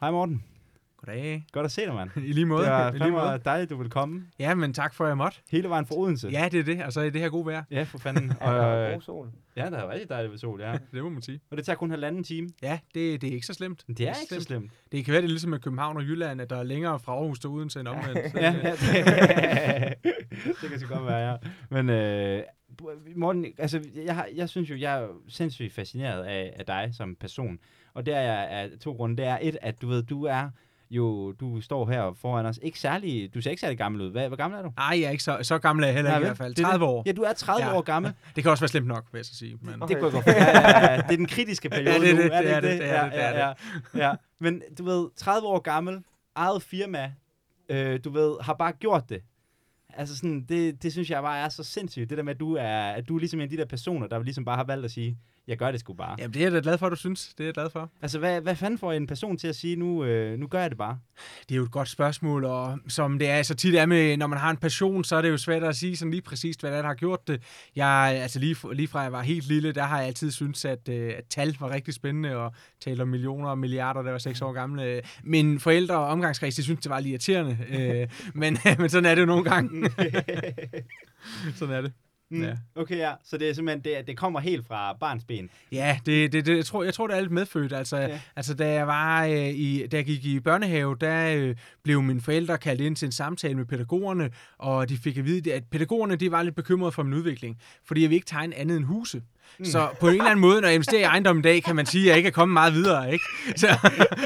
Hej Morten. Goddag. Godt at se dig, mand. I lige måde. Det var I lige måde. dejligt, du vil komme. Ja, men tak for, at jeg måtte. Hele vejen fra Odense. Ja, det er det. Altså, i det her gode vejr. Ja, for fanden. Ja, der er Og, god sol. ja, der er rigtig dejligt ved sol, ja. Det må man sige. Og det tager kun halvanden time. Ja, det, det er ikke så slemt. Men det er ikke så slemt. Det kan være, det er ligesom med København og Jylland, at der er længere fra Aarhus til Odense end omvendt. Ja, det- ja det, det kan så godt være, ja. Men øh, Morten, altså, jeg, har, jeg synes jo, jeg er sindssygt fascineret af, af dig som person. Og det er af to grunde. Det er et, at du ved, du er jo, du står her foran os. Ikke særlig, du ser ikke særlig gammel ud. Hvad, hvor gammel er du? Ej, jeg er ikke så, så gammel er jeg heller Nej, ikke i hvert fald. Det er 30 det. år. Ja, du er 30 Ja. år gammel. Det kan også være slemt nok, vil jeg så sige. Men... Okay. Det kunne jeg godt. Ja, ja, ja. Det er den kritiske periode Ja, det er nu. det, det er det, det er det, det er ja, ja, ja, ja. Men du ved, 30 år gammel, eget firma, øh, du ved, har bare gjort det. Altså sådan, det, det synes jeg bare er så sindssygt. Det der med, at du er, at du er ligesom en af de der personer, der ligesom bare har valgt at sige, jeg gør det sgu bare. Ja. Jamen, det er jeg da glad for, du synes. Det er jeg glad for. Altså, hvad, hvad fanden får en person til at sige, nu, øh, nu gør jeg det bare? Det er jo et godt spørgsmål, og som det er så tit er med, når man har en passion, så er det jo svært at sige sådan lige præcist, hvad det er, der har gjort det. Jeg, altså lige, lige fra jeg var helt lille, der har jeg altid syntes, at, øh, at tal var rigtig spændende, og tale om millioner og milliarder, der var seks år gamle. Mine forældre og omgangskreds, de syntes, det var lidt irriterende, øh, men, men sådan er det jo nogle gange. sådan er det. Mm, Ja. Okay, ja. Så det er simpelthen, det, det kommer helt fra barns ben. Ja, det, det, det, jeg, tror, jeg tror, det er lidt medfødt. Altså, Ja. altså da, jeg var, øh, i, da jeg gik i børnehave, der øh, blev mine forældre kaldt ind til en samtale med pædagogerne, og de fik at vide, at pædagogerne de var lidt bekymrede for min udvikling, fordi jeg vil ikke tegne andet end huse. Mm. Så på en eller anden måde, når jeg investerer i ejendom i dag, kan man sige, at jeg ikke er kommet meget videre. Ikke? Så,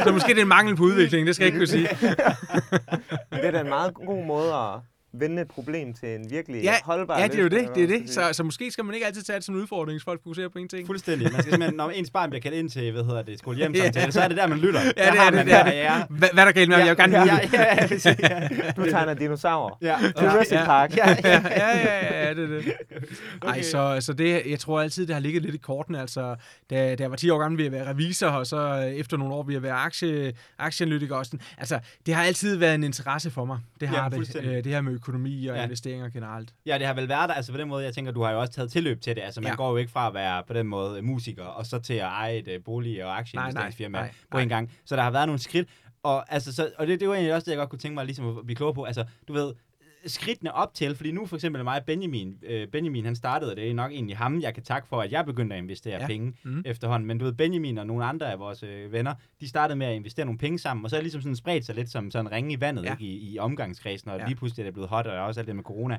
så måske det er en mangel på udvikling, det skal jeg ikke kunne sige. Men det er da en meget god måde at vende et problem til en virkelig Ja, holdbar ja, det er jo det. det, er det. Så, så måske skal man ikke altid tage det som en udfordring, hvis folk fokuserer på en ting. Fuldstændig. Man skal simpelthen, når ens barn bliver kaldt ind til, hvad hedder det, skolehjemsamtale, så er det der, man lytter. Ja, Der det er det. er der, det. ja. Hvad, hvad er der galt med, jeg vil gerne ja, ja, ja, ja. siger. Du tegner dinosaurer. Ja, Jurassic ja, Park. Ja, ja, ja, ja, ja, ja, det er det. Ej, Okay. så, så det, jeg tror altid, det har ligget lidt i kortene. Altså, da, da jeg var 10 år gammel, ville jeg være revisor, og så øh, efter nogle år ville jeg være aktie, aktieanalytiker. Og sådan. Altså, det har altid været en interesse for mig. Det har det, øh, det her med økonomi og Ja. investeringer generelt. Ja, det har vel været der, altså på den måde, jeg tænker, du har jo også taget tilløb til det. Altså man ja. Går jo ikke fra at være på den måde musiker, og så til at eje et uh, bolig- og aktieinvesteringsfirma Nej, nej, på nej. en gang. Så der har været nogle skridt, og, altså, så, og det, det var egentlig også det, jeg godt kunne tænke mig ligesom at blive klog på. Altså, du ved, skridtene op til, fordi nu for eksempel mig og Benjamin, øh, Benjamin han startede, det er nok egentlig ham, jeg kan takke for, at jeg begyndte at investere ja. Penge Mhm. efterhånden. Men du ved, Benjamin og nogle andre af vores øh, venner, de startede med at investere nogle penge sammen, og så er det ligesom sådan spredt sig lidt som sådan ringe i vandet Ja. ikke, i, i omgangskredsen, og ja. Lige pludselig er det blevet hot, og også alt det med corona.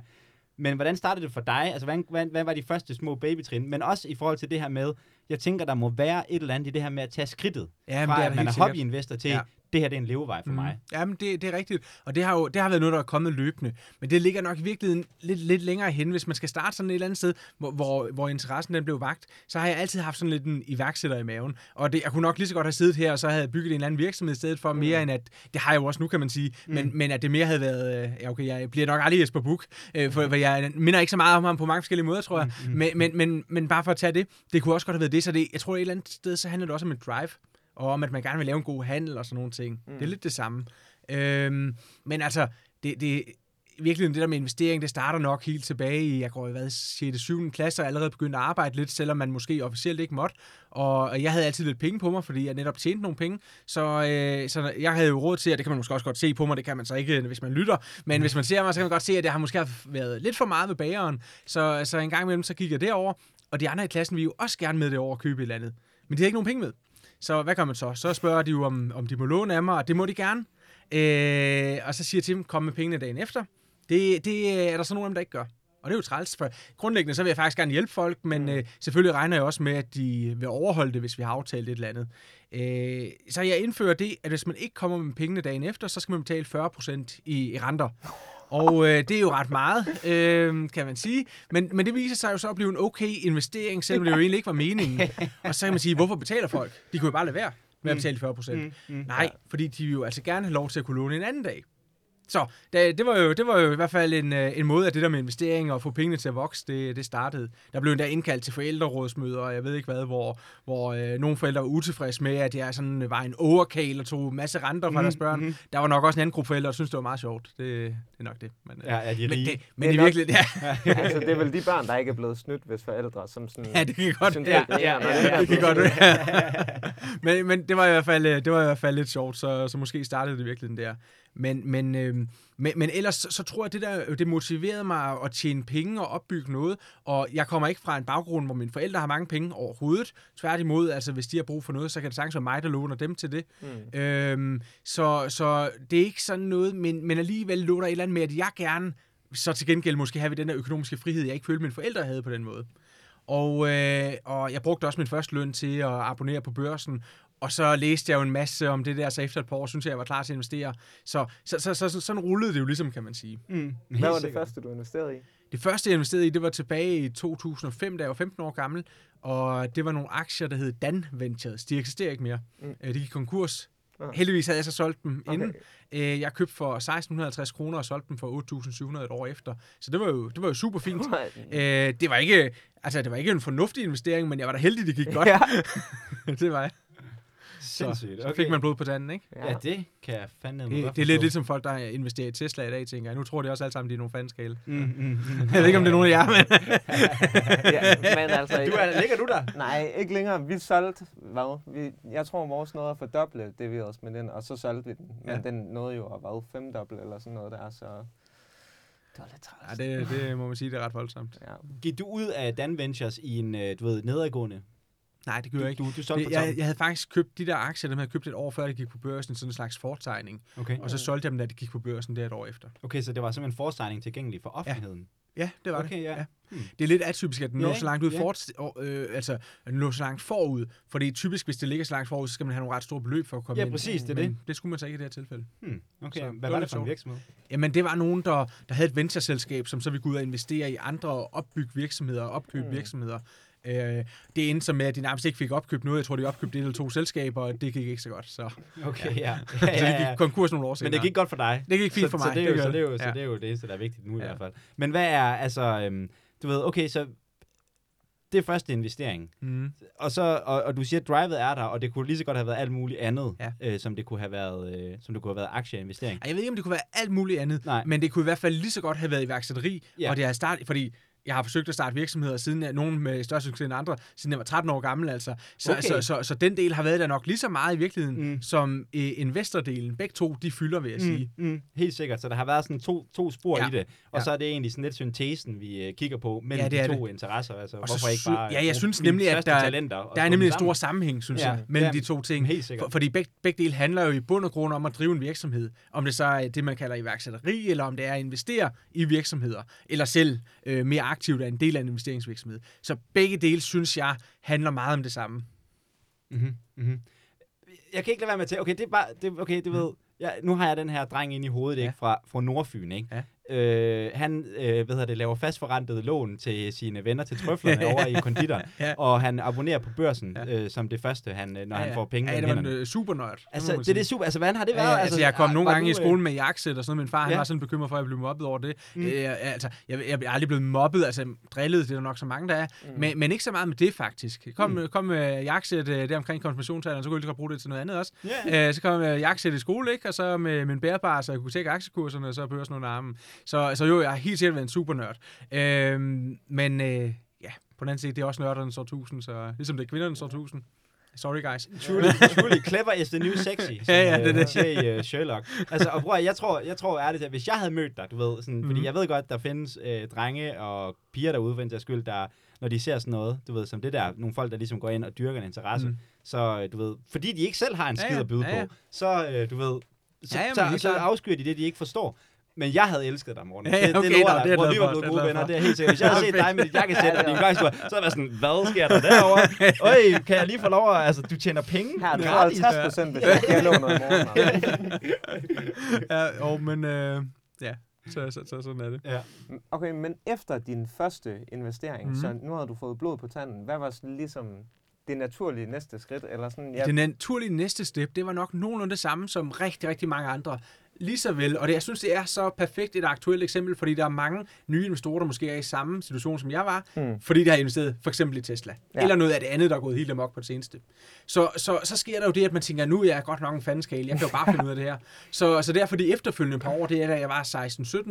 Men hvordan startede det for dig? Altså, hvad, hvad, hvad var de første små babytrin? Men også i forhold til det her med, jeg tænker, der må være et eller andet i det her med at tage skridtet. Ja, fra det er at man er hobbyinvestor til, ja. Det her det er en levevej for mm. mig. Jamen, det, det er rigtigt. Og det har jo det har været noget, der er kommet løbende. Men det ligger nok i virkeligheden lidt, lidt længere hen. Hvis man skal starte sådan et eller andet sted, hvor, hvor, hvor interessen den blev vagt, så har jeg altid haft sådan lidt en iværksætter i maven. Og det, jeg kunne nok lige så godt have siddet her, og så havde jeg bygget en eller anden virksomhed i stedet for, mere Mm. end at, det har jeg jo også nu, kan man sige, men, men at det mere havde været, øh, ja okay, jeg bliver nok aldrig Jesper Buch, øh, for, for jeg minder ikke så meget om ham på mange forskellige måder, tror jeg. Mm, Men, men, men, men bare for at tage det, det kunne også godt have været det, så det, jeg tror et eller andet sted, så handler det også om et drive og om, at man gerne vil lave en god handel og sådan nogle ting. Mm. Det er lidt det samme. Øhm, men altså, det, det, virkelig det der med investering, det starter nok helt tilbage i, jeg går i hvad, 6. 7. klasse, og allerede begyndt at arbejde lidt, selvom man måske officielt ikke måtte. Og jeg havde altid lidt penge på mig, fordi jeg netop tjente nogle penge. Så, øh, så jeg havde jo råd til, og det kan man måske også godt se på mig, det kan man så ikke, hvis man lytter. Men mm. hvis man ser mig, så kan man godt se, at jeg har måske været lidt for meget med bageren. Så, så en gang imellem, så gik jeg derover, og de andre i klassen ville jo også gerne med det over at købe et eller andet. Men de havde ikke nogen penge med. Så hvad gør man så? Så spørger de jo, om, om de må låne af mig, og det må de gerne. Øh, og så siger dem, kom med pengene dagen efter. Det, det er der så nogle af dem, der ikke gør. Og det er jo træls, for grundlæggende så vil jeg faktisk gerne hjælpe folk, men øh, selvfølgelig regner jeg også med, at de vil overholde det, hvis vi har aftalt et eller andet. Øh, så jeg indfører det, at hvis man ikke kommer med pengene dagen efter, så skal man betale 40% i, i renter. Og øh, det er jo ret meget, øh, kan man sige. Men, men det viser sig jo så at blive en okay investering, selvom det jo egentlig ikke var meningen. Og så kan man sige, hvorfor betaler folk? De kunne jo bare lade være med at betale 40%. Mm, mm, Nej, fordi de vil jo altså gerne have lov til at kunne låne en anden dag. Så det, det, var jo, det var jo i hvert fald en, øh, en måde, at det der med investeringer og få pengene til at vokse, det, det startede. Der blev endda indkaldt til forældrerådsmøder, og jeg ved ikke hvad, hvor, hvor øh, nogle forældre var utilfredse med, at jeg sådan var en overkale og tog en masse renter fra Mhm, deres børn. mhm. Der var nok også en anden gruppe forældre, der syntes, det var meget sjovt. Det, det er nok det. Men, øh, Ja, er de men, rige? det, men Det er nok- virkeligheden, ja, altså, det er vel de børn, der ikke er blevet snydt, hvis forældre, som sådan... ja, det kan godt synes, ja, det er ja, ja, det er kan godt men, men det var i hvert fald øh, det var i hvert fald lidt sjovt, så, så måske startede det virkelig den der. Men, men, øh, men, men ellers så, så tror jeg, det der det motiverede mig at tjene penge og opbygge noget. Og jeg kommer ikke fra en baggrund, hvor mine forældre har mange penge overhovedet. Tværtimod, altså hvis de har brug for noget, så kan det sagtens være mig, der låner dem til det. Mm. Øhm, så, så det er ikke sådan noget, men, men alligevel lå der et eller andet med, at jeg gerne så til gengæld måske have den der økonomiske frihed, jeg ikke følte, mine forældre havde på den måde. Og, øh, og jeg brugte også min første løn til at abonnere på børsen, og så læste jeg jo en masse om det der, så efter et par år synes jeg, jeg var klar til at investere. Så, så, så, så, så sådan rullede det jo ligesom, kan man sige. Mm, Hvad var det første, du investerede i? Det første, jeg investerede i, det var tilbage i 2005, da jeg var 15 år gammel, og det var nogle aktier, der hed Dan Ventures. De eksisterer ikke mere. Mm. Mm. De gik konkurs. Ah. Heldigvis havde jeg så solgt dem Okay. inden. Øh, Jeg købte for 1650 kroner og solgte dem for 8.700 et år efter. Så det var jo, det var jo super fint. Øh, det var ikke, altså det var ikke en fornuftig investering, men jeg var da heldig, det gik godt. Ja. det var jeg. Sindssygt. Så, så fik man blod på tanden, ikke? Ja, det kan jeg fandme Det, det er lidt ligesom folk, der investerer i Tesla i dag, tænker jeg. Nu tror de også alle sammen, de er nogle fanskale. Mm, mm, mm. Jeg ved ikke, om det er nogen af jer, men... ja, men altså... Du er, ligger du der? Nej, ikke længere. Vi solgte, hvad? Vi, jeg tror, vores nåede at fordoble det, vi også med den, og så solgte vi den. Men Ja. ja. den nåede jo at være femdoble eller sådan noget der, så det var lidt træls. Ja, det, det må man sige, det er ret voldsomt. Ja. Gik du ud af Dan Ventures i en, øh, du ved, nedadgående? Nej, det gør jeg ikke. du, du solgte Det, jeg, jeg havde faktisk købt de der aktier, dem havde jeg købt et år før, det gik på børsen, sådan en slags fortegning. Okay. Og så solgte jeg dem, da det gik på børsen der et år efter. okay, så det var simpelthen forsegning tilgængelig for offentligheden? Ja, det var Okay, det. ja. Hmm. Det er lidt atypisk, at den Ja, så langt ud ja. fort, og, øh, altså, at den så langt forud. Fordi typisk, hvis det ligger så langt forud, så skal man have nogle ret store beløb for at komme Ja, ind. præcis, det er det. det skulle man så ikke i det her tilfælde. Hmm. Okay, Så hvad det var det for en virksomhed? Jamen, det var nogen, der, der havde et ventureselskab, som så ville gå ud og investere i andre og opbygge virksomheder og opkøbe Mm. mm. virksomheder. Øh, det endte så med, at de nærmest ikke fik opkøbt noget. Jeg tror, de opkøbte et eller to selskaber, og det gik ikke så godt. Så, Okay, ja. så det gik konkurs nogle år Men senere. det gik godt for dig. det gik fint så, for mig. Så det, er jo, så, gjorde det, er jo, så Ja. det er jo det eneste, der er vigtigt nu i Ja. hvert fald. Men hvad er, altså, øhm, du ved, okay, så det er første investering. Mm. Og, så, og, og du siger, at drivet er der, og det kunne lige så godt have været alt muligt andet, Ja. øh, som det kunne have været, øh, som det kunne have været aktieinvestering. Jeg ved ikke, om det kunne være alt muligt andet, Nej. men det kunne i hvert fald lige så godt have været iværksætteri, Ja. ja. og det har startet, fordi jeg har forsøgt at starte virksomheder siden jeg, nogen med større succes end andre, siden jeg var 13 år gammel altså. Så, Okay. okay. så, så, så, den del har været der nok lige så meget i virkeligheden, Mm. som øh, investordelen. Begge to, de fylder, vil jeg mm. sige. Mm, helt sikkert. Så der har været sådan to, to spor Ja. i det. Og Ja. så er det egentlig sådan lidt syntesen, vi øh, kigger på mellem Ja, det de to interesser. Altså, Og så hvorfor ikke sy- bare ja, jeg synes nemlig, at der er- talenter Der er nemlig en stor sammen? sammenhæng, synes Ja, jeg, mellem ja. de to ting. Helt sikkert. For, fordi begge, begge dele handler jo i bund og grund om at drive en virksomhed. Om det så er det, man kalder iværksætteri, eller om det er at investere i virksomheder, eller selv øh, mere aktivt er en del af en investeringsvirksomhed. Så begge dele, synes jeg, handler meget om det samme. Mm-hmm. Mm-hmm. Jeg kan ikke lade være med at tænke, okay, det er bare, det, okay, du ved, ja, nu har jeg den her dreng inde i hovedet, Ja. ikke, fra, fra Nordfyn, ikke? Ja. Øh, han, øh, hvad det, laver fastforrentet lån til sine venner til trøflerne over i konditor, Ja. og han abonnerer på børsen Ja. øh, som det første, han, øh, når han får penge ja, i det var hænderne. en øh, super nørd. Altså, det er det super, altså, hvordan har det Ja, været? ja, altså, jeg kom nogle gange i du, øh, skolen med jakkesæt og sådan noget. Min far han Ja. var sådan bekymret for, at jeg blev mobbet over det. Mm. Øh, altså, jeg, jeg, jeg er aldrig blevet mobbet, altså drillet, det er der nok så mange, der er. Mm. Men, men ikke så meget med det, faktisk. Kom, Mm. kom med jakkesæt øh, der omkring konfirmationsalderen, så kunne jeg lige godt bruge det til noget andet også. Ja. Øh, så kom jeg jakkesæt i skole, ikke? og så med min bærebar, så jeg kunne tjekke aktiekurserne, og så børsen under armen. Så, så jo, jeg har helt sikkert været en super nørd. Øh, men øh, ja, på den anden side, det er også nørdernes årtusind, så ligesom det er kvindernes årtusind. Sorry, guys. Truly, truly clever is the new sexy, som Ja, ja, øh, det er det. siger i uh, Sherlock. Altså, og bror, jeg tror, jeg tror ærligt, at hvis jeg havde mødt dig, du ved, sådan, mm. fordi Mhm. jeg ved godt, der findes øh, drenge og piger derude, for en skyld, der, når de ser sådan noget, du ved, som det der, nogle folk, der ligesom går ind og dyrker en interesse, mm. Så, øh, du ved, fordi de ikke selv har en Ja, skid ja, at byde ja, ja. på, så, øh, du ved, så, Ja, ja, men så, så afskyr de det, de ikke forstår. Men jeg havde elsket dig, Morten. Ja, ja, det, okay, det lover jeg det er vi var blevet det er gode venner, det er helt sikkert. Hvis jeg havde set dig med dit jakkesæt og din gang, så havde jeg været sådan, hvad sker der derovre? Øj, kan jeg lige få lov at, altså, du tjener penge? Her er du gratis. 50 procent, hvis jeg giver lån noget i morgen. ja, og, men øh, ja, så, så, så, sådan er det. Ja. Okay, men efter din første investering, Mhm. mm. så nu har du fået blod på tanden. Hvad var sådan ligesom det naturlige næste skridt? Eller sådan, Ja. Det naturlige næste step, det var nok nogenlunde det samme som rigtig, rigtig mange andre. Lige så vel, og det, jeg synes, det er så perfekt et aktuelt eksempel, fordi der er mange nye investorer, der måske er i samme situation, som jeg var, Mm. fordi de har investeret for eksempel i Tesla, Ja. eller noget af det andet, der er gået helt amok på det seneste. Så, så, så sker der jo det, at man tænker, nu er jeg godt nok en fandenskale, jeg kan jo bare finde ud af det her. Så, så derfor de efterfølgende par år, det er da jeg var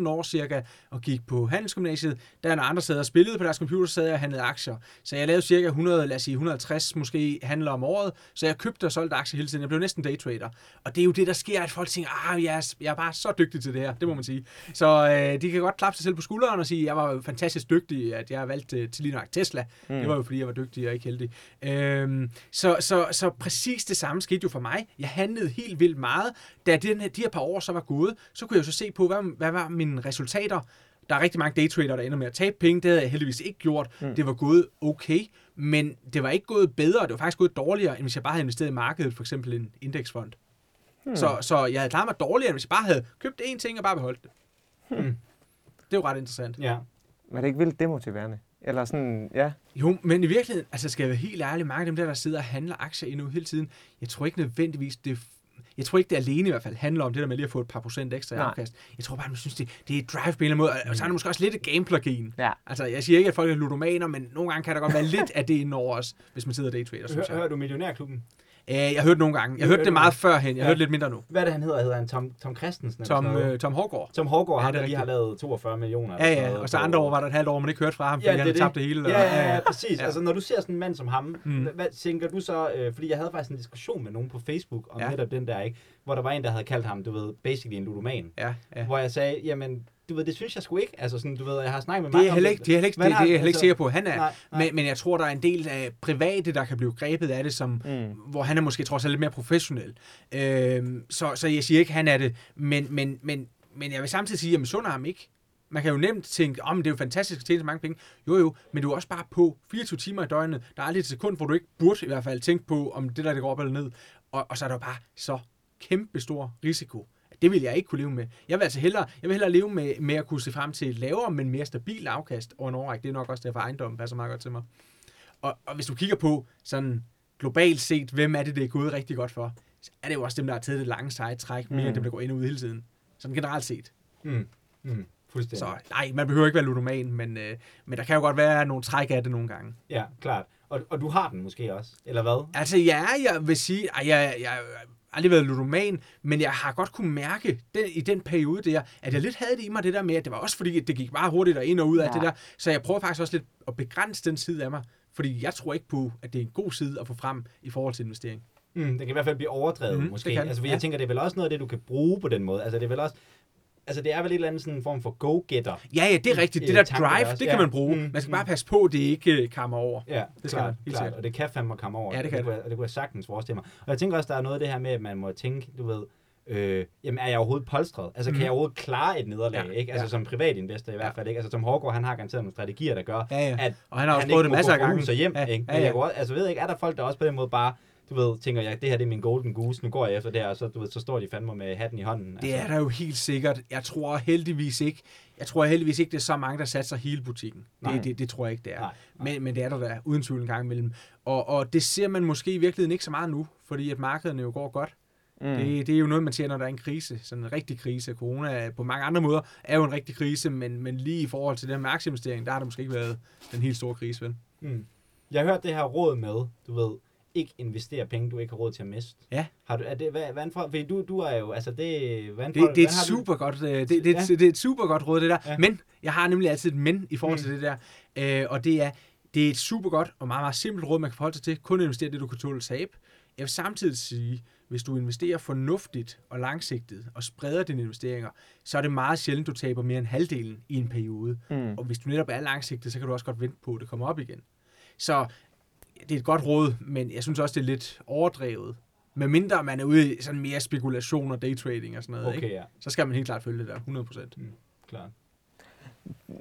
16-17 år cirka, og gik på handelsgymnasiet, der er nogle andre sad og spillede på deres computer, sad jeg og handlede aktier. Så jeg lavede cirka 100, lad os sige 150 måske handler om året, så jeg købte og solgte aktier hele tiden. Jeg blev næsten daytrader. Og det er jo det, der sker, at folk tænker, ah, jeg er, jeg er bare så dygtig til det her, det må man sige. Så øh, de kan godt klappe sig selv på skulderen og sige, jeg var fantastisk dygtig, at jeg valgte øh, til lige nok Tesla. Mm. Det var jo fordi, jeg var dygtig og ikke heldig. Øhm, så, så, så præcis det samme skete jo for mig. Jeg handlede helt vildt meget. Da den her, de her par år så var gået, så kunne jeg jo så se på, hvad, hvad var mine resultater. Der er rigtig mange daytrader, der ender med at tabe penge. Det havde jeg heldigvis ikke gjort. Mm. Det var gået okay, men det var ikke gået bedre. Det var faktisk gået dårligere, end hvis jeg bare havde investeret i markedet, for eksempel en indeksfond. Hmm. Så, så jeg havde klaret mig dårligere, end hvis jeg bare havde købt én ting og bare beholdt det. Hmm. Det er jo ret interessant. Ja. Men er det ikke vildt demotiverende? Eller sådan, ja. Jo, men i virkeligheden, altså skal jeg være helt ærlig, mange af dem der, der sidder og handler aktier endnu hele tiden, jeg tror ikke nødvendigvis, det jeg tror ikke, det alene i hvert fald handler om det der med lige at få et par procent ekstra i Nej. afkast. Jeg tror bare, man synes, det, det er drive på en eller anden måde. Og så er det måske også lidt et gameplugin. Ja. Altså, jeg siger ikke, at folk er ludomaner, men nogle gange kan der godt være lidt af det ind over os, hvis man sidder og daytrader, synes Hør, jeg. hører du Millionærklubben? Øh, jeg har hørt nogle gange. Jeg har hørt det meget førhen. Jeg Ja. hørt lidt mindre nu. Hvad er det, han hedder? Hedder han Tom, Tom Christensen? Tom, øh, Tom Hårgaard. Tom Hårgaard, Ja, er der lige har lavet 42 millioner. Ja, ja. Og så andre år var der et halvt år, man ikke hørte fra ham, fordi Ja, han havde det. tabt det hele. Ja, ja, ja, præcis. Altså, når du ser sådan en mand som ham, Mm. hvad tænker du så, øh, fordi jeg havde faktisk en diskussion med nogen på Facebook om netop den der, ikke? Hvor der var en, der havde kaldt ham, du ved, basically en ludoman. Ja, ja. Hvor jeg sagde, jamen, du ved, det synes jeg sgu ikke. Altså sådan, du ved, jeg har snakket med Det er mange jeg om heller ikke, det er heller ikke, det, det er jeg heller ikke altså- sikker på, han er. Nej, nej. Men, men jeg tror, der er en del af private, der kan blive grebet af det, som, Mm. hvor han er måske trods alt lidt mere professionel. Øhm, så, så jeg siger ikke, han er det, men, men, men, men jeg vil samtidig sige, at jeg misunder ham ikke. Man kan jo nemt tænke, om oh, det er jo fantastisk at tjene så mange penge. Jo jo, men du er også bare på 24 timer i døgnet. Der er aldrig et sekund, hvor du ikke burde i hvert fald tænke på, om det der det går op eller ned. Og, og så er der jo bare så kæmpe stor risiko. Det vil jeg ikke kunne leve med. Jeg vil altså hellere, jeg vil hellere leve med, med at kunne se frem til et lavere, men mere stabilt afkast over en årrække. Det er nok også derfor, ejendommen passer meget godt til mig. Og, og hvis du kigger på sådan globalt set, hvem er det, det er gået rigtig godt for, så er det jo også dem, der har taget det lange seje træk, mere Mm. end dem, der går ind og ud hele tiden. Sådan generelt set. Mm. Mm. Fuldstændig. Så nej, man behøver ikke være ludoman, men, øh, men der kan jo godt være nogle træk af det nogle gange. Ja, klart. Og, og du har den måske også, eller hvad? Altså ja, jeg vil sige, ej, jeg, jeg, aldrig været ludoman, men jeg har godt kunne mærke den, i den periode der, at jeg lidt havde det i mig, det der med, at det var også fordi, det gik meget hurtigt og ind og ud af Ja. det der. Så jeg prøver faktisk også lidt at begrænse den side af mig, fordi jeg tror ikke på, at det er en god side at få frem i forhold til investering. Mm, det kan i hvert fald blive overdrevet, mm, måske. Altså, for Ja. jeg tænker, det er vel også noget af det, du kan bruge på den måde. Altså, det er vel også... Altså, det er vel et eller andet sådan en form for go-getter. Ja, ja, det er rigtigt. Det Øh, der drive, det kan Ja. man bruge. Mm, Man skal mm. bare passe på, at det ikke øh, kammer over. Ja, Det skal klart, man, klart. Og det kan fandme komme over. Ja, det kan det. Kunne, jeg- det kunne jeg sagtens forestille mig. Og jeg tænker også, der er noget af det her med, at man må tænke, du ved, øh, jamen er jeg overhovedet polstret? Altså, Mhm. kan jeg overhovedet klare et nederlag, Ja, ikke? Altså, ja. som privatinvestor i hvert fald, ikke? Altså, som Hårgaard, han har garanteret nogle strategier, der gør, Ja, ja. at Og han har også han ikke det masser må af gå fra hjem, Ja, ikke? ja, Men ja. jeg går, altså, ved ikke, er der folk, der også på den måde bare, du ved, tænker jeg, det her det er min golden goose, nu går jeg efter det her, og så, du ved, så står de fandme med hatten i hånden. Det er der jo helt sikkert. Jeg tror heldigvis ikke, jeg tror heldigvis ikke, det er så mange, der satser hele butikken. Nej. Det, det, det tror jeg ikke, det er. Nej, nej. Men, men det er der da uden tvivl en gang imellem. Og, og det ser man måske i virkeligheden ikke så meget nu, fordi at markederne jo går godt. Mm. Det, det er jo noget, man ser, når der er en krise. Sådan en rigtig krise. Corona på mange andre måder er jo en rigtig krise, men, men lige i forhold til den med aktieinvestering, der har det måske ikke været den helt store krise, vel? Mm. Jeg har hørt det her råd med, du ved, ikke investere penge, du ikke har råd til at miste. Ja. Har du, er det, hvad, hvad for, fordi du, du er jo, altså det, hvad Det, det er et super godt, øh, det, det, Ja. det er et super godt råd, det der. Ja. Men jeg har nemlig altid et men i forhold til Mm. det der. Øh, og det er, det er et super godt og meget, meget simpelt råd, man kan forholde sig til. Kun investere det, du kan tåle at tabe. Jeg vil samtidig sige, hvis du investerer fornuftigt og langsigtet og spreder dine investeringer, så er det meget sjældent, du taber mere end halvdelen i en periode. Mm. Og hvis du netop er langsigtet, så kan du også godt vente på, at det kommer op igen. Så det er et godt råd, men jeg synes også, det er lidt overdrevet. Med mindre man er ude i sådan mere spekulation og daytrading og sådan noget, Okay, ikke? ja, så skal man helt klart følge det der, 100%. klart.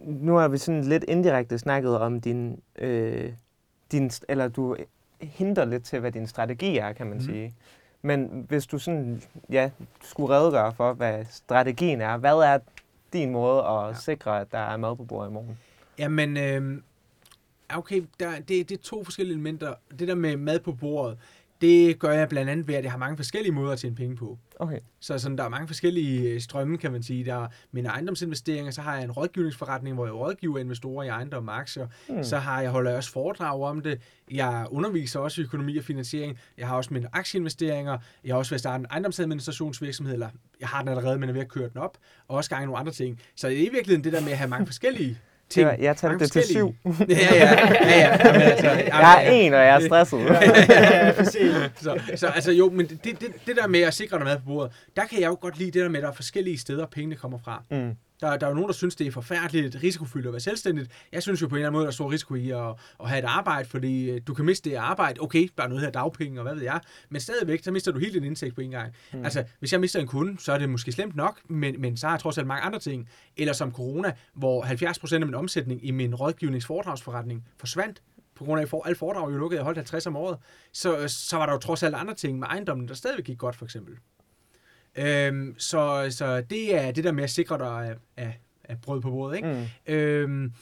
Nu har vi sådan lidt indirekte snakket om din, øh, din eller du hindrer lidt til, hvad din strategi er, kan man mm. sige. Men hvis du sådan, ja, skulle redegøre for, hvad strategien er, hvad er din måde at ja. sikre, at der er mad på bordet i morgen? Jamen, øh, okay, der, det, det er to forskellige elementer. Det der med mad på bordet, Det gør jeg blandt andet ved, at jeg har mange forskellige måder at tjene penge på. Okay. Så sådan, der er mange forskellige øh, strømme, kan man sige. Der er mine ejendomsinvesteringer, så har jeg en rådgivningsforretning, hvor jeg rådgiver investorer i ejendom og aktier. Mm. Så har jeg, holder jeg også foredrag om det. Jeg underviser også i økonomi og finansiering. Jeg har også mine aktieinvesteringer. Jeg har også ved at starte en ejendomsadministrationsvirksomhed, eller jeg har den allerede, men er ved at køre den op. Og også gang nogle andre ting. Så det er i virkeligheden det der med at have mange forskellige ting. Det var, jeg talte mange det til syv. ja, ja, ja, ja. Jamen, altså, Jeg er en, og jeg er stresset. så, så altså jo, men det, det, det der med at sikre dig mad på bordet, der kan jeg jo godt lide det der med, at der er forskellige steder, pengene kommer fra. Mm. Der, der er jo nogen, der synes, det er forfærdeligt risikofyldt at være selvstændigt. Jeg synes jo på en eller anden måde, der er stor risiko i at, at have et arbejde, fordi øh, du kan miste det arbejde. Okay, der er noget her dagpenge og hvad ved jeg. Men stadigvæk, så mister du hele din indtægt på en gang. Mm. Altså, hvis jeg mister en kunde, så er det måske slemt nok, men, men så har jeg trods alt mange andre ting. Eller som corona, hvor 70% af min omsætning i min rådgivningsforedragsforretning forsvandt på grund af, for- alle foredrag jo lukkede, jeg holdt 50 om året, så, så var der jo trods alt andre ting med ejendommen, der stadigvæk gik godt, for eksempel. Øhm, så, så det er det der med at sikre dig af, af, af brød på bordet, ikke? Mm. Øhm,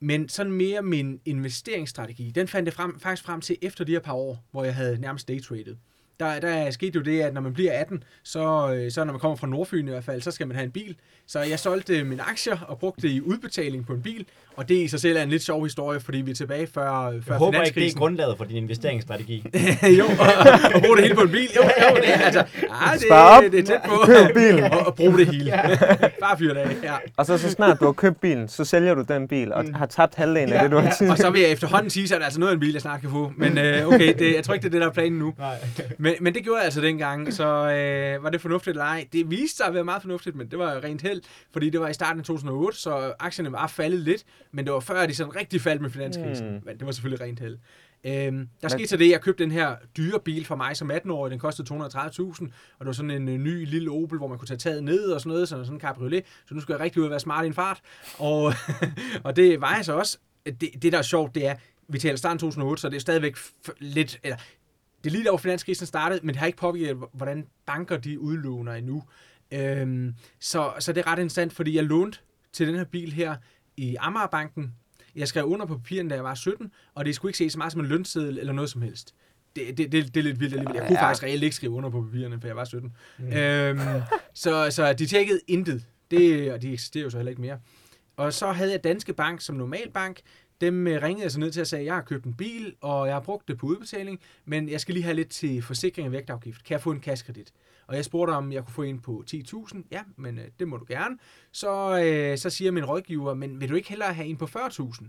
men sådan mere min investeringsstrategi, den fandt jeg frem, faktisk frem til efter de her par år, hvor jeg havde nærmest daytradet. Der, der skete jo det, at når man bliver 18, så, øh, så når man kommer fra Nordfyn i hvert fald, så skal man have en bil. Så jeg solgte mine aktier og brugte det i udbetaling på en bil. Og det i sig selv er en lidt sjov historie, fordi vi er tilbage før, før Jeg håber ikke, det er grundlaget for din investeringsstrategi. jo, og, og bruge det hele på en bil. Jo, jo det, er- altså, ah, Spar op. det, det er tæt på. Køb bilen. Og, og bruge det hele. Bare fyr det af. Ja. Og så så snart du har købt bilen, så sælger du den bil, og har tabt halvdelen af det, du har Og tidligere. så vil jeg efterhånden sige, så er det altså noget af en bil, jeg snart kan få. Men øh, okay, det, jeg tror ikke, det er det, der er planen nu. Nej. Men, men det gjorde jeg altså dengang, så øh, var det fornuftigt eller ej? Det viste sig at være meget fornuftigt, men det var rent held, fordi det var i starten af 2008, så aktierne var faldet lidt, men det var før, de sådan rigtig faldt med finanskrisen. Mm. Men det var selvfølgelig rent held. Øhm, der skete så det, jeg købte den her dyre bil for mig som 18-årig, den kostede 230.000, og det var sådan en øh, ny lille Opel, hvor man kunne tage taget ned og sådan noget, sådan, sådan en cabriolet, så nu skulle jeg rigtig ud og være smart i en fart, og, og det var jeg så også. Det, det der er sjovt, det er, vi taler starten 2008, så det er stadigvæk lidt, eller det er lige der, hvor finanskrisen startede, men det har ikke påvirket, hvordan banker de udlåner endnu. Øhm, så, så det er ret interessant, fordi jeg lånte til den her bil her i Amagerbanken. Jeg skrev under på papirerne, da jeg var 17, og det skulle ikke se så meget som en lønseddel eller noget som helst. Det, det, det, det er lidt vildt alligevel. Jeg kunne Ja. faktisk reelt ikke skrive under på papirerne, for jeg var 17. Mm. Øhm, så, så de tjekkede intet. Det, og de eksisterer jo så heller ikke mere. Og så havde jeg Danske Bank som normal bank. Dem øh, ringede jeg så ned til og sagde, jeg har købt en bil, og jeg har brugt det på udbetaling, men jeg skal lige have lidt til forsikring og vægtafgift. Kan jeg få en kaskredit? Og jeg spurgte, om jeg kunne få en på 10.000. Ja, men øh, det må du gerne. Så, øh, så siger min rådgiver, men vil du ikke hellere have en på 40.000?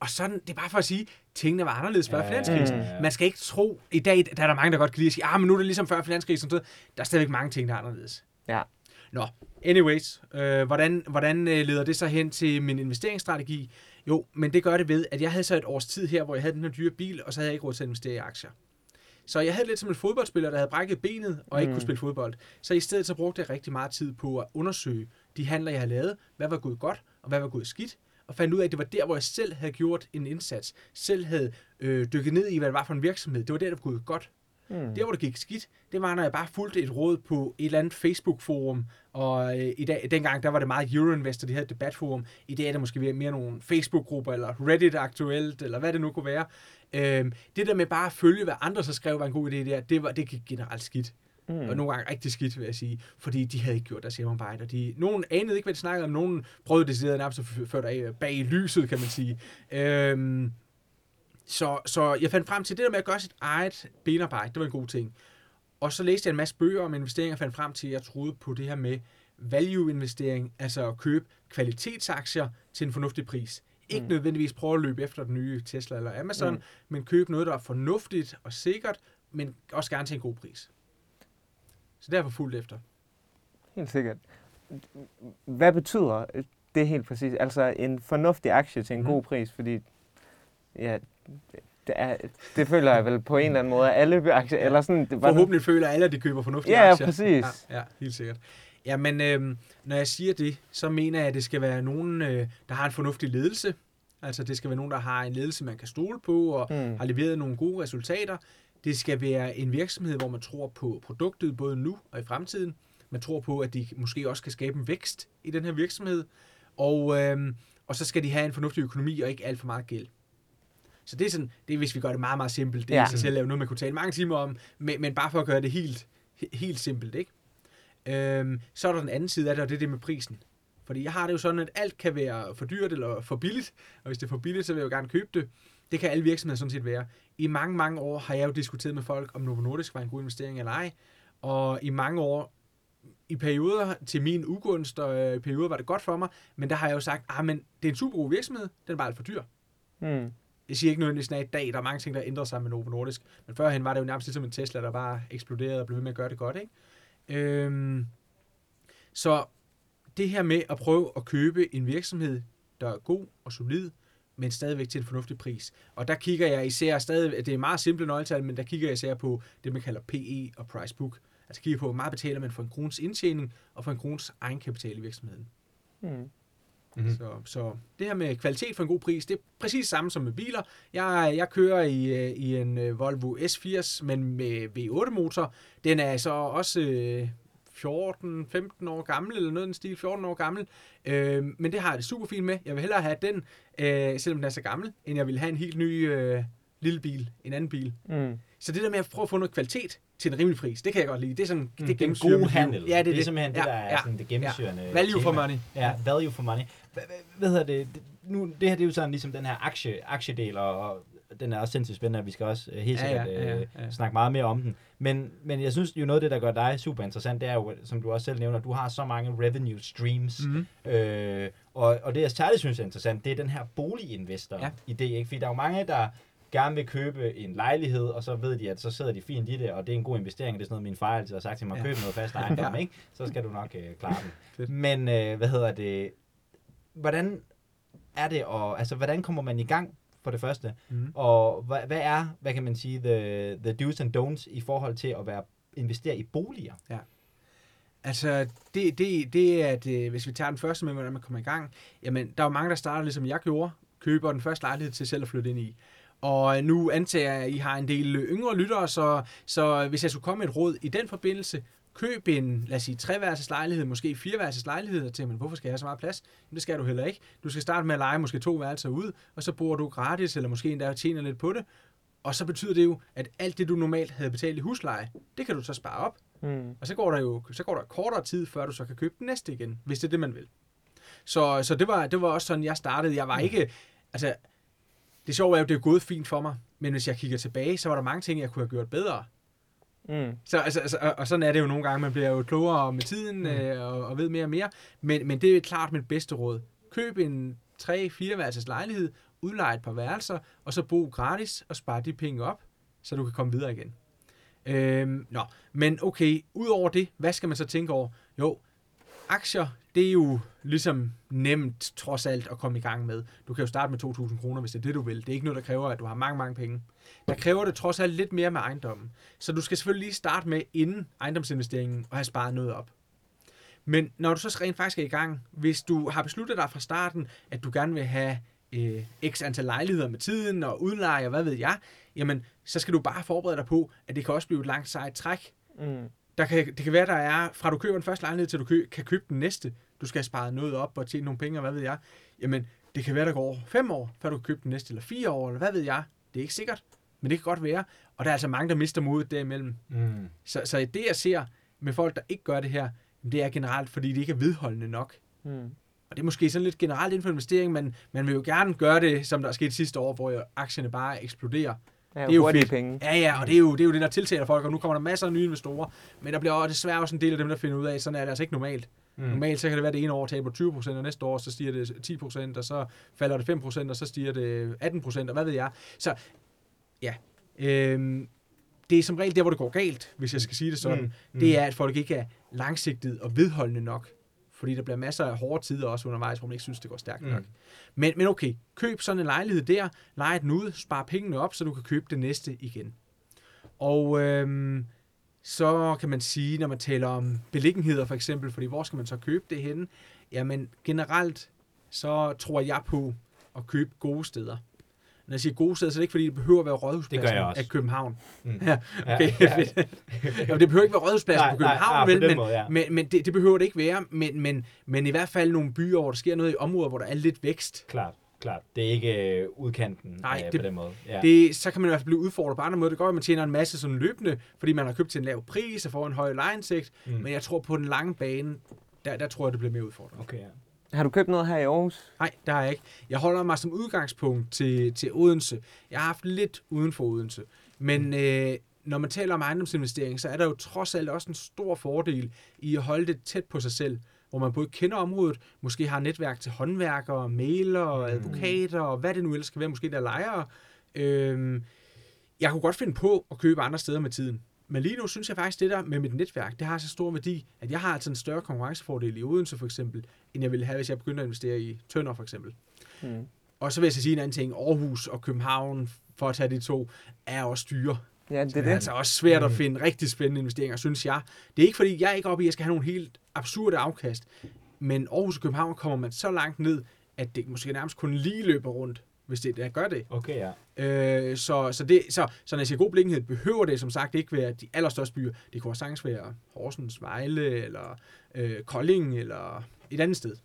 Og sådan, det er bare for at sige, at tingene var anderledes før Ja, finanskrisen. ja, ja. Man skal ikke tro, i dag der er der mange, der godt kan lide at sige, ah, men nu er det ligesom før finanskrisen. Så der er stadigvæk mange ting, der er anderledes. Ja. Nå, anyways, øh, hvordan, hvordan øh, leder det så hen til min investeringsstrategi? Jo, men det gør det ved, at jeg havde så et års tid her, hvor jeg havde den her dyre bil, og så havde jeg ikke råd til at investere i aktier. Så jeg havde lidt som en fodboldspiller, der havde brækket benet og ikke Mm. kunne spille fodbold. Så i stedet så brugte jeg rigtig meget tid på at undersøge de handler, jeg havde lavet. Hvad var gået godt, og hvad var gået skidt. Og fandt ud af, at det var der, hvor jeg selv havde gjort en indsats. Selv havde øh, dykket ned i, hvad det var for en virksomhed. Det var der, der var gået godt. Mm. Der, hvor det gik skidt, det var, når jeg bare fulgte et råd på et eller andet Facebook-forum. Og øh, i dag, dengang, der var det meget Euroinvestor, de havde et debatforum. I dag er det måske mere nogle Facebook-grupper, eller Reddit aktuelt, eller hvad det nu kunne være. Øh, det der med bare at følge, hvad andre så skrev var en god idé der, det, var, det gik generelt skidt. Mm. Og nogle gange rigtig skidt, vil jeg sige. Fordi de havde ikke gjort deres hjemmearbejde. og De, nogen anede ikke, hvad de snakkede om. Nogen prøvede det nærmest at føre dig bag i lyset, kan man sige. Øhm, så, så jeg fandt frem til det der med at gøre sit eget benarbejde. Det var en god ting. Og så læste jeg en masse bøger om investeringer og fandt frem til, at jeg troede på det her med value-investering, altså at købe kvalitetsaktier til en fornuftig pris. Ikke Mm. mm. nødvendigvis prøve at løbe efter den nye Tesla eller Amazon, Mm. mm. men købe noget, der er fornuftigt og sikkert, men også gerne til en god pris. Så derfor fuldt efter. Helt sikkert. Hvad betyder det helt præcis? Altså en fornuftig aktie til en Mhm. god pris, fordi ja, det, er, det føler jeg vel på en eller anden måde, at alle aktier, eller sådan... Det var Forhåbentlig føler alle, at de køber fornuftige Ja, ja, aktier. præcis. Ja, ja, helt sikkert. Ja, men øhm, når jeg siger det, så mener jeg, at det skal være nogen, øh, der har en fornuftig ledelse. Altså, det skal være nogen, der har en ledelse, man kan stole på, og Mm. har leveret nogle gode resultater. Det skal være en virksomhed, hvor man tror på produktet, både nu og i fremtiden. Man tror på, at de måske også kan skabe en vækst i den her virksomhed. Og, øhm, og så skal de have en fornuftig økonomi og ikke alt for meget gæld. Så det er sådan, det er, hvis vi gør det meget, meget simpelt. Det er Ja. i sig selv noget, man kunne tale mange timer om, men, men bare for at gøre det helt, he- helt simpelt, ikke? Øhm, så er der den anden side af det, og det er det med prisen. Fordi jeg har det jo sådan, at alt kan være for dyrt eller for billigt, og hvis det er for billigt, så vil jeg jo gerne købe det. Det kan alle virksomheder sådan set være. I mange, mange år har jeg jo diskuteret med folk, om Novo Nordisk var en god investering eller ej. Og i mange år, i perioder til min ugunst, og øh, i perioder var det godt for mig, men der har jeg jo sagt, ah, men det er en super god virksomhed, den er bare alt for dyr. Mm. Jeg siger ikke nødvendigvis at i dag, der er mange ting, der ændrer sig med Novo Nordisk, men førhen var det jo nærmest ligesom en Tesla, der bare eksploderede og blev ved med at gøre det godt, ikke? Øhm, så det her med at prøve at købe en virksomhed, der er god og solid, men stadigvæk til en fornuftig pris. Og der kigger jeg især stadig, det er meget simple nøgletal, men der kigger jeg især på det, man kalder PE og price book. Altså kigger på, hvor meget betaler man for en krones indtjening og for en krones egenkapital i virksomheden. Mm. Mhm. Så, så det her med kvalitet for en god pris, det er præcis det samme som med biler. Jeg, jeg kører i, øh, i en øh, Volvo S80, men med V8-motor. Den er så også øh, 14-15 år gammel, eller noget i den stil, 14 år gammel. Øh, men det har jeg det super fint med. Jeg vil hellere have den, øh, selvom den er så gammel, end jeg vil have en helt ny øh, lille bil, en anden bil. Mm. Så det der med at prøve at få noget kvalitet til en rimelig pris, det kan jeg godt lide. Det er sådan, det Det er en god handel. Ja, det er, det er simpelthen det, Ja, der er ja, sådan det gennemsyrende Value for tema. money. Ja, value for money. Hvad, hedder det? Nu, det her det er jo sådan ligesom den her aktie, aktiedel, og, den er også sindssygt spændende, og vi skal også øh, helt Ja, ja, sikkert ja, øh, ja. snakke meget mere om den. Men, men jeg synes jo noget af det, der gør dig super interessant, det er jo, som du også selv nævner, du har så mange revenue streams. Mhm. Øh, og, og det jeg særligt synes er interessant, det er den her boliginvestor Ja. ikke? Fordi der er jo mange, der gerne vil købe en lejlighed, og så ved de, at så sidder de fint i det, og det er en god investering, det er sådan noget, min far altid har sagt til mig, Ja. køb noget fast ejendom, Ja. ikke? Så skal du nok øh, klare den. Men øh, hvad hedder det, hvordan er det, og altså, hvordan kommer man i gang, for det første, Mhm. og hvad, hvad er, hvad kan man sige, the, the do's and don'ts i forhold til at være investere i boliger? Altså, det, det, det er, at øh, hvis vi tager den første med, hvordan man kommer i gang, jamen, der er jo mange, der starter, ligesom jeg gjorde, køber den første lejlighed til selv at flytte ind i. Og nu antager jeg, at I har en del øh, yngre lyttere, så, så hvis jeg skulle komme med et råd i den forbindelse, køb en, lad os sige, treværelses lejlighed, måske fireværelses lejlighed, og tænker man, hvorfor skal jeg have så meget plads? Men det skal du heller ikke. Du skal starte med at lege måske to værelser ud, og så bor du gratis, eller måske endda tjener lidt på det. Og så betyder det jo, at alt det, du normalt havde betalt i husleje, det kan du så spare op. Mm. Og så går der jo så går der kortere tid, før du så kan købe den næste igen, hvis det er det, man vil. Så, så det, var, det var også sådan, jeg startede. Jeg var ikke... Altså, det sjove er jo, det er gået fint for mig, men hvis jeg kigger tilbage, så var der mange ting, jeg kunne have gjort bedre. Mm. Så, altså, altså, og, og sådan er det jo nogle gange. Man bliver jo klogere med tiden mm. øh, og, og ved mere og mere. Men, men det er klart mit bedste råd. Køb en 3-4 værelses lejlighed, udlej et par værelser, og så bo gratis og spare de penge op, så du kan komme videre igen. Øhm, nå, men okay, udover det, hvad skal man så tænke over? Jo, aktier, det er jo ligesom nemt trods alt at komme i gang med. Du kan jo starte med 2.000 kroner, hvis det er det, du vil. Det er ikke noget, der kræver, at du har mange, mange penge. Der kræver det trods alt lidt mere med ejendommen. Så du skal selvfølgelig lige starte med inden ejendomsinvesteringen og have sparet noget op. Men når du så rent faktisk er i gang, hvis du har besluttet dig fra starten, at du gerne vil have øh, x antal lejligheder med tiden og udleje og hvad ved jeg, jamen så skal du bare forberede dig på, at det kan også blive et langt sejt træk. Mm. Der kan, det kan være, der er, fra du køber den første lejlighed, til du kø, kan købe den næste. Du skal have sparet noget op og tjene nogle penge, og hvad ved jeg. Jamen, det kan være, der går fem år, før du kan købe den næste, eller fire år, eller hvad ved jeg. Det er ikke sikkert, men det kan godt være. Og der er altså mange, der mister modet derimellem. Mm. Så, så det, jeg ser med folk, der ikke gør det her, det er generelt, fordi de ikke er vedholdende nok. Mm. Og det er måske sådan lidt generelt inden for investering, men man vil jo gerne gøre det, som der er sket sidste år, hvor jo aktierne bare eksploderer. Ja, Det er jo fedt. penge. Ja, ja, og det er jo det, er jo det der tiltaler folk, og nu kommer der masser af nye investorer, men der bliver også desværre også en del af dem, der finder ud af, sådan er det altså ikke normalt. Mm. Normalt så kan det være, at det ene år taber 20%, og næste år så stiger det 10%, og så falder det 5%, og så stiger det 18%, og hvad ved jeg. Så ja, øhm, det er som regel der, hvor det går galt, hvis jeg skal sige det sådan. Mm. Mm. Det er, at folk ikke er langsigtet og vedholdende nok. Fordi der bliver masser af hårde tider også undervejs, hvor man ikke synes, det går stærkt Mm. nok. Men, men okay, køb sådan en lejlighed der, lej den ud, spar pengene op, så du kan købe det næste igen. Og øhm, så kan man sige, når man taler om beliggenheder for eksempel, fordi hvor skal man så købe det henne? Jamen generelt, så tror jeg på at købe gode steder. Når jeg siger gode steder, så er det ikke, fordi det behøver at være rådhuspladsen af København. Mm. Ja, okay, Ja, ja, Jamen, det behøver ikke være rådhuspladsen på København, ah, vel, på men, måde, ja. men, men det, det behøver det ikke være. Men, men, men i hvert fald nogle byer, hvor der sker noget i områder, hvor der er lidt vækst. Klart. Klart. Det er ikke øh, udkanten Nej, øh, det- på den måde. Ja. Det, så kan man i hvert fald blive udfordret på andre måder. Det går, at man tjener en masse sådan løbende, fordi man har købt til en lav pris og får en høj lejeindsigt. Mm. Men jeg tror på den lange bane, der, der tror jeg, det bliver mere udfordrende. Okay, ja. Har du købt noget her i Aarhus? Nej, det har jeg ikke. Jeg holder mig som udgangspunkt til, til Odense. Jeg har haft lidt uden for Odense. Men øh, når man taler om ejendomsinvestering, så er der jo trods alt også en stor fordel i at holde det tæt på sig selv. Hvor man både kender området, måske har netværk til håndværkere, mailere, advokater og hvad det nu ellers skal være, måske der er lejere. Øhm, jeg kunne godt finde på at købe andre steder med tiden. Men lige nu synes jeg faktisk, det der med mit netværk, det har så stor værdi, at jeg har altså en større konkurrencefordel i Odense for eksempel, end jeg ville have, hvis jeg begyndte at investere i Tønder for eksempel. Mm. Og så vil jeg så sige en anden ting. Aarhus og København, for at tage de to, er også dyre. Ja, det Det er det. altså også svært at Mm. finde rigtig spændende investeringer, synes jeg. Det er ikke fordi, jeg er ikke oppe i, at jeg skal have nogle helt absurde afkast. Men Aarhus og København kommer man så langt ned, at det måske nærmest kun lige løber rundt, hvis det der gør det. Okay, ja. Øh, så, så, det, så, så når jeg siger god beliggenhed, behøver det som sagt ikke være de allerstørste byer. Det kunne også sagtens være Horsens, Vejle, eller øh, Kolding, eller et andet sted.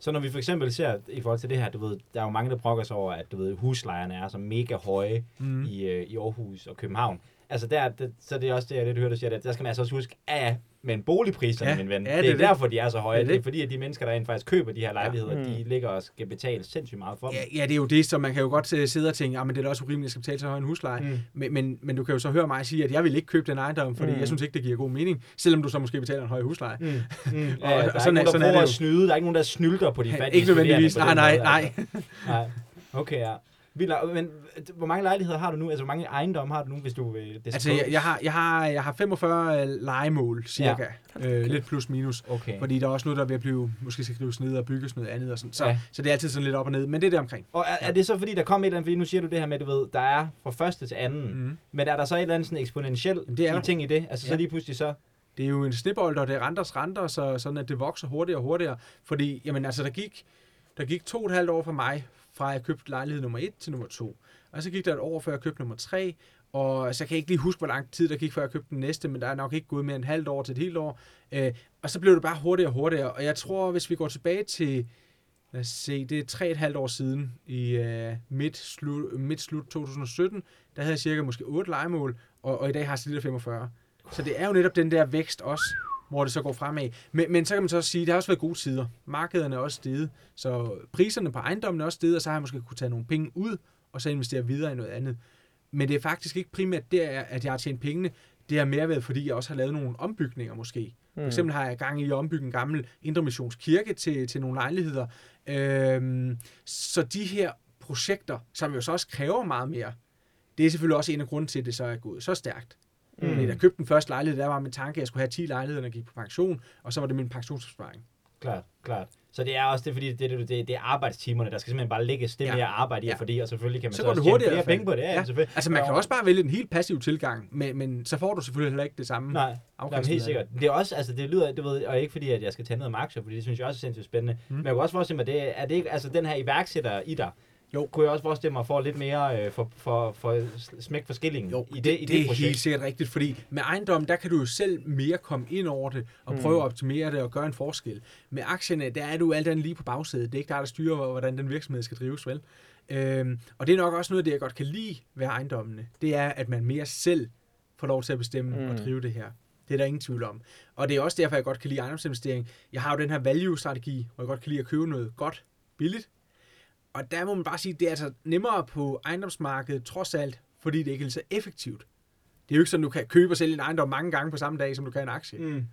Så når vi for eksempel ser i forhold til det her, du ved, der er jo mange, der brokker sig over, at du ved, huslejerne er så mega høje Mm. i, øh, i Aarhus og København. Altså der, det, så det er også det, jeg lidt hører, du siger, at der skal man altså også huske, ja, ja, men boligpriserne, Ja, min ven, ja, det, det er er det. derfor, de er så høje. Det er Det er, det. fordi, at de mennesker, der rent faktisk køber de her lejligheder, Mm. de ligger og skal betale sindssygt meget for dem. Ja, ja, det er jo det, som man kan jo godt øh, sidde og tænke, ah, men det er da også urimeligt, at jeg skal betale så høj en husleje. Mm. Men, men, men du kan jo så høre mig sige, at jeg vil ikke købe den ejendom, fordi Mm. jeg synes ikke, det giver god mening, selvom du så måske betaler en høj husleje. Mm. Mm. Ja, Og- der er og ikke sådan nogen, er- der sådan er prøver det at snyde. Der er ikke nogen, der snylter på de fattige ikke nødvendigvis. Nej, nej, måde, nej. Altså. nej. Okay, ja. Vi la- Men hvor mange lejligheder har du nu? Altså, hvor mange ejendomme har du nu, hvis du vil det Altså, jeg, jeg, har, jeg, har, jeg har 45 legemål, cirka. Ja. Øh, lidt plus minus. Okay. Fordi der er også noget, der er ved at blive, måske skal skrives ned og bygges noget andet. Og sådan. Så, Ja. så det er altid sådan lidt op og ned. Men det er der omkring. Og er, er det så fordi, der kom et eller andet, fordi nu siger du det her med, du ved, der er fra første til anden, mm. Men er der så et eller andet sådan eksponentielt Jamen, det er ting i det? Altså så Ja. lige pludselig så, Det er jo en snebold, og det er renters renter, så sådan at det vokser hurtigere og hurtigere. Fordi, jamen altså, der gik, der gik to og et halvt år for mig, fra jeg købte lejlighed nummer 1 til nummer 2. Og så gik der et år, før jeg købte nummer 3, Og altså, så kan jeg ikke lige huske, hvor lang tid der gik, før jeg købte den næste, men der er nok ikke gået mere end et halvt år til et helt år. Øh, og så blev det bare hurtigere og hurtigere. Og jeg tror, hvis vi går tilbage til, lad os se, det er tre et halvt år siden, i øh, midt, slut, midt slut 2017, der havde jeg cirka måske otte legemål, og, og i dag har jeg 45. Så det er jo netop den der vækst også, hvor det så går fremad. Men, men så kan man så også sige, at det har også været gode tider. Markederne er også steget, så priserne på ejendommen er også steget, og så har jeg måske kunne tage nogle penge ud, og så investere videre i noget andet. Men det er faktisk ikke primært der, at jeg har tjent pengene. Det har mere været, fordi jeg også har lavet nogle ombygninger måske. For eksempel har jeg gang i at ombygge en gammel Indre Missions kirke til, til nogle lejligheder. Øhm, så de her projekter, som jo så også kræver meget mere, det er selvfølgelig også en af grunden til, at det så er gået så stærkt. Mm. Fordi da jeg købte den første lejlighed, der var min tanke, at jeg skulle have 10 lejligheder, når jeg gik på pension, og så var det min pensionsopsparing. klart, klart. Så det er også det, fordi det, det, det, det er arbejdstimerne, der skal simpelthen bare lægges det Ja. mere arbejde i, Ja. fordi, og selvfølgelig kan man Så så, også tjene flere penge på det. Ja, Ja. Altså, man kan Og- også bare vælge en helt passiv tilgang, men, men så får du selvfølgelig heller ikke det samme Nej, Jamen, helt sikkert. Det er også, altså det lyder, du ved, og ikke fordi, at jeg skal tage noget med aktier, fordi det synes jeg også er sindssygt spændende. Mm. Men jeg kunne også forestille mig, det, er det ikke, altså den her iværksætter i dig, Jo. kunne jeg også forestille mig få lidt mere øh, for, for, for smæk for skillingen Jo, i det, i det, det er projekt. helt sikkert rigtigt, fordi med ejendom, der kan du jo selv mere komme ind over det, og Mm. prøve at optimere det og gøre en forskel. Med aktierne, der er du alt andet lige på bagsædet. Det er ikke dig, der styrer, hvordan den virksomhed skal drives, vel? Øhm, og det er nok også noget af det, jeg godt kan lide ved ejendommene. Det er, at man mere selv får lov til at bestemme mm. Mm. og drive det her. Det er der ingen tvivl om. Og det er også derfor, jeg godt kan lide ejendomsinvestering. Jeg har jo den her value-strategi, hvor jeg godt kan lide at købe noget godt, billigt. Og der må man bare sige, at det er altså nemmere på ejendomsmarkedet, trods alt, fordi det ikke er så effektivt. Det er jo ikke sådan, du kan købe og sælge en ejendom mange gange på samme dag, som du kan en aktie. Mm.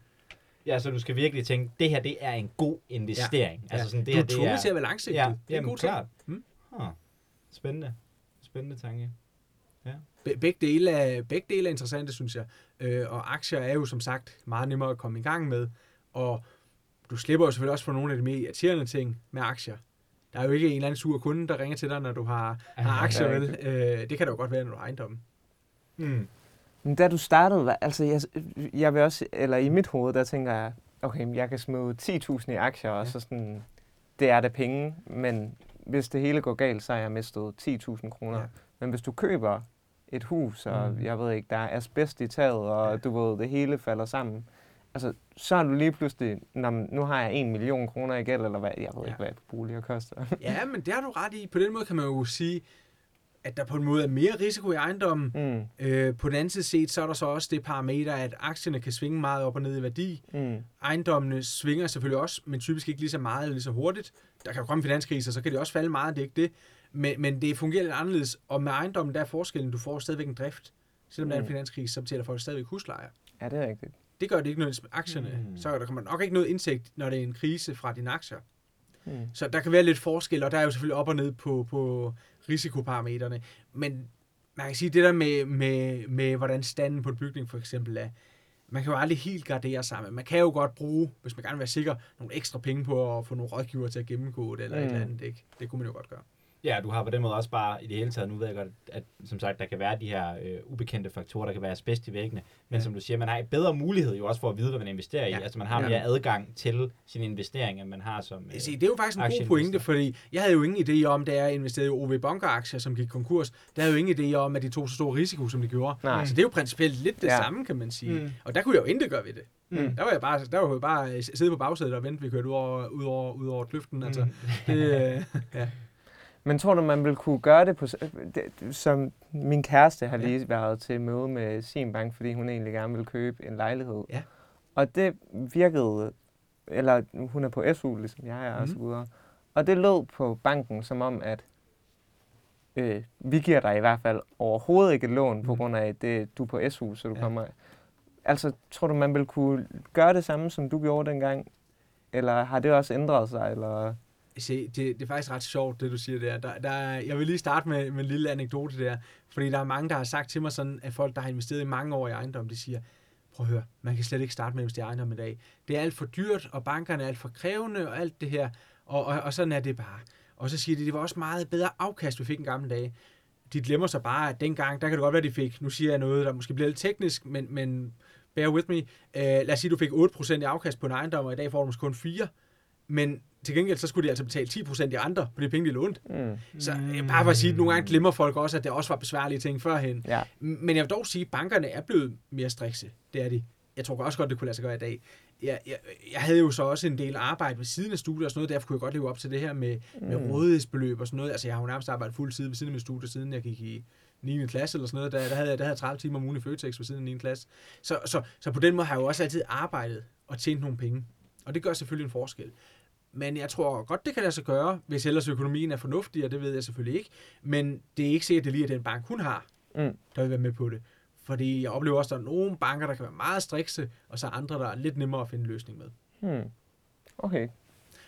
Ja, så du skal virkelig tænke, det her det er en god investering. Ja. Altså sådan, det du her, er det er... til at være langsigtet. Ja, det er en god klart. Mm. Huh. Spændende. Spændende tanke. Be- begge, dele er, begge dele er interessante, synes jeg. Øh, og aktier er jo som sagt meget nemmere at komme i gang med. Og du slipper jo selvfølgelig også for nogle af de mere irriterende ting med aktier. Der er jo ikke en eller anden sur kunde, der ringer til dig, når du har, har aktier, Ja, vel? Øh, det kan det jo godt være, når du har ejendom. Mm. Men da du startede, altså jeg, jeg vil også, eller i mit hoved, der tænker jeg, okay, jeg kan smide 10.000 i aktier, og Ja. så sådan, det er da penge, men hvis det hele går galt, så har jeg mistet 10.000 kroner. Ja. Ja. Men hvis du køber et hus, og Mm. jeg ved ikke, der er asbest i taget, og Ja. ja. du ved, det hele falder sammen, altså, så er du lige pludselig, "Nå, men nu har jeg en million kroner i gæld, eller hvad, jeg ved Ja. ikke, hvad boliger koster. Ja, men det har du ret i. På den måde kan man jo sige, at der på en måde er mere risiko i ejendommen. Mm, Øh, på den anden side set, så er der så også det parameter, at aktierne kan svinge meget op og ned i værdi. mm, Ejendommene svinger selvfølgelig også, men typisk ikke lige så meget eller lige så hurtigt. Der kan jo komme finanskriser, så kan det også falde meget, det er ikke det. Men, men det fungerer lidt anderledes, og med ejendommen, der er forskellen, du får stadigvæk en drift. Selvom der er en Mm. finanskrise, så betaler folk stadigvæk huslejer. ja, det er rigtigt. Det gør det ikke noget med aktierne. Mm. Så der kommer nok ikke noget indsigt, når det er en krise fra dine aktier. Mm. Så der kan være lidt forskel, og der er jo selvfølgelig op og ned på, på risikoparametrene. Men man kan sige, det der med, med, med hvordan standen på en bygning for eksempel er, man kan jo aldrig helt gardere sammen. Man kan jo godt bruge, hvis man gerne vil være sikker, nogle ekstra penge på at få nogle rådgiver til at gennemgå det, eller mm. et eller andet. Ikke? Det kunne man jo godt gøre. Ja, du har på den måde også bare i det hele taget, nu ved jeg godt, at som sagt, der kan være de her øh, ubekendte faktorer, der kan være asbest i væggene, men Ja. som du siger, man har en bedre mulighed jo også for at vide, hvad man investerer i. Ja. Altså man har Ja. mere adgang til sin investering, end man har som... Øh, Se, det er jo faktisk en god pointe, fordi jeg havde jo ingen idé om, da jeg investerede i OV Bunker-aktier, som gik konkurs, der havde jo ingen idé om, at de tog så stor risiko, som de gjorde. Nej. Så det er jo principielt lidt det Ja. samme, kan man sige. Mm. Mm. Og der kunne jeg jo intet gøre ved det. Mm. Der var jeg bare, der var jeg bare øh, sidde på bagsædet og vente, vi kørte ud over, ud over, ud over kløften. Altså, Mm. det, øh, ja. Men tror du, man vil kunne gøre det på... s- det- Som min kæreste har Ja. lige været til møde med sin bank, fordi hun egentlig gerne vil købe en lejlighed. Ja. Og det virkede... Eller hun er på SU, ligesom jeg er, og Mhm. så videre. Og det lød på banken som om, at øh, vi giver dig i hvert fald overhovedet ikke et lån, på Mhm. grund af, at det, du er på SU, så du Ja. ja. kommer... Altså, tror du, man vil kunne gøre det samme, som du gjorde dengang? Eller har det også ændret sig? Eller? Se, det, det er faktisk ret sjovt, det du siger der. der, der jeg vil lige starte med, med en lille anekdote der. Fordi der er mange, der har sagt til mig sådan, at folk, der har investeret i mange år i ejendom, de siger, prøv at høre, man kan slet ikke starte med at investere i ejendom i dag. Det er alt for dyrt, og bankerne er alt for krævende, og alt det her. Og, og, og sådan er det bare. Og så siger de, det var også meget bedre afkast, vi fik en gamle dage. De glemmer så bare, at dengang, der kan det godt være, de fik, nu siger jeg noget, der måske bliver lidt teknisk, men, men bear with me. Uh, lad os sige, du fik 8% i afkast på en ejendom, og i dag får du måske kun 4. Men til gengæld, så skulle de altså betale 10% i andre på de penge, de lånte. Mm. Så mm. bare for at sige, at nogle gange glemmer folk også, at det også var besværlige ting førhen. Ja. Men jeg vil dog sige, at bankerne er blevet mere strikse. Det er de. Jeg tror også godt, det kunne lade sig gøre i dag. Jeg, jeg, jeg havde jo så også en del arbejde ved siden af studiet og sådan noget, derfor kunne jeg godt leve op til det her med, mm. med rådighedsbeløb og sådan noget. Altså, jeg har jo nærmest arbejdet fuld tid ved siden af mit studie, siden jeg gik i 9. klasse eller sådan noget. Der, der, havde, jeg, der havde jeg 30 timer om ugen i Føtex ved siden af 9. klasse. Så, så, så på den måde har jeg jo også altid arbejdet og tjent nogle penge. Og det gør selvfølgelig en forskel. Men jeg tror godt, det kan lade sig gøre, hvis ellers økonomien er fornuftig, og det ved jeg selvfølgelig ikke. Men det er ikke sikkert, at det lige er den bank, hun har, Mm. der vil være med på det. Fordi jeg oplever også, at der er nogle banker, der kan være meget strikse, og så andre, der er lidt nemmere at finde en løsning med. Hmm. Okay.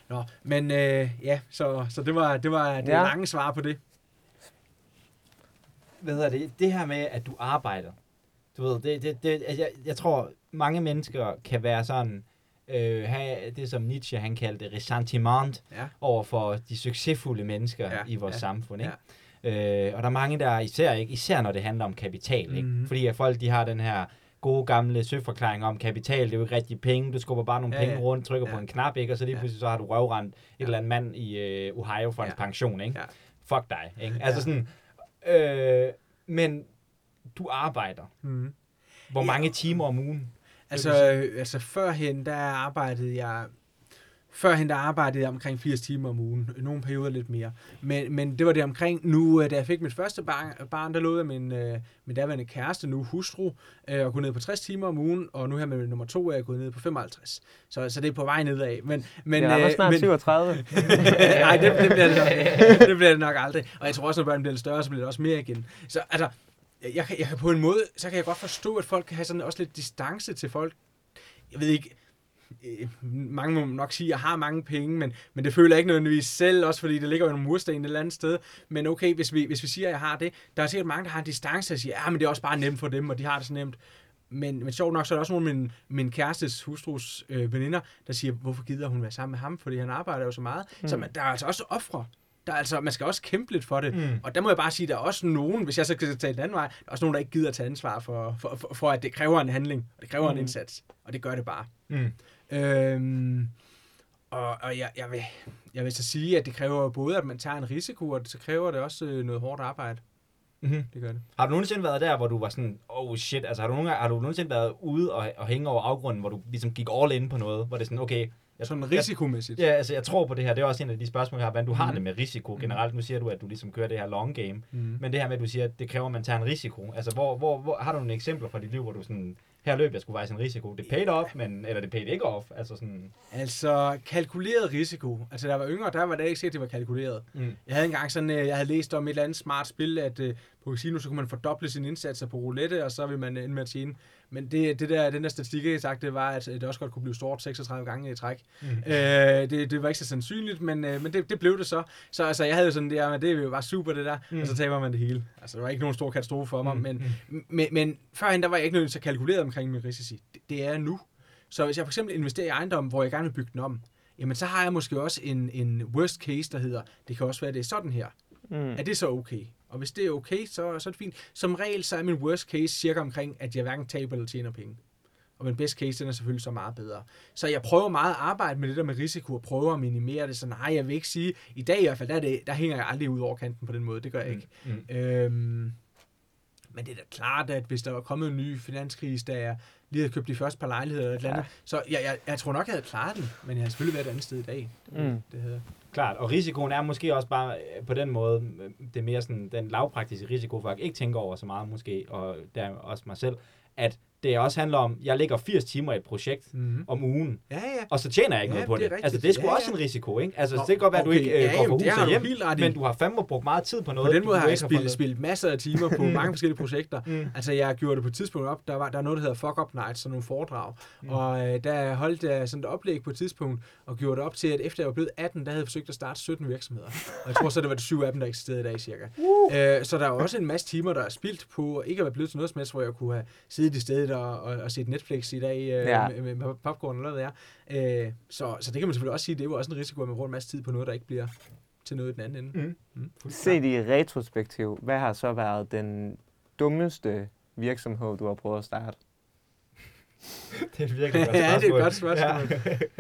Nå, men øh, ja, så, så det var det, var det ja. Lange svar på det. hvad hedder det, det her med, at du arbejder, du ved, det, det, det, altså, jeg, jeg tror, mange mennesker kan være sådan, øh, have det som Nietzsche, han kaldte ressentiment Ja. over for de succesfulde mennesker Ja, i vores ja, samfund, ikke? Ja. Øh, og der er mange, der især ikke, især når det handler om kapital, ikke? Mhm. Fordi at folk, de har den her gode gamle søforklaring om kapital, det er jo ikke rigtig penge, du skubber bare nogle Ja, penge ja. rundt, trykker Ja. på en knap, ikke? Og så lige Ja. pludselig så har du røvrendt et Ja. eller andet mand i øh, Ohio for Ja. en pension, ikke? Ja. Fuck dig, ikke? Altså Ja. sådan, øh, men du arbejder. Mm. Hvor Ja. mange timer om ugen? Altså, øh, altså førhen, der arbejdede jeg... Førhen, der arbejdede jeg omkring 80 timer om ugen. Nogle perioder lidt mere. Men, men det var det omkring. Nu, øh, da jeg fik mit første barn, barn der lod jeg min, øh, min daværende kæreste, nu hustru, øh, at gå ned på 60 timer om ugen. Og nu her med nummer to er jeg gået ned på 55. Så, så det er på vej nedad. Men, men, er øh, snart men, 37. Nej, det, det, bliver det, nok, det bliver det nok aldrig. Og jeg tror også, når børnene bliver lidt større, så bliver det også mere igen. Så altså, jeg kan, jeg kan på en måde, så kan jeg godt forstå, at folk kan have sådan også lidt distance til folk. Jeg ved ikke, øh, mange må nok sige, at jeg har mange penge, men, men det føler jeg ikke nødvendigvis selv, også fordi det ligger jo nogle mursten et eller andet sted. Men okay, hvis vi, hvis vi siger, at jeg har det, der er sikkert mange, der har en distance og siger, ja, men det er også bare nemt for dem, og de har det så nemt. Men, men sjovt nok, så er der også nogle af min, min kærestes hustrus øh, veninder, der siger, hvorfor gider hun være sammen med ham, fordi han arbejder jo så meget. Mm. Så man, der er altså også ofre. Der er altså, man skal også kæmpe lidt for det. Mm. Og der må jeg bare sige, at der er også nogen, hvis jeg så kan tage den anden vej, der er også nogen, der ikke gider tage ansvar for, for, for, for at det kræver en handling, og det kræver mm. en indsats. Og det gør det bare. Mm. Øhm, og og jeg, jeg, vil, jeg vil så sige, at det kræver både, at man tager en risiko, og så kræver det også øh, noget hårdt arbejde. Mm-hmm. Det gør det. Har du nogensinde været der, hvor du var sådan, oh shit, altså har du, nogle, gange- har du nogensinde været ude og, og hænge over afgrunden, hvor du ligesom gik all in på noget, hvor det er sådan, okay, jeg, Sådan risikomæssigt. Ja, altså jeg tror på det her. Det er også en af de spørgsmål, jeg har. Hvordan du har Mhm. det med risiko generelt. Nu siger du, at du ligesom kører det her long game. Mm. Men det her med, at du siger, at det kræver, at man tager en risiko. Altså, hvor, hvor, hvor har du nogle eksempler fra dit liv, hvor du sådan, her løb jeg skulle veje en risiko. Det paid off, men, eller det paid ikke off. Altså sådan, Altså, kalkuleret risiko. Altså, da jeg var yngre, der var det ikke sikkert, at det var kalkuleret. mm. Jeg havde engang sådan, øh, jeg havde læst om et eller andet smart spil, at øh, på casino, så kunne man fordoble sine indsatser på roulette, og så vil man ende med at tjene. Men det, det der, den der statistik, jeg sagt, det var, at det også godt kunne blive stort 36 gange i træk. Mm. Øh, det, det var ikke så sandsynligt, men, øh, men det, det blev det så. Så altså, jeg havde sådan, det, ja, det er jo bare super det der, Mm. mm. og så taber man det hele. Altså, det var ikke nogen stor katastrofe for mig, Mm, men, men, men førhen, der var jeg ikke nødt til at kalkulere omkring min risici. Det, det er jeg nu. Så hvis jeg for eksempel investerer i ejendom, hvor jeg gerne vil bygge den om, jamen så har jeg måske også en, en worst case, der hedder, det kan også være, det er sådan her. Mm. Er det så okay? Og hvis det er okay, så, så er det fint. Som regel, så er min worst case cirka omkring, at jeg hverken taber eller tjener penge. Og min best case, den er selvfølgelig så meget bedre. Så jeg prøver meget at arbejde med det der med risiko, og prøver at minimere det. Så nej, jeg vil ikke sige, i dag i hvert fald, der, er det, der hænger jeg aldrig ud over kanten på den måde. Det gør jeg ikke. Mm. Øhm, men det er da klart, at hvis der var kommet en ny finanskrise, da jeg lige havde købt de første par lejligheder eller et eller andet, så jeg, jeg, jeg tror nok, jeg havde klaret den, men jeg havde selvfølgelig været et andet sted i dag. Mm. Det havde. Klart, og risikoen er måske også bare øh, på den måde, øh, det er mere sådan den lavpraktiske risiko, for at ikke tænke over så meget måske, og der er også mig selv, at det også handler om, jeg ligger 80 timer i et projekt Mm-hmm. om ugen, Ja, ja. og så tjener jeg ikke Ja, noget på det det. rigtigt. Altså, det er sgu Ja, også ja. en risiko, ikke? Altså, Nå, det kan godt være, at du okay. ikke øh, Ja, går fra hus og hjem, men du har fandme brugt meget tid på noget. På den du måde har jeg spildt, spillet masser af timer på mange forskellige projekter. Mm. Altså, jeg gjorde det på et tidspunkt op, der var der er noget, der hedder Fuck Up Nights, sådan nogle foredrag. Mm. Mm. Og øh, der holdt jeg sådan et oplæg på et tidspunkt, og gjorde det op til, at efter jeg var blevet 18, der havde jeg forsøgt at starte 17 virksomheder. Og jeg tror så, det var de syv af dem, der eksisterede i dag cirka. Uh. Øh, så der er også en masse timer, der er spildt på ikke at være blevet til noget som helst, hvor jeg kunne have siddet i stedet og, og, og set Netflix i dag øh, Ja. med, med, med popcorn eller hvad det er. Øh, så, så det kan man selvfølgelig også sige, det er jo også en risiko, at man bruger en masse tid på noget, der ikke bliver til noget i den anden ende. Mm. Mm. Set i retrospektiv, hvad har så været den dummeste virksomhed, du har prøvet at starte? Det er et virkelig godt Ja, det er et spørgsmål. godt spørgsmål.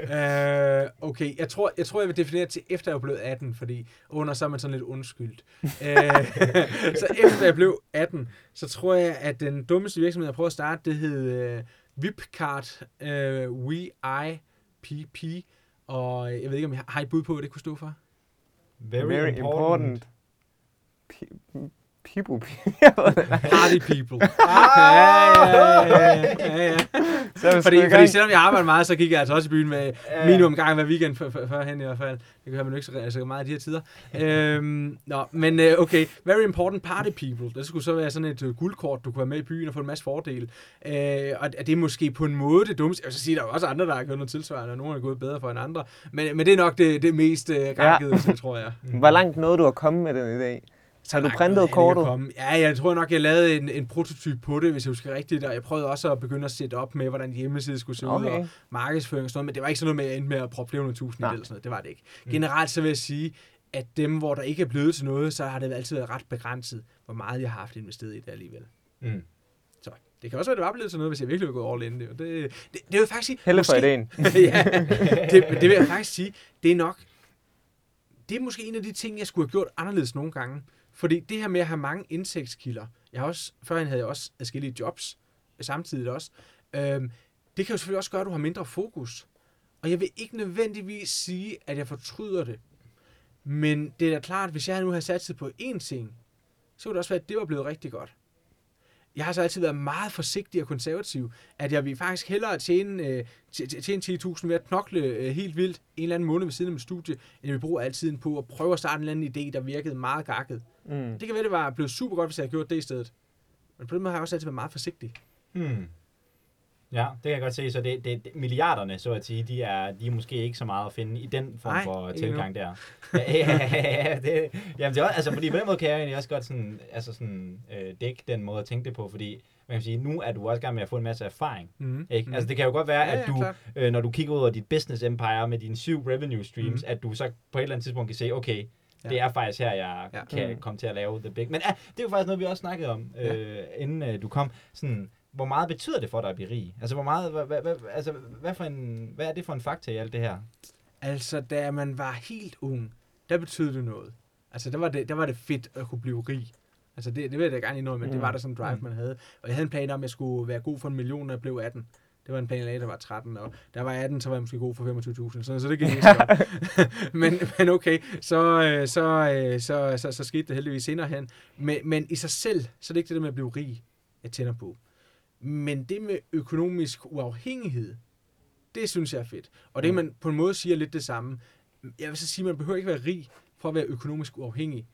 øh, okay, jeg tror, jeg tror, jeg vil definere det til efter jeg blevet 18, fordi under så er man sådan lidt undskyldt. øh, så efter jeg blev 18, så tror jeg, at den dummeste virksomhed, jeg prøvede at starte, det hed øh, Vipcard øh, WIPP, og jeg ved ikke, om jeg har et bud på, hvad det kunne stå for? Very, important. Pe- People. Party people. ja, ja, ja, ja, ja. Så vi Fordi, fordi selvom jeg arbejder meget, så gik jeg altså også i byen med minimum en gang hver weekend førhen i hvert fald. Det kan man jo ikke så, så meget i de her tider. øhm, nå, men øh, okay. Very important party people. Det skulle så være sådan et øh, guldkort, du kunne være med i byen og få en masse fordele. Øh, og det er måske på en måde det dummeste. Jeg vil så sige, der er også andre, der har gjort noget tilsvarende, og nogle er gået bedre for end andre. Men, men det er nok det, det mest øh, gakkede, ja. tror jeg. Hvor langt nåede du at komme med den i dag? Har du printet kortet? komme. Ja, jeg tror nok, jeg lavede en, en prototyp på det, hvis jeg husker rigtigt. Og jeg prøvede også at begynde at sætte op med, hvordan hjemmeside skulle se ud, Okay. og markedsføring og sådan noget. Men det var ikke sådan noget med, at jeg endte med at proppe flere hundrede tusind i Nej. det eller sådan noget. Det var det ikke. Generelt så vil jeg sige, at dem, hvor der ikke er blevet til noget, så har det altid været ret begrænset, hvor meget jeg har haft investeret i det alligevel. Mm. Så det kan også være, at det var blevet til noget, hvis jeg virkelig vil gå all in. Det, det, det, det vil jeg faktisk sige. Helle for måske- ideen. ja, det, det vil jeg faktisk sige. Det er nok, det er måske en af de ting, jeg skulle have gjort anderledes nogle gange. Fordi det her med at have mange indtægtskilder, jeg har også, førhen havde jeg også adskillige jobs, samtidig også, øhm, det kan jo selvfølgelig også gøre, at du har mindre fokus. Og jeg vil ikke nødvendigvis sige, at jeg fortryder det. Men det er da klart, at hvis jeg nu havde satset på én ting, så kunne det også være, at det var blevet rigtig godt. Jeg har så altid været meget forsigtig og konservativ, at jeg vil faktisk hellere tjene, øh, tjene 10.000 ved at knokle øh, helt vildt en eller anden måned ved siden af mit studie, end jeg vil bruge al tiden på at prøve at starte en eller anden idé, der virkede meget gakket. Mm. Det kan være, det var blevet super godt, hvis jeg havde gjort det i stedet. Men på den måde har jeg også altid været meget forsigtig. Hmm. Ja, det kan jeg godt se. Så det, det, milliarderne, så at sige, de er, de er måske ikke så meget at finde i den form Nej, for tilgang der. Ja, ja, ja, det, jamen det er også, altså, fordi på den måde kan jeg egentlig også godt sådan, altså sådan, øh, dække den måde at tænke det på, fordi man kan sige, nu er du også i gang med at få en masse erfaring. Mm-hmm. Ikke? Altså det kan jo godt være, Ja, at ja, du, klart. øh, når du kigger ud over dit business empire med dine syv revenue streams, Mhm. at du så på et eller andet tidspunkt kan se, okay, Ja. det er faktisk her, jeg Ja. kan Mhm. komme til at lave the big. Men ja, det er jo faktisk noget, vi også snakkede om, øh, inden øh, du kom. Sådan, hvor meget betyder det for dig at blive rig? Altså, hvor meget, hvad, hvad, hvad, altså, hvad, for en, hvad er det for en faktor i alt det her? Altså, da man var helt ung, der betød det noget. Altså, der var det, der var det fedt at kunne blive rig. Altså det, det vil jeg da gerne indrømme, men mm. det Mm. var der sådan en drive, Mm. man havde. Og jeg havde en plan om, at jeg skulle være god for en million, når jeg blev 18. Det var en plan, lagde, der var 13, og der var jeg 18, så var jeg måske god for 25.000, så, så det gik ikke så godt. men, men okay, så, øh, så, øh, så, så, så skete det heldigvis senere hen. Men, men i sig selv, så er det ikke det der med at blive rig, jeg tænder på. Men det med økonomisk uafhængighed, det synes jeg er fedt. Og det Mm. man på en måde siger lidt det samme. Jeg vil så sige, at man behøver ikke være rig for at være økonomisk uafhængig.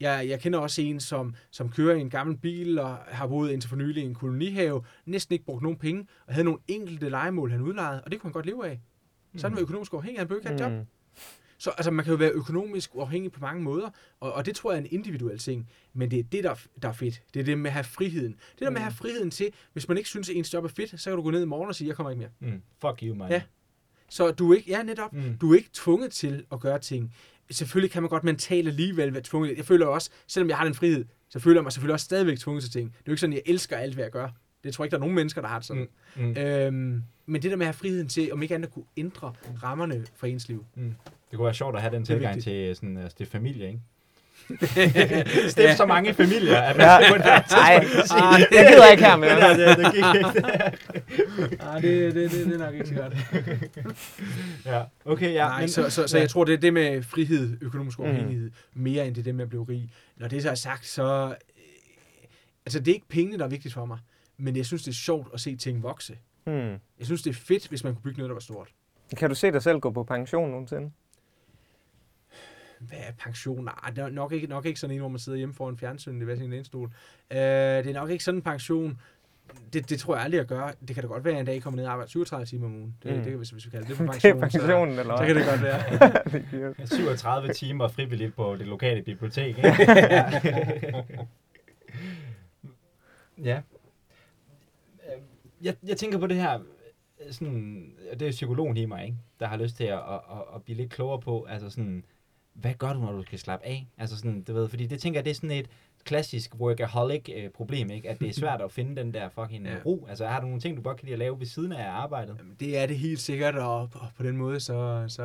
Jeg, jeg kender også en, som, som kører i en gammel bil og har boet indtil for nylig i en kolonihave, næsten ikke brugt nogen penge, og havde nogle enkelte legemål, han udlejede, og det kunne han godt leve af. Så han var økonomisk uafhængig, han behøvede ikke have et job. Mm. Så altså, man kan jo være økonomisk uafhængig på mange måder, og, og det tror jeg er en individuel ting. Men det er det, der, der er fedt. Det er det med at have friheden. Det der med at have friheden til, hvis man ikke synes, at ens job er fedt, så kan du gå ned i morgen og sige, jeg kommer ikke mere. Mm. Fuck you, man. Ja. Så du er ikke, ja netop, Mm. du er ikke tvunget til at gøre ting. Selvfølgelig kan man godt mentalt alligevel være tvunget. Jeg føler også, selvom jeg har den frihed, så føler jeg mig selvfølgelig også stadigvæk tvunget til ting. Det er jo ikke sådan, at jeg elsker alt, hvad jeg gør. Det tror jeg ikke, der er nogen mennesker, der har det sådan. Mm. Mm. Øhm, men det der med at have friheden til, om ikke andet at kunne ændre rammerne for ens liv. Det kunne være sjovt at have den tilgang til sådan, altså, det familie, ikke? Stifte så mange familier, at man Ja. ja. på et Ej, tidspunkt jeg gider ikke her med. det, der, det, det gik ikke. Ah, det, det, det, det er nok ikke så godt. ja. Okay, ja. Nej, så, så, så jeg tror, det er det med frihed, økonomisk Mm. uafhængighed, mere end det er det med at blive rig. Når det så er sagt, så... Øh, altså, det er ikke pengene, der er vigtigt for mig. Men jeg synes, det er sjovt at se ting vokse. Hmm. Jeg synes, det er fedt, hvis man kunne bygge noget, der var stort. Kan du se dig selv gå på pension nogensinde? Hvad er pension? Nej, det er nok ikke, nok ikke sådan en, hvor man sidder hjemme foran fjernsynet i hver sin lænestol. Øh, det er nok ikke sådan en pension. Det, det tror jeg aldrig, jeg gør. Det kan da godt være, at en dag jeg kommer ned og arbejder 37 timer om ugen. Det, Mm. det kan, hvis, hvis vi kalder det for Det pension. er pensionen, eller Så, så kan det godt være. det godt. 37 timer frivilligt på det lokale bibliotek, ikke? ja. Jeg, jeg tænker på det her, øh, sådan, og det er psykologen i mig, ikke? der har lyst til at, at, at, at blive lidt klogere på, altså sådan, hvad gør du, når du skal slappe af? Altså sådan, du ved, fordi det tænker jeg, det er sådan et klassisk workaholic-problem, ikke? At det er svært at finde den der fucking Ja. ja. ro. Altså, har du nogle ting, du godt kan lide at lave ved siden af arbejdet? Jamen, det er det helt sikkert, og, og på den måde, så, så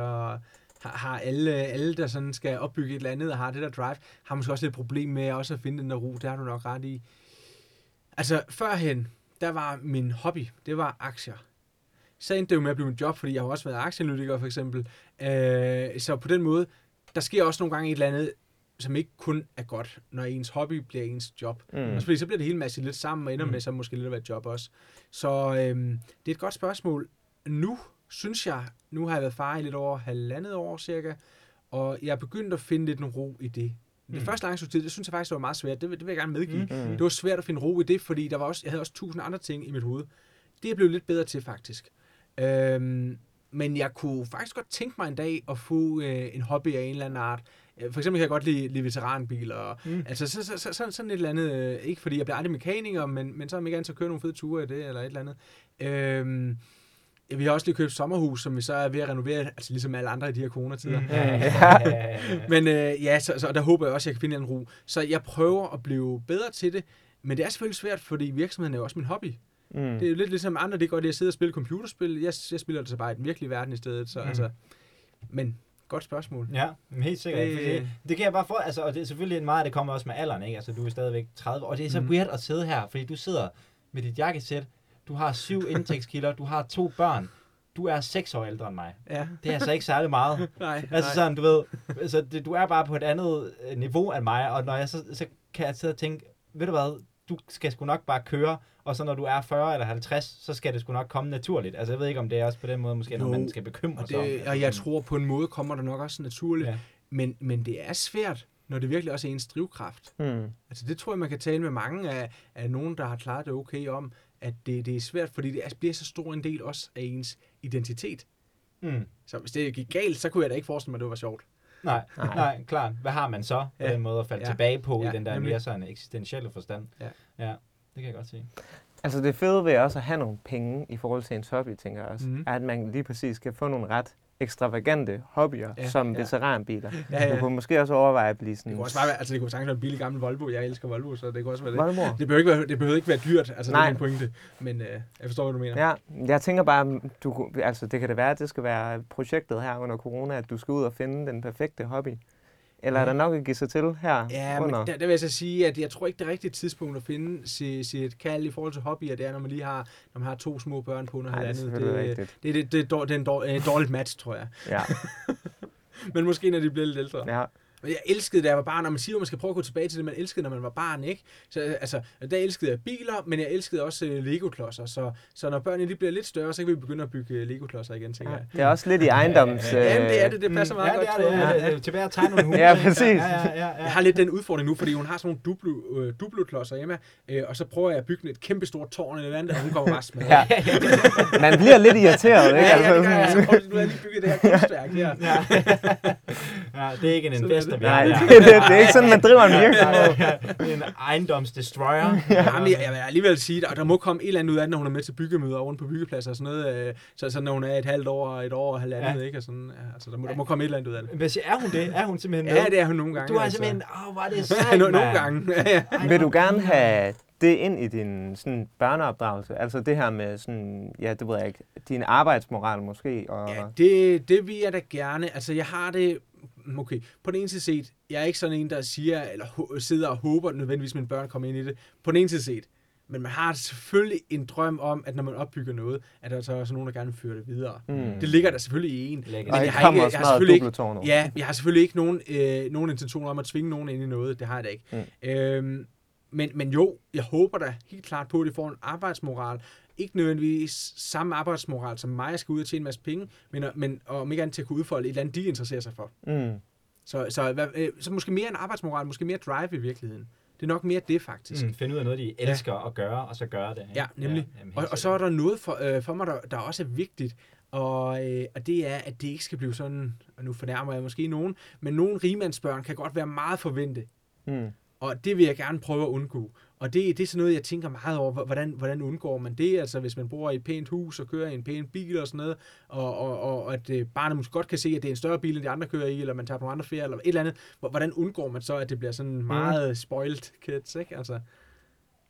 har, alle, alle, der sådan skal opbygge et eller andet, og har det der drive, har måske også lidt problem med også at finde den der ro. Det har du nok ret i. Altså, førhen, der var min hobby, det var aktier. Så endte det jo med at blive mit job, fordi jeg har også været aktieanalytiker, for eksempel. Øh, så på den måde, der sker også nogle gange et eller andet, som ikke kun er godt, når ens hobby bliver ens job. Mm. Også fordi så bliver det hele masse lidt sammen, og ender Mm. med så måske lidt at være et job også. Så øhm, det er et godt spørgsmål. Nu synes jeg, nu har jeg været far i lidt over halvandet år cirka, og jeg er begyndt at finde lidt en ro i det. Det Mm. første lang tid, det synes jeg faktisk det var meget svært. Det, vil- det vil jeg gerne medgive. Mm. Det var svært at finde ro i det, fordi der var også, jeg havde også tusind andre ting i mit hoved. Det er blevet lidt bedre til, faktisk. Øhm, men jeg kunne faktisk godt tænke mig en dag at få øh, en hobby af en eller anden art. Øh, For eksempel kan jeg godt lide, lide veteranbiler. Og, Mm. Altså så, så, så, så, sådan et eller andet, øh, ikke fordi jeg bliver aldrig mekaniker, men, men så om ikke andet så køre nogle fede ture i det, eller et eller andet. Ja, vi har også lige købt sommerhus, som vi så er ved at renovere, altså ligesom alle andre i de her coronatider. Mm. Ja. Men øh, ja, så, så der håber jeg også, at jeg kan finde en ro. Så jeg prøver at blive bedre til det, men det er selvfølgelig svært, fordi virksomheden er jo også min hobby. Mm. Det er jo lidt ligesom andre, det er godt, at jeg sidder og spiller computerspil. Jeg, jeg spiller det så bare i den virkelige verden i stedet. Så, Mm. altså, men godt spørgsmål. Ja, men helt sikkert. Det- Det, det, det kan jeg bare få, altså, og det er selvfølgelig meget, af det kommer også med alderen, ikke? Altså, du er stadigvæk 30, og det er så mm. weird at sidde her, fordi du sidder med dit jakkesæt, du har syv indtægtskilder, du har to børn, du er seks år ældre end mig. Ja, Det er altså ikke særlig meget. nej, Altså nej. sådan, du ved, altså, det, du er bare på et andet øh, niveau end mig, og når jeg så, så kan jeg sidde og tænke, ved du hvad, du skal sgu nok bare køre, og så når du er 40 eller 50, så skal det sgu nok komme naturligt. Altså jeg ved ikke, om det er også på den måde, måske, når man skal bekymre Og, sig om. det, altså, og jeg tror på en måde kommer det nok også naturligt. Ja. Men, men det er svært, når det virkelig også er ens drivkraft. Mm. Altså det tror jeg, man kan tale med mange af, af nogen, der har klaret det okay om, at det, det er svært, fordi det er- bliver så stor en del også af ens identitet. Mm. Så hvis det gik galt, så kunne jeg da ikke forestille mig, at det var sjovt. Nej, Nej. nej, klart. Hvad har man så på Ja. den måde at falde Ja. tilbage på Ja, i den der nemlig. mere sådan eksistentielle forstand? Ja. ja. det kan jeg godt se. Altså det fede ved også at have nogle penge i forhold til ens hobby, tænker jeg også, mm. er, at man lige præcis kan få nogle ret ekstravagante hobbyer, Ja, som ja. veteranbiler. Ja, Ja. Du kunne måske også overveje at blive sådan... Det kunne også bare være, altså det kunne sagtens være en billig gammel Volvo. Jeg elsker Volvo, så det kunne også være det. Voldemort. Det behøver ikke være, det behøver ikke være dyrt, altså Nej. det er min pointe. Men øh, jeg forstår, hvad du mener. Ja, jeg tænker bare, du, altså det kan det være, at det skal være projektet her under corona, at du skal ud og finde den perfekte hobby. Eller er der nok at give sig til her Ja, men under? der, der vil jeg så sige, at jeg tror ikke, det rigtige tidspunkt at finde sit, sit kald i forhold til hobbyer, det er, når man lige har, når man har to små børn på under det er halvandet. det, rigtigt. det, det, det, det, det er en dårlig, dårligt match, tror jeg. Ja, Men måske, når de bliver lidt ældre. ja. Men jeg elskede, da jeg var barn, og man siger, at man skal prøve at gå tilbage til det, man elskede, når man var barn, ikke? Så altså, der elskede jeg biler, men jeg elskede også uh, Lego-klodser. Så, så når børnene lige bliver lidt større, så kan vi begynde at bygge uh, Lego-klodser igen, tænker ja. jeg. Det er også lidt i ejendoms... Ja, øh, men det er det, det passer meget ja, godt. det er det. Ja, er tilbage at tegne nogle huse. Ja, præcis. Ja, ja, ja, ja. Jeg har lidt den udfordring nu, fordi hun har sådan nogle duplo, øh, duplo-klodser hjemme, øh, og så prøver jeg at bygge et kæmpe stort tårn eller andet, og hun kommer bare smadret. Ja. Man bliver lidt irriteret, ikke? Ja, ja, det gør jeg. Altså, nu har jeg lige bygget det her kunstværk her. Ja. ja, det er ikke en investor, det. Nej, det, det, det er ikke sådan, man driver en virksomhed. Det er en ejendomsdestroyer. Ja, men jeg, jeg vil alligevel sige, at der må komme et eller andet ud af det, når hun er med til byggemøder rundt på byggepladser og sådan noget. Øh, så, så når hun er et halvt år, et år og halvandet, Ja. ikke? Og sådan, altså, der, må, der må komme et eller andet ud af det. Siger, er hun det? Er hun simpelthen med? Ja, det er hun nogle gange. Du har altså. simpelthen, åh, hvor er det sejt, Nogle, gange. Ja, ja. Vil du gerne have det ind i din sådan, børneopdragelse? Altså det her med sådan, ja, det ved jeg ikke, din arbejdsmoral måske? Og, Ja, det, det vil jeg da gerne. Altså, jeg har det... Okay, på den ene side set, jeg er ikke sådan en, der siger, eller sidder og håber nødvendigvis, mine børn kommer ind i det. På den ene side set. Men man har selvfølgelig en drøm om, at når man opbygger noget, at der så er også nogen, der gerne vil føre det videre. Mm. Det ligger der selvfølgelig i en. Lækkert. og jeg har ikke- jeg har selvfølgelig ikke-. Ja, jeg har selvfølgelig ikke nogen, øh, nogen intentioner om at tvinge nogen ind i noget. Det har jeg da ikke. Mm. Øhm, men, men jo, jeg håber da helt klart på, at de får en arbejdsmoral. Ikke nødvendigvis samme arbejdsmoral som mig, jeg skal ud og tjene en masse penge, men, men om ikke andet til at kunne udfolde et eller andet, de interesserer sig for. Mm. Så, så, hvad, øh, så måske mere en arbejdsmoral, måske mere drive i virkeligheden. Det er nok mere det, faktisk. Mm, finde ud af noget, de elsker ja. at gøre, og så gøre det. ikke? Ja, nemlig. jamen, helt Og, og så er der noget for, øh, for mig, der, der også er vigtigt, og, øh, og det er, at det ikke skal blive sådan, og nu fornærmer jeg måske nogen, men nogle rimandsbørn kan godt være meget forvente, Mm. og det vil jeg gerne prøve at undgå. Og det, det er sådan noget, jeg tænker meget over, hvordan, hvordan undgår man det? Altså hvis man bor i et pænt hus og kører i en pæn bil og sådan noget, og, og, og at øh, barnet måske godt kan se, at det er en større bil, end de andre kører i, eller man tager på nogle andre ferier, eller et eller andet. Hvor- Hvordan undgår man så, at det bliver sådan meget spoiled kids, ikke? Altså,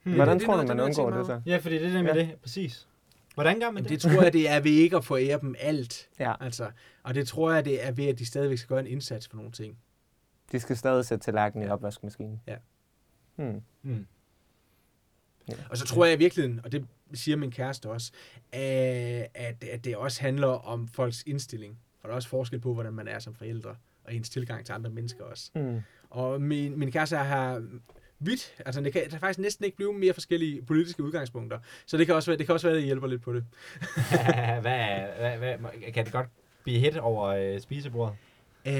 Hmm. Hvordan det tror du, man jeg undgår det så? Ja, fordi det er det med Ja. det. Præcis. Hvordan gør man Men det? det tror jeg, det er ved ikke at forære dem alt. Ja. Altså, og det tror jeg, det er ved, at de stadigvæk skal gøre en indsats for nogle ting. De skal stadig sætte tallerkenen i opvaskemaskinen. Ja. Hmm. Mm. Og så tror jeg i virkeligheden, og det siger min kæreste også, øh, at, at det også handler om folks indstilling. Og der er også forskel på, hvordan man er som forældre, og ens tilgang til andre mennesker også. Hmm. Og min, min kæreste har vidt, altså det kan, der kan faktisk næsten ikke blive mere forskellige politiske udgangspunkter. Så det kan også være, det kan også være, at det hjælper lidt på det. hvad, hvad, hvad, kan det godt blive hit over øh, spisebordet? Øh,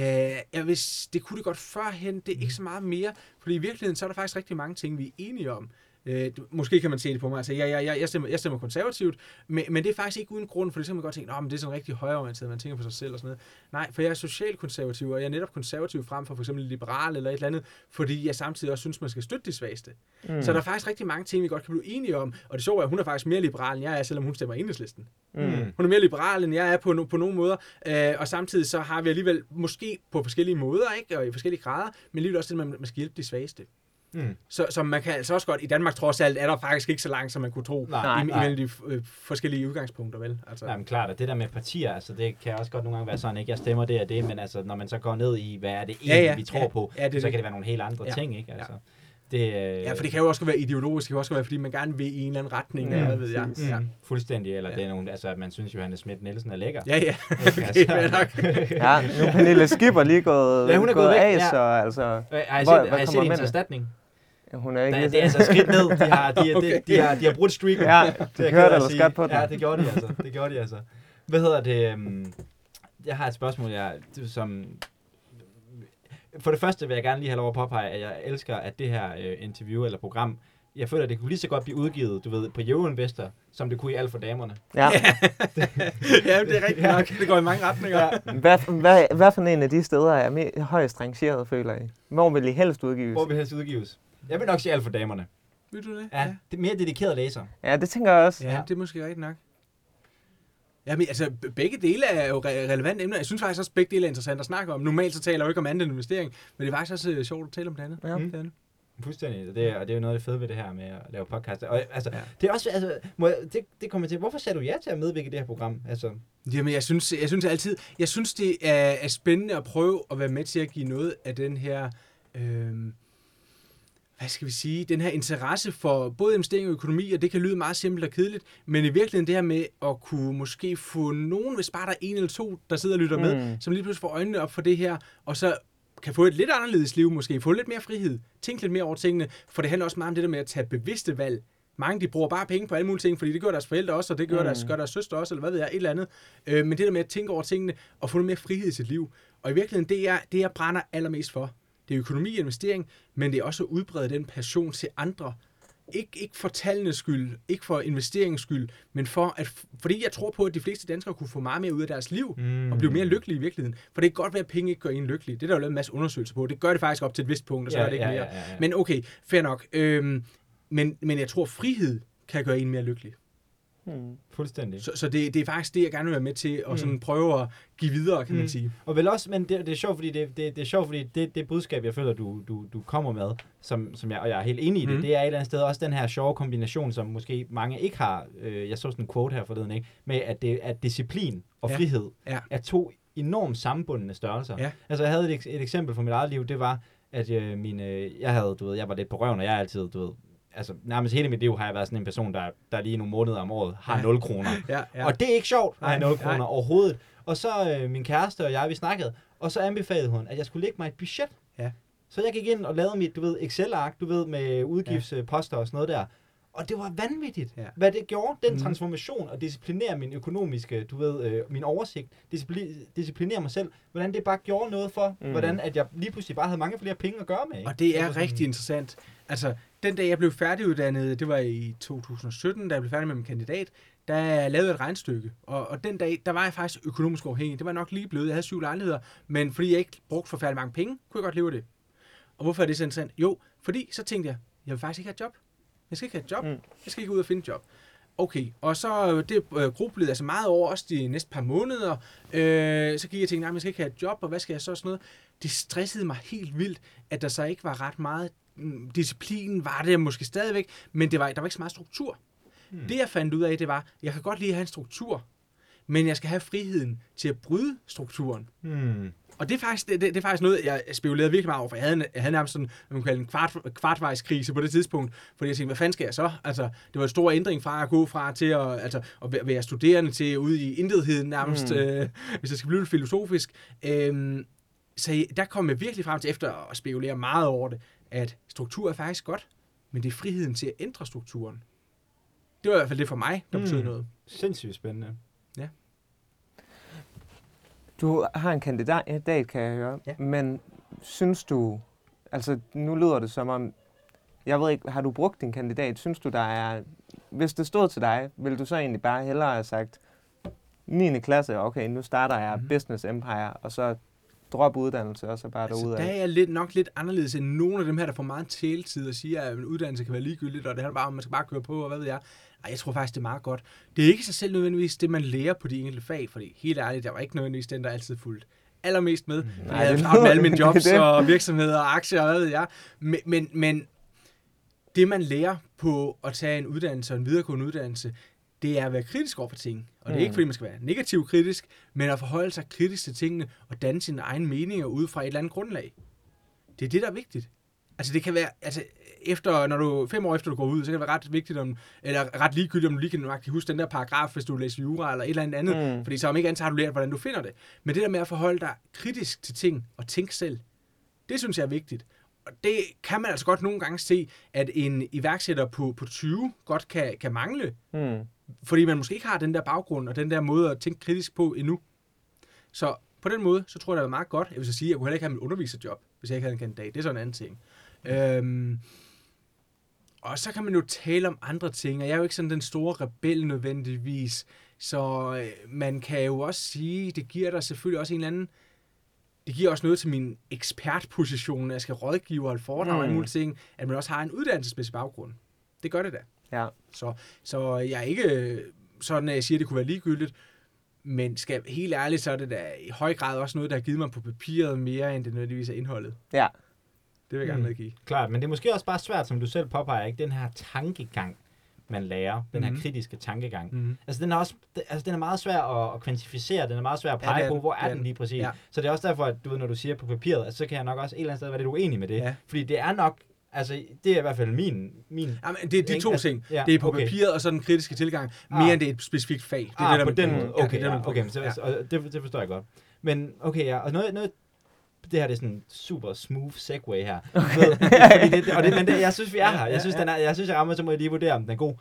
ja, hvis, det kunne det godt førhen, det er ikke så meget mere, fordi i virkeligheden, så er der faktisk rigtig mange ting, vi er enige om. Øh, måske kan man se det på mig, altså jeg, jeg, jeg, jeg, stemmer, jeg stemmer konservativt, men, men det er faktisk ikke uden grund, for det kan man godt tænke, at det er sådan rigtig højreorienteret, man tænker på sig selv og sådan noget. Nej, for jeg er socialkonservativ, og jeg er netop konservativ frem for for eksempel liberal eller et eller andet, fordi jeg samtidig også synes, man skal støtte de svageste. Mm. Så der er faktisk rigtig mange ting, vi godt kan blive enige om, og det sjove er, at hun er faktisk mere liberal, end jeg er, selvom hun stemmer enhedslisten. Mm. Hun er mere liberal, end jeg er på, no- på nogle måder. Øh, og samtidig så har vi alligevel, måske på forskellige måder, ikke? og i forskellige grader, men alligevel også det, at man, man skal hjælpe de svageste. Mm. Så, så man kan altså også godt, i Danmark trods alt, er der faktisk ikke så langt, som man kunne tro, Nej, i- nej. imellem de øh, forskellige udgangspunkter, vel? Altså, Jamen klart, og det der med partier, altså det kan også godt nogle gange være sådan, ikke? Jeg stemmer det og det, men altså når man så går ned i, hvad er det egentlig, Ja, ja, vi tror ja. på, Ja, det så det. kan det være nogle helt andre Ja. ting, ikke? Altså, Ja. det, øh, ja, for det kan jo også være ideologisk, det kan også være, fordi man gerne vil i en eller anden retning, Ja, ja, hvad ved jeg. præcis. Ja, Mm, fuldstændig, eller Ja. det er nogle, altså at man synes, Johannes Schmidt Nielsen er lækker. ja, ja. Okay, nok. Ja, nu er Pernille Skipper lige gået, Ja, hun er gået, gået væk, af, ja. så altså, Øh, Har I Hvor- set, hvad har I set hendes erstatning? Hun er ikke lige det er altså skridt ned. De har, de, de, Okay. de, de, har, de har brudt streaken. Ja, Det er kørte ked af at ellers sige. godt på den. Ja, det gjorde de altså. Det gjorde de altså. Hvad hedder det? øhm, Jeg har et spørgsmål, jeg, som... For det første vil jeg gerne lige have lov at påpege, at jeg elsker, at det her øh, interview eller program, jeg føler, at det kunne lige så godt blive udgivet, du ved, på Investor, som det kunne i Alt for Damerne. Ja. ja, det er rigtigt nok. Det går i mange retninger. Ja. Hvad, hvad, hvad for en af de steder er me- højst rangeret, føler I? Hvor vil I helst udgives? Hvor vil helst udgives? Jeg vil nok sige Alt for Damerne. Ved du det? Ja, det er mere dedikeret læser. Ja, det tænker jeg også. Ja, det er måske rigtigt nok. Ja, men altså, begge dele er jo re- relevante emner. Jeg synes faktisk også, at begge dele er interessant at snakke om. Normalt så taler jeg jo ikke om andet end investering, men det er faktisk også øh, sjovt at tale om det andet. Ja. Det er det. Fuldstændig. Og det, er, og det er jo noget af det fede ved det her med at lave podcast. Og altså, Ja. ja. det er også, altså, må jeg, det, det kommer til, hvorfor sagde du ja til at medvirke i det her program? Altså, Jamen, jeg synes, jeg synes altid, jeg synes, det er, er spændende at prøve at være med til at give noget af den her, øh, hvad skal vi sige, den her interesse for både investering og økonomi, og det kan lyde meget simpelt og kedeligt, men i virkeligheden det her med at kunne måske få nogen, hvis bare der er en eller to, der sidder og lytter med, Mm. som lige pludselig får øjnene op for det her, og så kan få et lidt anderledes liv måske, få lidt mere frihed, tænke lidt mere over tingene, for det handler også meget om det der med at tage bevidste valg. Mange de bruger bare penge på alle mulige ting, fordi det gør deres forældre også, og det gør, mm. deres, gør deres søster også, eller hvad ved jeg, et eller andet. Øh, men det der med at tænke over tingene, og få noget mere frihed i sit liv. Og i virkeligheden, det er det, jeg brænder allermest for. Det er økonomi og investering, men det er også at udbrede den passion til andre. Ikke, ikke for tallenes skyld, ikke for investeringens skyld, men for at, fordi jeg tror på, at de fleste danskere kunne få meget mere ud af deres liv, mm. og blive mere lykkelige i virkeligheden. For det kan godt være, at penge ikke gør en lykkelig. Det er der jo lavet en masse undersøgelser på. Det gør det faktisk op til et vist punkt, og så Ja, er det ikke ja, mere. ja, ja, ja. Men okay, fair nok. Øhm, men, men jeg tror, frihed kan gøre en mere lykkelig. Mm. fuldstændig. Så, så det, det er faktisk det, jeg gerne vil være med til at sådan prøve at give videre, kan man Mm. sige. Og vel også, men det, det er sjovt, fordi det, det, det er sjovt, fordi det, det budskab, jeg føler, du, du, du kommer med, som, som jeg, og jeg er helt enig i det, Mhm. det er et eller andet sted også den her sjove kombination, som måske mange ikke har. Øh, jeg så sådan en quote her forleden, ikke? Med at, det, at disciplin og Ja. frihed Ja. er to enormt sammenbundne størrelser. Ja. Altså, jeg havde et, et eksempel fra mit eget liv, det var, at øh, min, øh, jeg havde, du ved, jeg var lidt på røven, og jeg er altid, du ved, altså nærmest hele mit liv har jeg været sådan en person, der, der lige nogle måneder om året har Ja. 0 kroner. Ja, Ja. Og det er ikke sjovt at have Nej, 0 nej. kroner overhovedet. Og så øh, min kæreste og jeg, vi snakkede, og så anbefalede hun, at jeg skulle lægge mig et budget. Ja. Så jeg gik ind og lavede mit, du ved, Excel-ark, du ved, med udgiftsposter og sådan noget der. Og det var vanvittigt, Ja. ja. hvad det gjorde, den Mhm. transformation, og disciplinere min økonomiske, du ved, øh, min oversigt, discipli- disciplinere mig selv, hvordan det bare gjorde noget for, mm. hvordan at jeg lige pludselig bare havde mange flere penge at gøre med. Ikke? Og det er rigtig interessant. Altså, den dag jeg blev færdiguddannet, det var i 2017, da jeg blev færdig med min kandidat, der lavede jeg et regnstykke. Og, og den dag, der var jeg faktisk økonomisk afhængig. Det var nok lige blevet. Jeg havde syv lejligheder, men fordi jeg ikke brugte forfærdelig mange penge, kunne jeg godt leve af det. Og hvorfor er det så interessant? Jo, fordi så tænkte jeg, jeg vil faktisk ikke have et job. Jeg skal ikke have et job. Mm. Jeg skal ikke ud og finde et job. Okay, og så øh, det øh, grublede altså meget over også de næste par måneder. Øh, så gik jeg og tænkte, nej, jeg skal ikke have et job, og hvad skal jeg så og sådan noget. Det stressede mig helt vildt, at der så ikke var ret meget mm, disciplin, var det måske stadigvæk, men det var, der var ikke så meget struktur. Hmm. Det jeg fandt ud af, det var, jeg kan godt lide at have en struktur, men jeg skal have friheden til at bryde strukturen. Hmm. Og det er, faktisk, det, det, det er faktisk noget, jeg spekulerede virkelig meget over, for jeg havde, jeg havde nærmest sådan, man kan kalde en kvart, kvartvejskrise på det tidspunkt, fordi jeg tænkte, hvad fanden skal jeg så? Altså, det var en stor ændring fra at gå fra til at, altså, at være- studerende til ud i intetheden nærmest, mm. øh, hvis jeg skal blive lidt filosofisk. Øhm, så der kom jeg virkelig frem til, efter at spekulere meget over det, at struktur er faktisk godt, men det er friheden til at ændre strukturen. Det var i hvert fald det for mig, der Mm. betød noget. Sindssygt spændende. Du har en kandidat, kan jeg høre. Ja. Men synes du, altså nu lyder det som om, jeg ved ikke, har du brugt din kandidat? Synes du, der er, hvis det stod til dig, vil du så egentlig bare hellere have sagt, 9. klasse, okay, nu starter jeg Mhm. Business Empire, og så drop uddannelse, og så bare Altså, derudad. der er jeg lidt, nok lidt anderledes end nogle af dem her, der får meget taletid og siger, at en uddannelse kan være ligegyldigt, og det handler bare man skal bare køre på, og hvad ved jeg. Ej, jeg tror faktisk, det er meget godt. Det er ikke sig selv nødvendigvis det, man lærer på de enkelte fag, fordi helt ærligt, jeg var ikke nødvendigvis den, der altid fulgt allermest med. Mm. Nej, jeg havde travlt med alle mine jobs og virksomheder og aktier og hvad ved jeg. Men, men, men det, man lærer på at tage en uddannelse og en videregående uddannelse, det er at være kritisk over for ting. Og det er Mm. ikke, fordi man skal være negativ kritisk, men at forholde sig kritisk til tingene og danne sine egne meninger ud fra et eller andet grundlag. Det er det, der er vigtigt. Altså det kan være, altså efter, når du, fem år efter du går ud, så kan det være ret vigtigt, om, eller ret ligegyldigt, om du lige kan nøjagtigt huske den der paragraf, hvis du læser jura eller et eller andet andet. Mm. Fordi så om ikke andet, så har du lært, hvordan du finder det. Men det der med at forholde dig kritisk til ting og tænke selv, det synes jeg er vigtigt. Og det kan man altså godt nogle gange se, at en iværksætter på, på 20 godt kan, kan mangle, Mm. Fordi man måske ikke har den der baggrund og den der måde at tænke kritisk på endnu. Så på den måde, så tror jeg, det er meget godt. Jeg vil så sige, at jeg kunne heller ikke have mit underviserjob, hvis jeg ikke havde en kandidat. Det er sådan en anden ting. Øhm, og så kan man jo tale om andre ting, og jeg er jo ikke sådan den store rebel nødvendigvis, så øh, man kan jo også sige, det giver dig selvfølgelig også en eller anden, det giver også noget til min ekspertposition, når jeg skal rådgive og holde foredrag og Mm. mulige ting, at man også har en uddannelsesmæssig baggrund. Det gør det da. Ja. Så, så jeg er ikke øh, sådan, at jeg siger, at det kunne være ligegyldigt, men skal helt ærligt, så er det da i høj grad også noget, der har givet mig på papiret mere, end det nødvendigvis er indholdet. Ja. vil jeg gerne Mm. medgive. Klart, men det er måske også bare svært, som du selv påpeger, ikke? Den her tankegang, man lærer. Den her Mhm. kritiske tankegang. Mm. Altså, den er også det- altså, den er meget svær at, at kvantificere, den er meget svær at Ja, pege det er på, hvor Det er er den den. lige præcis. Ja. Så det er også derfor, at du ved, når du siger på papiret, altså, så kan jeg nok også et eller andet sted være lidt uenig med det. Ja. Fordi det er nok, altså, det er i hvert fald min... min Jamen, det, det er to Altså, ting. ja, Det er på okay. papiret og så den kritiske tilgang, mere Ah. end det er et specifikt fag. Det er ah, det, der på den måde. Okay, det er ja, okay, punkt. så, Ja. og det, det forstår jeg godt. Men okay, ja, og noget, noget det her det er sådan en super smooth segue her. Ved, fordi det, og det, men det, jeg synes, vi er her. Jeg synes, den er, jeg synes, jeg rammer, så må jeg lige vurdere, om den er god.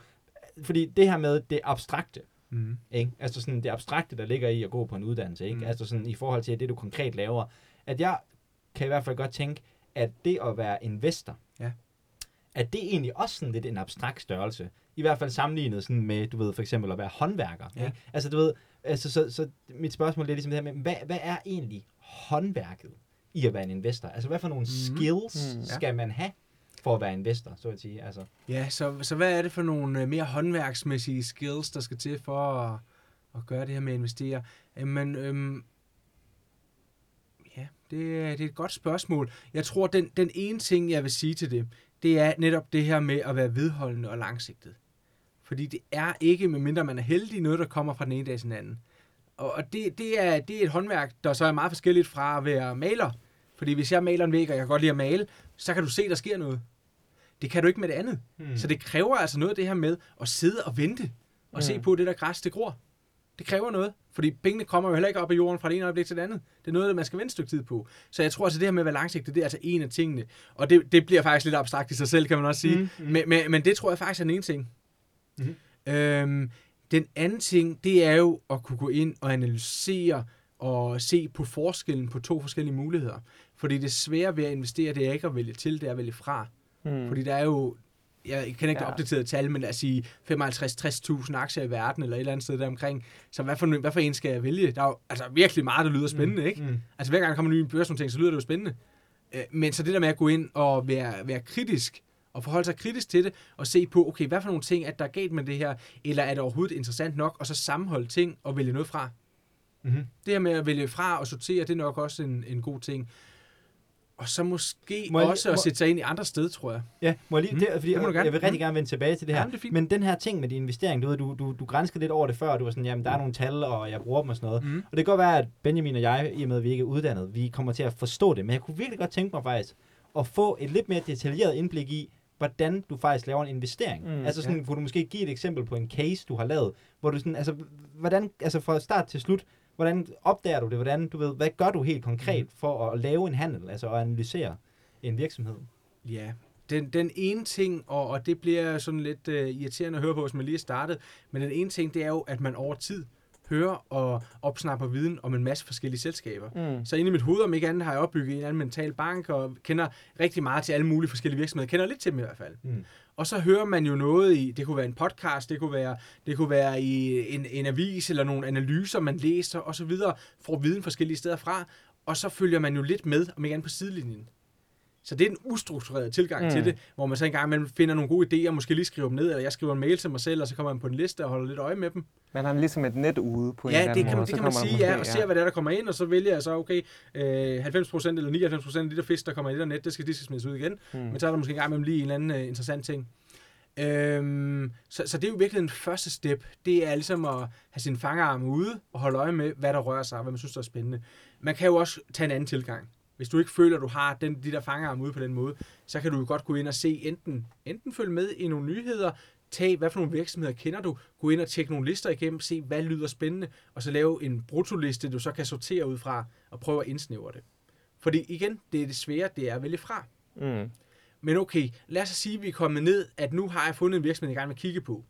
Fordi det her med det abstrakte, Mm. ikke? Altså sådan det abstrakte, der ligger i at gå på en uddannelse, ikke? Mm. Altså sådan i forhold til det, du konkret laver. At jeg kan i hvert fald godt tænke, at det at være investor, Ja. at det egentlig også sådan lidt en abstrakt størrelse. I hvert fald sammenlignet sådan med, du ved, for eksempel at være håndværker. Ja. Ikke? Altså du ved, altså, så, så mit spørgsmål er ligesom det her med, hvad, hvad er egentlig håndværket i at være en investor? Altså hvad for nogle Mhm. skills Mm. Skal man have for at være investor, så at sige? Altså, Ja, så, så hvad er det for nogle øh, mere håndværksmæssige skills, der skal til for at, at gøre det her med at investere? Jamen, øhm, det, er- det er et godt spørgsmål. Jeg tror, den, den ene ting, jeg vil sige til det, det er netop det her med at være vedholdende og langsigtet. Fordi det er ikke, medmindre man er heldig, noget, der kommer fra den ene dag til den anden. Og og det, det, er, det er et håndværk, der så er meget forskelligt fra at være maler. Fordi hvis jeg maler en væg, og jeg kan godt lide at male, så kan du se, der sker noget. Det kan du ikke med det andet. hmm. Så det kræver altså noget af det her med at sidde og vente og mm. se Mm. på det der græs, det gror. Det kræver noget, fordi pengene kommer jo heller ikke op af jorden fra det ene øjeblik til det andet. Det er noget, man skal vente et stykke tid på. Så jeg tror altså, det her med at være langsigtet, det er altså en af tingene. Og det, det bliver faktisk lidt abstrakt i sig selv, kan man også sige. Mm, Mm, mm. mm. Men, men, men det tror jeg faktisk er den ene ting. Mhm. Øhm, den anden ting, det er jo at kunne gå ind og analysere og se på forskellen på to forskellige muligheder. Fordi det svære ved at investere, det er ikke at vælge til, det er at vælge fra. Mm. Fordi der er jo, jeg kender ikke ja. Opdaterede tal, men lad os sige 55-60.000 aktier i verden, eller et eller andet sted deromkring. Så hvad for, hvad for en skal jeg vælge? Der er jo altså virkelig meget, der lyder spændende, mm. ikke? Mm. Altså hver gang der kommer en ny børsnotering, så lyder det jo spændende. Øh, Men så det der med at gå ind og være, være kritisk, og forholde sig kritisk til det, og se på, okay, hvad for nogle ting er der er galt med det her, eller er det overhovedet interessant nok, og så sammenholde ting og vælge noget fra. Mm-hmm. Det her med at vælge fra og sortere, det er nok også en, en god ting. Og så måske Må jeg også at må- sætte sig ind i andre steder, tror jeg. Ja, må jeg lige, Mm, det, fordi det må jeg, gerne. jeg vil rigtig Mm. gerne vende tilbage til det her. Ja, men det men den her ting med din investering, du ved, du, du, du grænskede lidt over det før, du var sådan, jamen der er nogle tal, og jeg bruger dem og sådan noget. Mm. Og det kan godt være, at Benjamin og jeg, i og med at vi ikke er uddannet, vi kommer til at forstå det, men jeg kunne virkelig godt tænke mig faktisk at få et lidt mere detaljeret indblik i, hvordan du faktisk laver en investering. Mm, altså sådan, ja. kunne du måske give et eksempel på en case, du har lavet, hvor du sådan, altså, hvordan, altså fra start til slut, hvordan opdager du det, hvordan, du ved, hvad gør du helt konkret for at lave en handel, altså at analysere en virksomhed? Ja, den, den ene ting, og, og det bliver sådan lidt uh, irriterende at høre på, hvis man lige er startet, men den ene ting, det er jo, at man over tid hører og opsnapper viden om en masse forskellige selskaber. Mm. Så inde i mit hoved, om ikke andet, har jeg opbygget en eller anden mental bank, og kender rigtig meget til alle mulige forskellige virksomheder. Kender lidt til dem i hvert fald. Mm. Og så hører man jo noget i, det kunne være en podcast, det kunne være, det kunne være i en, en avis, eller nogle analyser, man læser osv., får viden forskellige steder fra, og så følger man jo lidt med, om ikke andet på sidelinjen. Så det er en ustruktureret tilgang mm. Til det, hvor man så engang man finder nogle gode idéer, måske lige skriver dem ned, eller jeg skriver en mail til mig selv, og så kommer man på en liste og holder lidt øje med dem. Man har ligesom et net ude på en Ja, eller det anden kan man, måde. det kan man der sige, ja, og ser, hvad det er, der kommer ind, og så vælger jeg så, okay, øh, 90% eller 99% af de der fisk, der kommer i det der net, det skal, de skal smides ud igen. Mm. Men så er der måske engang imellem lige en eller anden uh, interessant ting. Øhm, så, så det er jo virkelig en første step. Det er ligesom at have sin fangerarm ude og holde øje med, hvad der rører sig, og hvad man synes, der er spændende. Man kan jo også tage en anden tilgang. Hvis du ikke føler, at du har den, de der fangerarm ude på den måde, så kan du jo godt gå ind og se, enten, enten følge med i nogle nyheder, tag, hvad for nogle virksomheder kender du, gå ind og tjekke nogle lister igennem, se, hvad lyder spændende, og så lave en brutoliste, du så kan sortere ud fra, og prøve at indsnævre det. Fordi igen, det er det svære, det er at vælge fra. Mm. Men okay, lad os sige, at vi er kommet ned, at nu har jeg fundet en virksomhed, jeg gerne vil kigge på.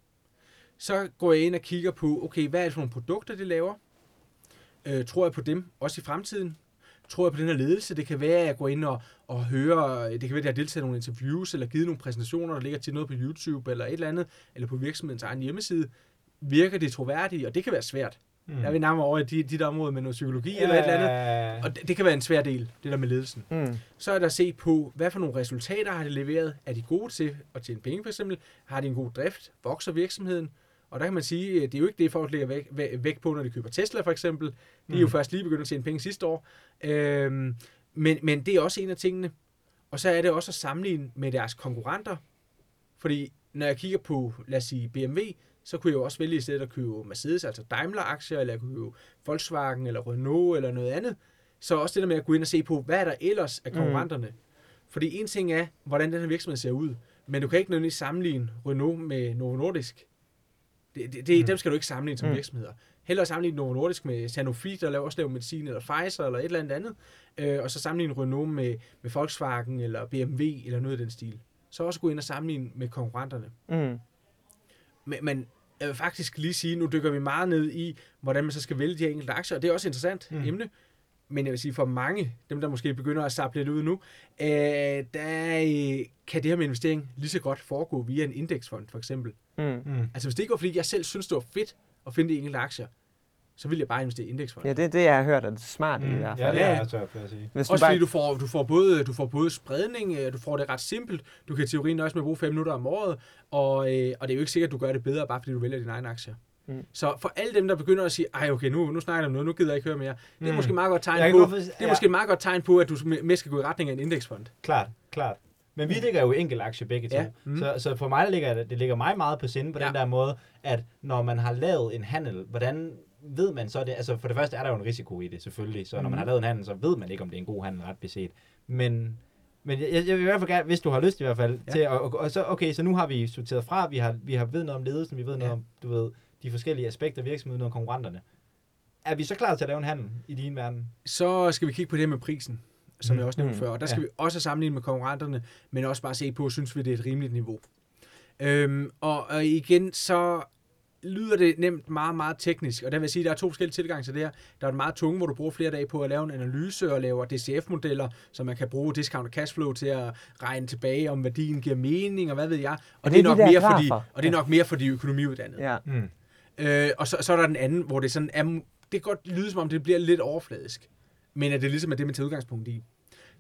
Så går jeg ind og kigger på, okay, hvad er det for nogle produkter, de laver? Øh, tror jeg på dem også i fremtiden? Tror jeg på den her ledelse? Det kan være, at jeg går ind og, og hører, det kan være, at jeg har deltaget i nogle interviews, eller givet nogle præsentationer, der ligger til noget på YouTube, eller et eller andet, eller på virksomhedens egen hjemmeside. Virker det troværdigt? Og det kan være svært. Mm. Der er vi nærmere over i de, de der områder med noget psykologi, eller et eller andet. Og det, det kan være en svær del, det der med ledelsen. Mm. Så er der at se på, hvad for nogle resultater har de leveret. Er de gode til at tjene penge for eksempel? Har de en god drift? Vokser virksomheden? Og der kan man sige, at det er jo ikke det, folk lægger væk, væ- væk på, når de køber Tesla for eksempel. De er jo Mm. først lige begyndt at tjene penge sidste år. Øhm, men, men det er også en af tingene. Og så er det også at sammenligne med deres konkurrenter. Fordi når jeg kigger på, lad os sige, BMW, så kunne jeg jo også vælge i stedet at købe Mercedes, altså Daimler-aktier, eller jeg kunne købe Volkswagen, eller Renault, eller noget andet. Så også det der med at gå ind og se på, hvad er der ellers af konkurrenterne. Mm. Fordi en ting er, hvordan den her virksomhed ser ud, men du kan ikke nødvendigvis sammenligne Renault med Novo Nordisk. Det, det, det, mm. Dem skal du ikke sammenligne som mm. virksomheder. Hellere sammenligne Novo Nordisk med Sanofi, der laver, også laver medicin, eller Pfizer, eller et eller andet andet. Øh, og så sammenligne Renault med, med Volkswagen, eller BMW, eller noget af den stil. Så også gå ind og sammenligne med konkurrenterne. Mm. Men, men jeg vil faktisk lige sige, nu dykker vi meget ned i, hvordan man så skal vælge de her enkelte aktier, og det er også et interessant mm. emne. Men jeg vil sige, for mange, dem der måske begynder at sappe lidt ud nu, øh, der øh, kan det her med investering lige så godt foregå via en indeksfond, for eksempel. Mm. Mm. Altså hvis det ikke var, fordi jeg selv synes, det var fedt at finde de enkelte aktier, så vil jeg bare investere i indeksfond. Ja, det er det, jeg har hørt, er det smart mm. i hvert Ja, fald. det er Ja. jeg tør at sige. Hvis Også fordi du får, du, får både, du får både spredning, øh, du får det ret simpelt, du kan i teorien også med at bruge 5 minutter om året, og, øh, og det er jo ikke sikkert, at du gør det bedre, bare fordi du vælger dine egne aktier. Mm. Så for alle dem, der begynder at sige, ej okay, nu, nu snakker jeg om noget, nu gider jeg ikke høre mere, det er Mm. måske et meget godt tegn på, det er ja. måske et meget godt tegn på, at du mere skal gå i retning af en indeksfond. Klart, klart. Men vi ligger jo i enkelt aktier begge to. Ja. Mm. Mm. Så, så for mig ligger det, det ligger mig meget på sinde på ja. Den der måde, at når man har lavet en handel, hvordan ved man så det? Altså for det første er der jo en risiko i det, selvfølgelig. Så når man har lavet en handel, så ved man ikke, om det er en god handel ret beset. Men, men jeg, jeg vil i hvert fald gerne, hvis du har lyst i hvert fald, Ja. til at, og, og så, okay, så nu har vi sorteret fra, vi har, vi har ved noget om ledelsen, vi ved noget Ja. om, du ved, de forskellige aspekter af virksomheden, om konkurrenterne. Er vi så klar til at lave en handel i din verden? Så skal vi kigge på det med prisen, som Mm. jeg også nævnte Mm. før. Og der Ja. skal vi også sammenligne med konkurrenterne, men også bare se på, synes vi, det er et rimeligt niveau. Øhm, og, og igen, så lyder det nemt meget, meget teknisk. Og der vil jeg sige, at der er to forskellige tilgange til det her. Der er den meget tunge, hvor du bruger flere dage på at lave en analyse og laver DCF-modeller, så man kan bruge discount cashflow til at regne tilbage, om værdien giver mening, og hvad ved jeg. Og, Og det, det er er nok mere for de, og det er nok mere for de økonomiuddannede. Ja. Mm. Øh, og så, så er der den anden, hvor det sådan er, det kan godt lyde som om, det bliver lidt overfladisk. Men at det ligesom er det, man tager udgangspunkt i.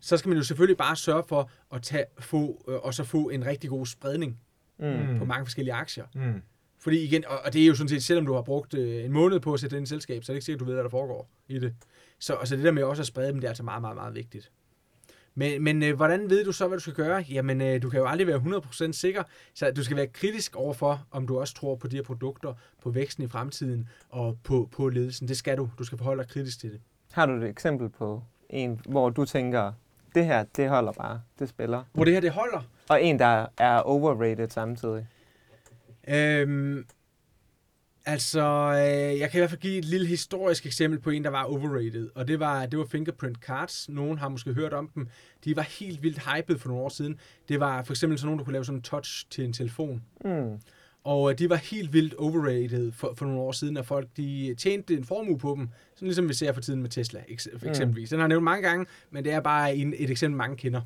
Så skal man jo selvfølgelig bare sørge for at tage, få, øh, og så få en rigtig god spredning Mm. på mange forskellige aktier. Mm. Fordi igen, og, og det er jo sådan set, selvom du har brugt øh, en måned på at sætte ind i selskab, så er det ikke sikkert, du ved, hvad der foregår i det. Så altså det der med også at sprede dem, det er altså meget, meget, meget vigtigt. Men, men øh, hvordan ved du så, hvad du skal gøre? Jamen, øh, du kan jo aldrig være 100% sikker, så du skal være kritisk overfor, om du også tror på de her produkter, på væksten i fremtiden og på, på ledelsen. Det skal du. Du skal forholde dig kritisk til det. Har du et eksempel på en, hvor du tænker, det her, det holder bare, det spiller? Hvor det her, det holder. Og en, der er overrated samtidig. Øhm, altså, øh, jeg kan i hvert fald give et lille historisk eksempel på en, der var overrated, og det var, det var Fingerprint Cards. Nogen har måske hørt om dem. De var helt vildt hyped for nogle år siden. Det var for eksempel sådan nogen, der kunne lave sådan en touch til en telefon. Mm. Og øh, de var helt vildt overrated for, for nogle år siden, at folk de tjente en formue på dem. Sådan ligesom vi ser for tiden med Tesla, for eksempelvis. Den har jeg nævnt mange gange, men det er bare en, et eksempel, mange kender.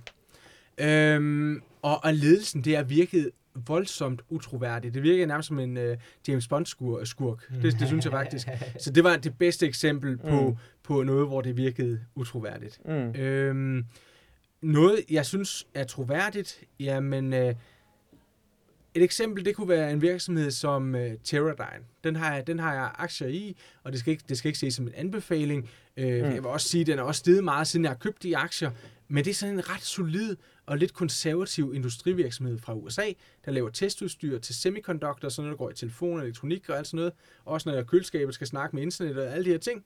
Øhm, og, og ledelsen, det har virket voldsomt utroværdigt. Det virkede nærmest som en uh, James Bond-skurk. Skurk. Det, det synes jeg faktisk. Så det var det bedste eksempel på, Mm. på noget, hvor det virkede utroværdigt. Mm. Øhm, noget, jeg synes er troværdigt, jamen... Øh, et eksempel, det kunne være en virksomhed som øh, Teradyne. Den har, jeg, den har jeg aktier i, og det skal ikke, det skal ikke ses som en anbefaling. Øh, Mm. Jeg vil også sige, at den er også steget meget, siden jeg har købt de aktier. Men det er sådan en ret solid og lidt konservativ industrivirksomhed fra USA, der laver testudstyr til semiconductor, sådan noget, der går i telefon, elektronik og alt sådan noget. Også når køleskabet skal snakke med internet og alle de her ting.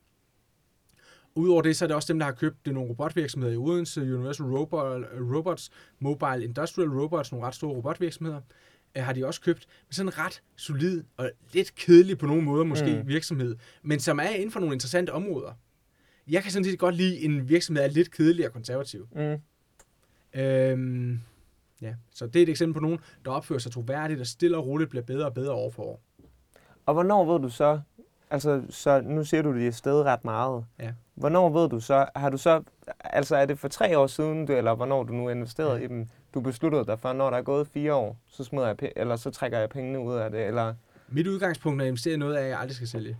Udover det, så er det også dem, der har købt nogle robotvirksomheder i Odense, Universal Robot, Robots, Mobile Industrial Robots, nogle ret store robotvirksomheder, har de også købt. Men sådan en ret solid og lidt kedelig på nogle måder måske Mm. virksomhed, men som er inden for nogle interessante områder. Jeg kan sådan set godt lide en virksomhed, er lidt kedelig og konservativ. Mm. Øhm, ja, så det er et eksempel på nogen, der opfører sig troværdigt og stille og roligt bliver bedre og bedre år for år. Og hvornår ved du så, altså så nu siger du, det er stedet ret meget. Ja. Hvornår ved du så, har du så, altså er det for tre år siden, du, eller hvornår du nu investerede Ja. i dem, du besluttede dig for, når der er gået fire år, så smider jeg, eller så trækker jeg pengene ud af det, eller... Mit udgangspunkt er at investere i noget jeg aldrig skal sælge.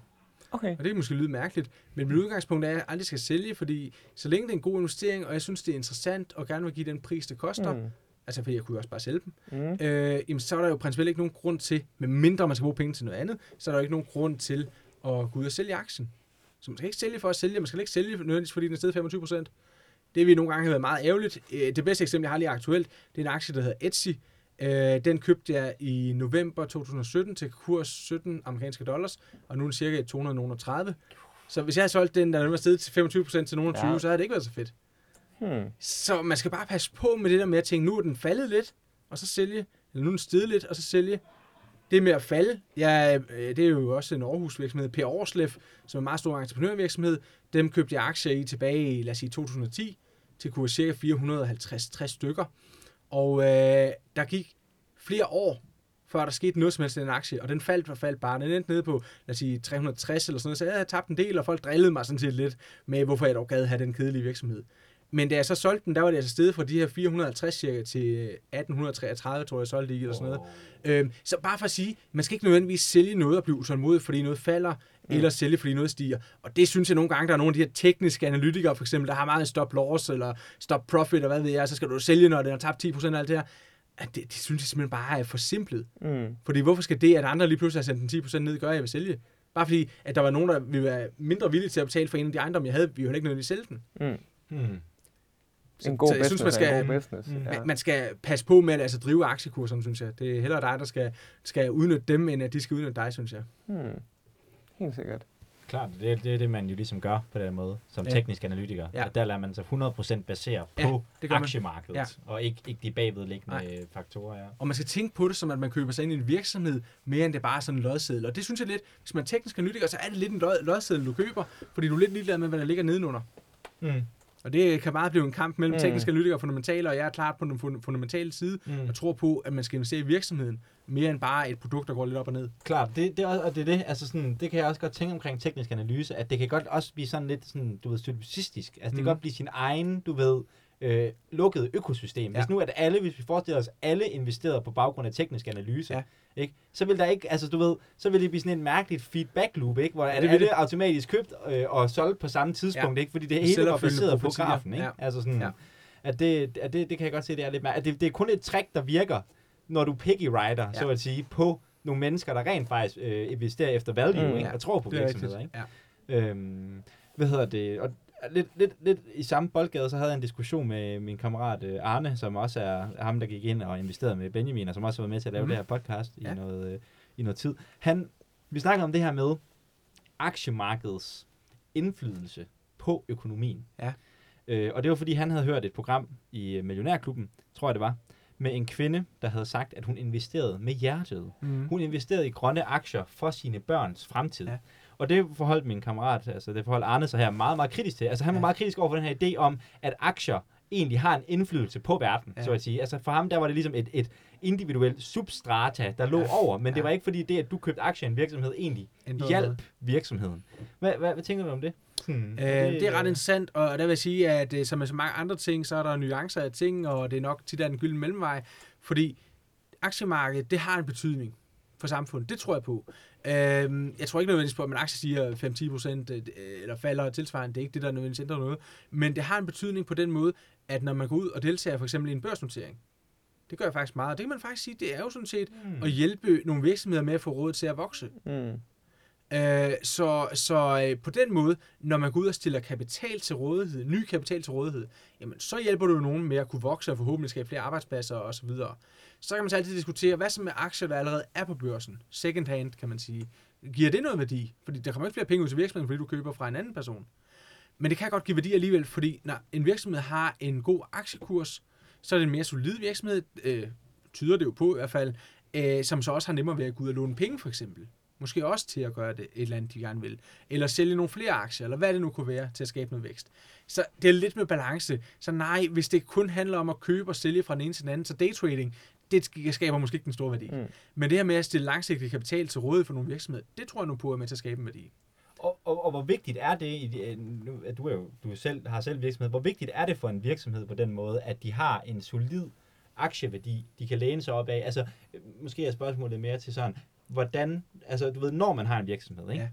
Okay. Og det kan måske lyde mærkeligt, men mit udgangspunkt er, at jeg aldrig skal sælge, fordi så længe det er en god investering, og jeg synes, det er interessant, og gerne vil give den pris, det koster, mm. Altså fordi jeg kunne jo også bare sælge dem, Mm. øh, jamen, så er der jo principielt ikke nogen grund til, med mindre man skal bruge penge til noget andet, så er der jo ikke nogen grund til at gå ud og sælge aktien. Så man skal ikke sælge for at sælge, man skal ikke sælge nødvendigvis, fordi den er steget 25 procent. Det vil nogle gange have været meget ærgerligt. Øh, Det bedste eksempel, jeg har lige aktuelt, det er en aktie, der hedder Etsy. Øh, Den købte jeg i november 2017 til kurs 17 amerikanske dollars, og nu er den cirka 230. Så hvis jeg havde solgt den, der var steget til 25% til nogen 20, Ja. så havde det ikke været så fedt. Hmm. Så man skal bare passe på med det der med at tænke, nu er den faldet lidt, og så sælge. Eller nu er den steget lidt, og så sælge. Det med at falde, ja, øh, det er jo også en Aarhus virksomhed, Per Årslev, som er en meget stor entreprenørvirksomhed. Dem købte jeg aktier i tilbage i, lad os sige, 2010, til kurs cirka 450-60 stykker. Og øh, der gik flere år, før der skete noget som helst i den aktie, og den faldt og faldt bare. Den endte nede på, lad os sige, 360 eller sådan noget, så jeg havde tabt en del, og folk drillede mig sådan set lidt med, hvorfor jeg dog gad have den kedelige virksomhed. Men da jeg så solgte den, der var det altså stedet fra de her 450 cirka til 1833, tror jeg, jeg solgte i, eller sådan noget. Øhm, så bare for at sige, man skal ikke nødvendigvis sælge noget og blive utålmodig, fordi noget falder, mm. eller sælge, fordi noget stiger. Og det synes jeg nogle gange, der er nogle af de her tekniske analytikere, for eksempel, der har meget stop loss, eller stop profit, og hvad ved jeg, så skal du sælge, når den har tabt 10% af alt det her. At det, det synes jeg simpelthen bare er for simpelt. Mm. Fordi hvorfor skal det, at andre lige pludselig har sendt den 10% ned, gøre, at jeg vil sælge? Bare fordi, at der var nogen, der ville være mindre villige til at betale for en af de ejendomme, jeg havde, vi jo heller ikke nødvendigvis sælge den. Mm. Hmm. En god så jeg business synes, man skal- er en god business. Mm. Ja. Man skal passe på med at altså, drive aktiekurserne, synes jeg. Det er hellere dig, der skal, skal udnytte dem, end at de skal udnytte dig, synes jeg. Hmm. Helt sikkert. Klart, det, det er det, man jo ligesom gør på den måde, som Ja. teknisk analytiker. Ja. At der lader man sig 100% basere Ja, på det man. aktiemarkedet, Ja. og ikke, ikke de bagvedliggende faktorer. Ja. Og man skal tænke på det, som at man køber sig ind i en virksomhed, mere end det bare er sådan en lodseddel. Og det synes jeg lidt, hvis man er teknisk analytiker, så er det lidt en lod, lodseddel, du køber, fordi du er lidt ligeglad med, hvad der ligger nedenunder. Mm. Og det kan meget blive en kamp mellem Mm. mm. tekniske analytikere og fundamentale, og jeg er klart på den fun- fundamentale side. Mm. Jeg tror på, at man skal investere i virksomheden, mere end bare et produkt, der går lidt op og ned. Klart, det, det, er, og det er det, altså sådan, det kan jeg også godt tænke omkring teknisk analyse, at det kan godt også blive sådan lidt sådan, du ved, stylpistisk. Altså det kan Mm. godt blive sin egen, du ved, øh, lukkede økosystem. Hvis Ja. nu at alle, hvis vi forestiller os, alle investerede på baggrund af teknisk analyse, Ja. ikke? så vil der ikke, altså du ved, så vil det blive sådan en mærkeligt feedback loop, ikke? hvor Ja, ja, det alle det. automatisk købt øh, og solgt på samme tidspunkt, ikke? fordi det hele var Selvopfyldende baseret på grafen. Ikke? Ja. Altså sådan, Ja. at det, at det, det kan jeg godt se, det er lidt mærkeligt. At det, det er kun et trick, der virker, når du picky rider, ja. så Ja. at sige, på nogle mennesker, der rent faktisk øh, investerer efter value, Mm. ikke? Ja, og tror på er virksomheder. Ikke? Ja. Øhm, hvad hedder det? Og lidt, lidt, lidt i samme boldgade, så havde jeg en diskussion med min kammerat øh, Arne, som også er ham, der gik ind og investerede med Benjamin, og som også har været med til at lave mm. det her podcast i, Ja. noget, øh, i noget tid. Han, vi snakker om det her med aktiemarkedets indflydelse på økonomien. Ja. Øh, og det var fordi, han havde hørt et program i øh, Millionærklubben, tror jeg det var, med en kvinde, der havde sagt, at hun investerede med hjertet. Mm. Hun investerede i grønne aktier for sine børns fremtid. Ja. Og det forholdt min kammerat, altså det forholdt Arne sig her meget, meget kritisk til. Altså han var Ja. meget kritisk over for den her idé om, at aktier egentlig har en indflydelse på verden, Ja. så at sige. Altså for ham, der var det ligesom et, et individuelt substrata, der lå Ja. over, men det Ja. var ikke fordi det, at du købte aktier i en virksomhed, egentlig Ændrede hjalp noget. virksomheden. Hvad, hvad, hvad tænker du om det? Hmm. Øh, det er ret interessant, og der vil jeg sige, at øh, som med så mange andre ting, så er der nuancer af ting, og det er nok tit er den gyldne mellemvej, fordi aktiemarkedet, det har en betydning for samfundet. Det tror jeg på. Øhm, jeg tror ikke nødvendigvis på, at man aktie stiger 5-10 procent, eller falder tilsvarende. Det er ikke det, der nødvendigvis ændrer noget. Men det har en betydning på den måde, at når man går ud og deltager for eksempel i en børsnotering, det gør jeg faktisk meget. Det kan man faktisk sige, det er jo sådan set Hmm. at hjælpe nogle virksomheder med at få råd til at vokse. Mm. Øh, så så øh, på den måde, når man går ud og stiller kapital til rådighed, ny kapital til rådighed, jamen så hjælper du nogen med at kunne vokse og forhåbentlig skabe flere arbejdspladser og så kan man så altid diskutere, hvad så med aktier, der allerede er på børsen? Second hand, kan man sige. Giver det noget værdi? Fordi der kommer ikke flere penge ud til virksomheden, fordi du køber fra en anden person. Men det kan godt give værdi alligevel, fordi når en virksomhed har en god aktiekurs, så er det en mere solid virksomhed, øh, tyder det jo på i hvert fald, øh, som så også har nemmere ved at gå ud og låne penge, for eksempel. Måske også til at gøre det et eller andet, de gerne vil. Eller sælge nogle flere aktier, eller hvad det nu kunne være, til at skabe noget vækst. Så det er lidt med balance. Så nej, hvis det kun handler om at købe og sælge fra den ene til den anden, så daytrading, det skaber måske ikke den store værdi. Mm. Men det her med at stille langsigtet kapital til rådighed for nogle virksomheder, det tror jeg nu på er med til at skabe en værdi. Og, og, og hvor vigtigt er det, nu, at du, er jo, du selv, har selv virksomhed, hvor vigtigt er det for en virksomhed på den måde, at de har en solid aktieværdi, de kan læne sig op af? Altså, øh, måske er spørgsmålet mere til sådan, hvordan, altså du ved, når man har en virksomhed, ikke? Ja.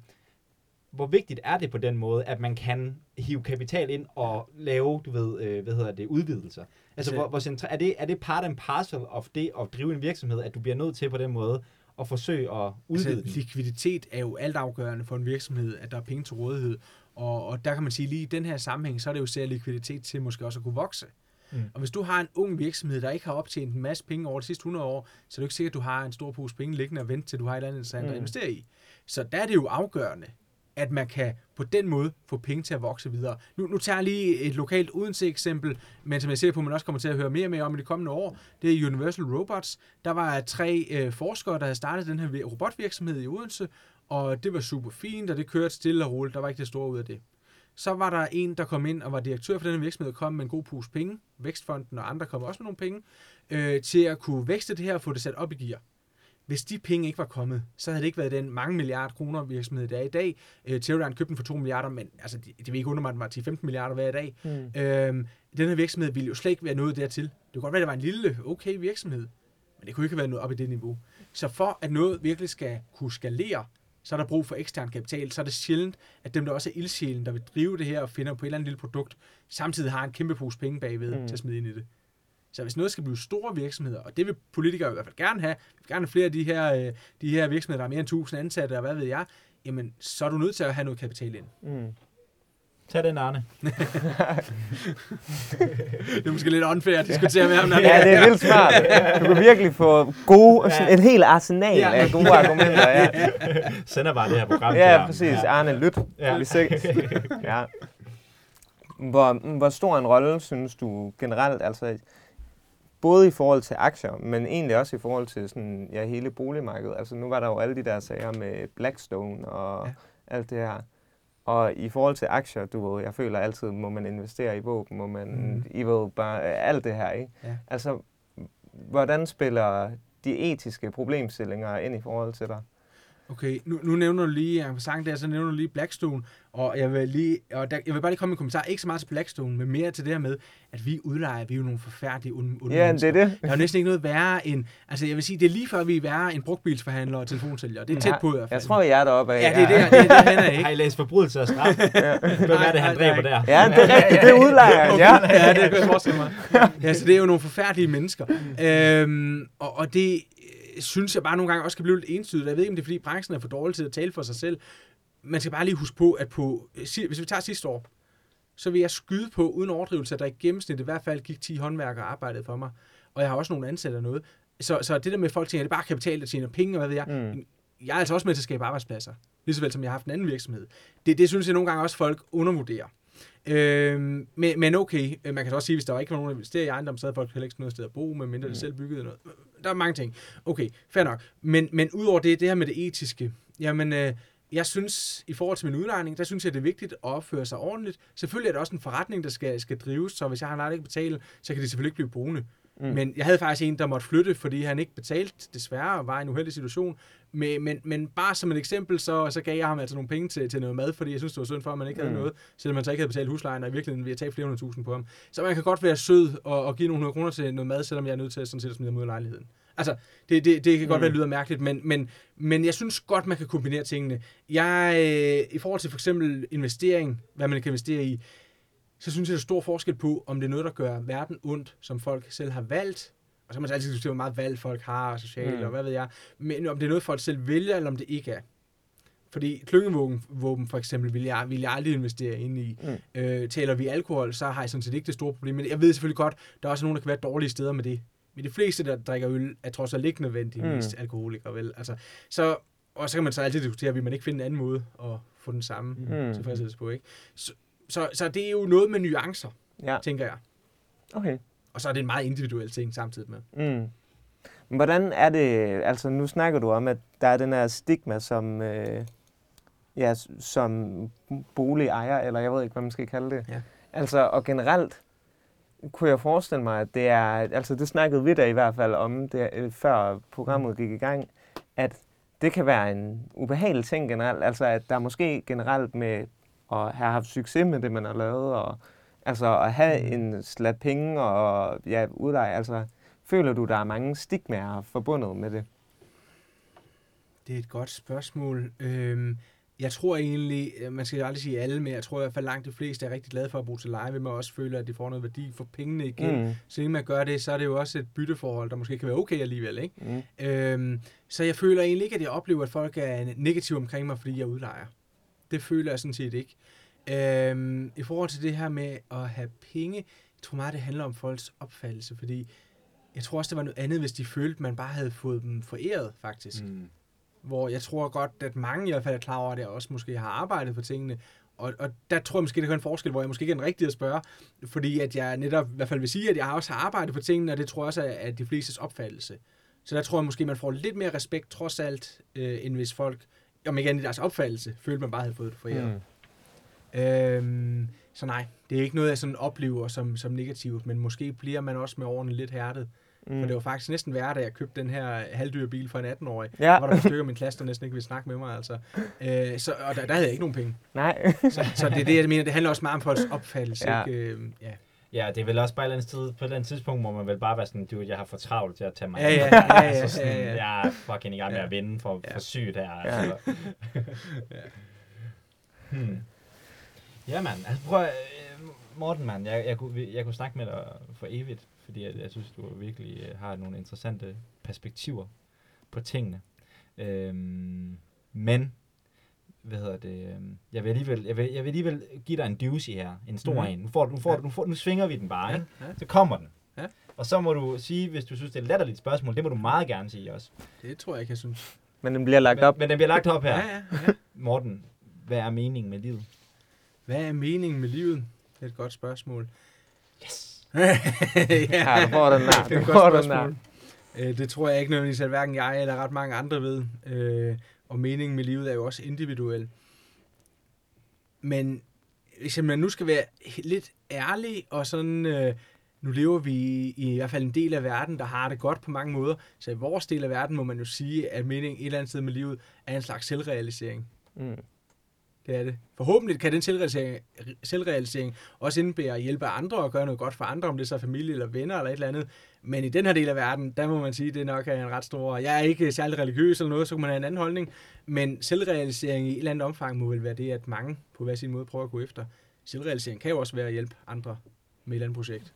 Hvor vigtigt er det på den måde, at man kan hive kapital ind og lave, du ved, øh, hvad hedder det, udvidelser? Altså, Altså- hvor, hvor centra- er, det, er det part and parcel of det at drive en virksomhed, at du bliver nødt til på den måde at forsøge at udvide Altså, den? likviditet er jo altafgørende for en virksomhed, at der er penge til rådighed. Og, og der kan man sige, lige i den her sammenhæng, så er det jo særlig likviditet til måske også at kunne vokse. Mm. Og hvis du har en ung virksomhed, der ikke har optjent en masse penge over de sidste 100 år, så er det jo ikke sikkert, at du har en stor pose penge liggende og vente til du har et eller andet interessant mm. at investere i. Så der er det jo afgørende, at man kan på den måde få penge til at vokse videre. Nu, nu tager jeg lige et lokalt Odense eksempel, men som jeg ser på, man også kommer til at høre mere med mere om i de kommende år. Det er Universal Robots. Der var tre øh, forskere, der havde startet den her robotvirksomhed i Odense, og det var super fint, og det kørte stille og roligt. Der var ikke det store ud af det. Så var der en, der kom ind og var direktør for den her virksomhed, og kom med en god pose penge. Vækstfonden og andre kom også med nogle penge, øh, til at kunne vækste det her og få det sat op i gear. Hvis de penge ikke var kommet, så havde det ikke været den mange milliarder kroner virksomhed, der er i dag. Øh, Teradyne købte den for 2 milliarder, men altså, det, det vil ikke undre mig, at den var 10-15 milliarder hver dag. Mm. Øhm, den her virksomhed ville jo slet ikke være nået dertil. Det kunne godt være, at det var en lille, okay virksomhed, men det kunne ikke have været nået op i det niveau. Så for at noget virkelig skal kunne skalere, så er der brug for ekstern kapital. Så er det sjældent, at dem, der også er ildsjælen, der vil drive det her og finder på et eller andet lille produkt, samtidig har en kæmpe pose penge bagved mm. til at smide ind i det. Så hvis noget skal blive store virksomheder, og det vil politikere i hvert fald gerne have, vi vil gerne have flere af de her, øh, de her virksomheder, der har mere end 1000 ansatte, og hvad ved jeg, jamen, så er du nødt til at have noget kapital ind. Mm. Tag den, Arne. Det er måske lidt unfair at diskutere med ham. når Ja, det er vildt smart. Du kan virkelig få gode, sådan et helt arsenal Ja. af gode argumenter. Ja, Sender bare det her program til ja præcis. Arne, lyt. Ja. Vi ser- ja. Hvor, hvor stor en rolle synes du generelt, altså både i forhold til aktier, men egentlig også i forhold til sådan, ja, hele boligmarkedet. Altså nu var der jo alle de der sager med Blackstone og Ja. alt det her. Og i forhold til aktier, du ved, jeg føler altid, må man investere i våben, må man, mm. I ved, bare alt det her, ikke? Ja. Altså, hvordan spiller de etiske problemstillinger ind i forhold til dig? Okay, nu, nu nævner du lige, jeg sang der, så nævner du lige Blackstone, og jeg vil, lige, og der, jeg vil bare lige komme med en kommentar, ikke så meget til Blackstone, men mere til det her med, at vi udlejer, vi er jo nogle forfærdelige onde, onde Ja, det er det. Der er jo næsten ikke noget værre end, altså jeg vil sige, det er lige før vi er værre end brugtbilsforhandlere og telefonsælgere. Det er tæt på i hvert fald. Jeg tror, jeg er deroppe af. Ja, det er der, det er der, han er, Har ikke? I læst forbrydelse og straf? Hvem er det, han dræber der? Ja, det er rigtigt. Det er udlejeren, ja. ja, det kan jeg forestille mig. Ja, så det er jo nogle forfærdelige mennesker. Øhm, og, og det synes jeg bare nogle gange også kan blive lidt entydigt. Jeg ved ikke, om det er, fordi branchen er for dårlig til at tale for sig selv. Man skal bare lige huske på, at på, øh, hvis vi tager sidste år, så vil jeg skyde på, uden overdrivelse, at der i gennemsnit i hvert fald gik 10 håndværkere og arbejdede for mig. Og jeg har også nogle ansatte og noget. Så, så det der med, at folk tænker, at det er bare kapital, der tjener penge, og hvad ved jeg. Mm. Jeg er altså også med til at skabe arbejdspladser. Lige så vel som jeg har haft en anden virksomhed. Det, det synes jeg nogle gange også, folk undervurderer. Øhm, men, men okay, øh, man kan så også sige, hvis der ikke var nogen, der investerede i ejendom, så havde folk heller ikke noget sted at bo, medmindre de selv byggede noget. Der er mange ting. Okay, fair nok. Men, men udover det, det her med det etiske, jamen, øh, jeg synes, i forhold til min udlejning, der synes jeg, det er vigtigt at opføre sig ordentligt. Selvfølgelig er det også en forretning, der skal, skal drives, så hvis jeg har en ikke betale, så kan det selvfølgelig ikke blive boende. Mm. Men jeg havde faktisk en, der måtte flytte, fordi han ikke betalte, desværre, og var i en uheldig situation. Men, men, men bare som et eksempel, så, så gav jeg ham altså nogle penge til, til noget mad, fordi jeg synes, det var synd for, at man ikke havde Mm. noget, selvom man så ikke havde betalt huslejen, og i virkeligheden ville jeg tage flere hundrede tusind på ham. Så man kan godt være sød og, og give nogle hundrede kroner til noget mad, selvom jeg er nødt til at, sådan set, at smide ham ud af lejligheden. Altså, det, det, det kan godt Mm. være, det lyder mærkeligt, men, men, men jeg synes godt, man kan kombinere tingene. Jeg, øh, i forhold til for eksempel investering, hvad man kan investere i, så synes jeg, der er stor forskel på, om det er noget, der gør verden ondt, som folk selv har valgt. Og så kan man altid diskutere, hvor meget valg folk har, og socialt, Mm. og hvad ved jeg. Men om det er noget, folk selv vælger, eller om det ikke er. Fordi klyngevåben våben, for eksempel vil jeg, vil jeg aldrig investere ind i. Mm. Øh, taler vi alkohol, så har jeg sådan set ikke det store problem. Men jeg ved selvfølgelig godt, der er også nogen, der kan være dårlige steder med det. Men de fleste, der drikker øl, er trods alt ikke nødvendigvis mm. alkoholikere, vel? Altså, så, og så kan man så altid diskutere, vil man ikke finde en anden måde at få den samme Mm. tilfredshed på, ikke? Så, så, så det er jo noget med nuancer, Ja, tænker jeg. okay. Og så er det en meget individuel ting samtidig med. Mm. Men Hvordan er det, altså nu snakker du om, at der er den her stigma som, øh, ja, som boligejer, eller jeg ved ikke, hvad man skal kalde det. Ja. Altså, og generelt kunne jeg forestille mig, at det er, altså det snakkede vi da i hvert fald om, det, øh, før programmet gik i gang, at det kan være en ubehagelig ting generelt, altså at der måske generelt med at have haft succes med det, man har lavet, og altså at have Mm. en slat penge og ja, udleje, altså føler du, der er mange stigmaer forbundet med det? Det er et godt spørgsmål. Øhm, jeg tror egentlig, øh, man skal aldrig sige alle, men jeg tror i hvert fald langt de fleste er rigtig glade for at bruge til leje, vil man også føle, at de får noget værdi for pengene igen. Mm. Så inden man gør det, så er det jo også et bytteforhold, der måske kan være okay alligevel. Ikke? Mm. Øhm, så jeg føler egentlig ikke, at jeg oplever, at folk er negative omkring mig, fordi jeg udlejer. Det føler jeg sådan set ikke. Øhm, I forhold til det her med at have penge, jeg tror meget, det handler om folks opfattelse, fordi jeg tror også, det var noget andet, hvis de følte, at man bare havde fået dem foræret, faktisk. Mm. Hvor jeg tror godt, at mange i hvert fald er klar over, at jeg også måske har arbejdet på tingene, og, og der tror jeg måske, det kan være en forskel, hvor jeg måske ikke er den rigtige at spørge, fordi at jeg netop i hvert fald vil sige, at jeg også har arbejdet på tingene, og det tror jeg også er, er de flestes opfattelse. Så der tror jeg måske, man får lidt mere respekt trods alt, øh, end hvis folk, om ikke andet i deres opfattelse, følte man bare havde fået det foræret. Mm. Øhm, så nej, det er ikke noget, jeg sådan oplever som, som negativt, men måske bliver man også med årene lidt hærdet. Mm. For det var faktisk næsten værre, da jeg købte den her halvdyre bil for en 18-årig. Ja. Der var der et stykker af min klasse, der næsten ikke ville snakke med mig, altså. Øh, så, og der, der havde jeg ikke nogen penge. Nej. Så, så det er det, jeg mener. Det handler også meget om folks opfattelse. Ja. Ikke? Øh, ja. Ja, det er vel også bare et eller andet sted, på et eller andet tidspunkt, må man vel bare være sådan, du, jeg har for travlt til at tage mig Ja, af." ja, ja, ja, altså sådan, ja, ja. Jeg er fucking i gang med Ja. at vinde for, Ja. for sygt her. Ja. Altså. hmm. Ja, mand. Altså, prøv at, øh, Morten, mand. Jeg, jeg, kunne, jeg kunne snakke med dig for evigt, fordi jeg, jeg synes, du virkelig øh, har nogle interessante perspektiver på tingene. Øhm, men, hvad hedder det, øhm, jeg vil, alligevel, jeg, vil, jeg vil alligevel give dig en doozy her, en stor mm. en. Nu, får, du- nu, får, Ja. du- nu, får, nu svinger vi den bare, Ja, ikke? ja. Så kommer den. Ja. Og så må du sige, hvis du synes, det er et latterligt spørgsmål, det må du meget gerne sige også. Det tror jeg ikke, jeg synes. Men den bliver lagt Men, op. men den bliver lagt op her. Ja, ja, ja. Morten, hvad er meningen med livet? Hvad er meningen med livet? Det er et godt spørgsmål. Yes! ja, Ja, du får den der. Det er Du et får godt den spørgsmål. der. Øh, det tror jeg ikke nødvendigvis, at hverken jeg eller ret mange andre ved. Og meningen med livet er jo også individuel. Men hvis man nu skal være lidt ærlig, og sådan, øh, nu lever vi i, i hvert fald en del af verden, der har det godt på mange måder. Så i vores del af verden må man jo sige, at meningen et eller andet sted med livet er en slags selvrealisering. Mm. Det er det. Forhåbentlig kan den selvrealisering, selvrealisering også indebære at hjælpe andre og gøre noget godt for andre, om det så er familie eller venner eller et eller andet. Men i den her del af verden, der må man sige, at det nok er en ret stor... Jeg er ikke særlig religiøs eller noget, så kan man have en anden holdning. Men selvrealisering i et eller andet omfang må vel være det, at mange på hver sin måde prøver at gå efter. Selvrealisering kan jo også være at hjælpe andre med et eller andet projekt.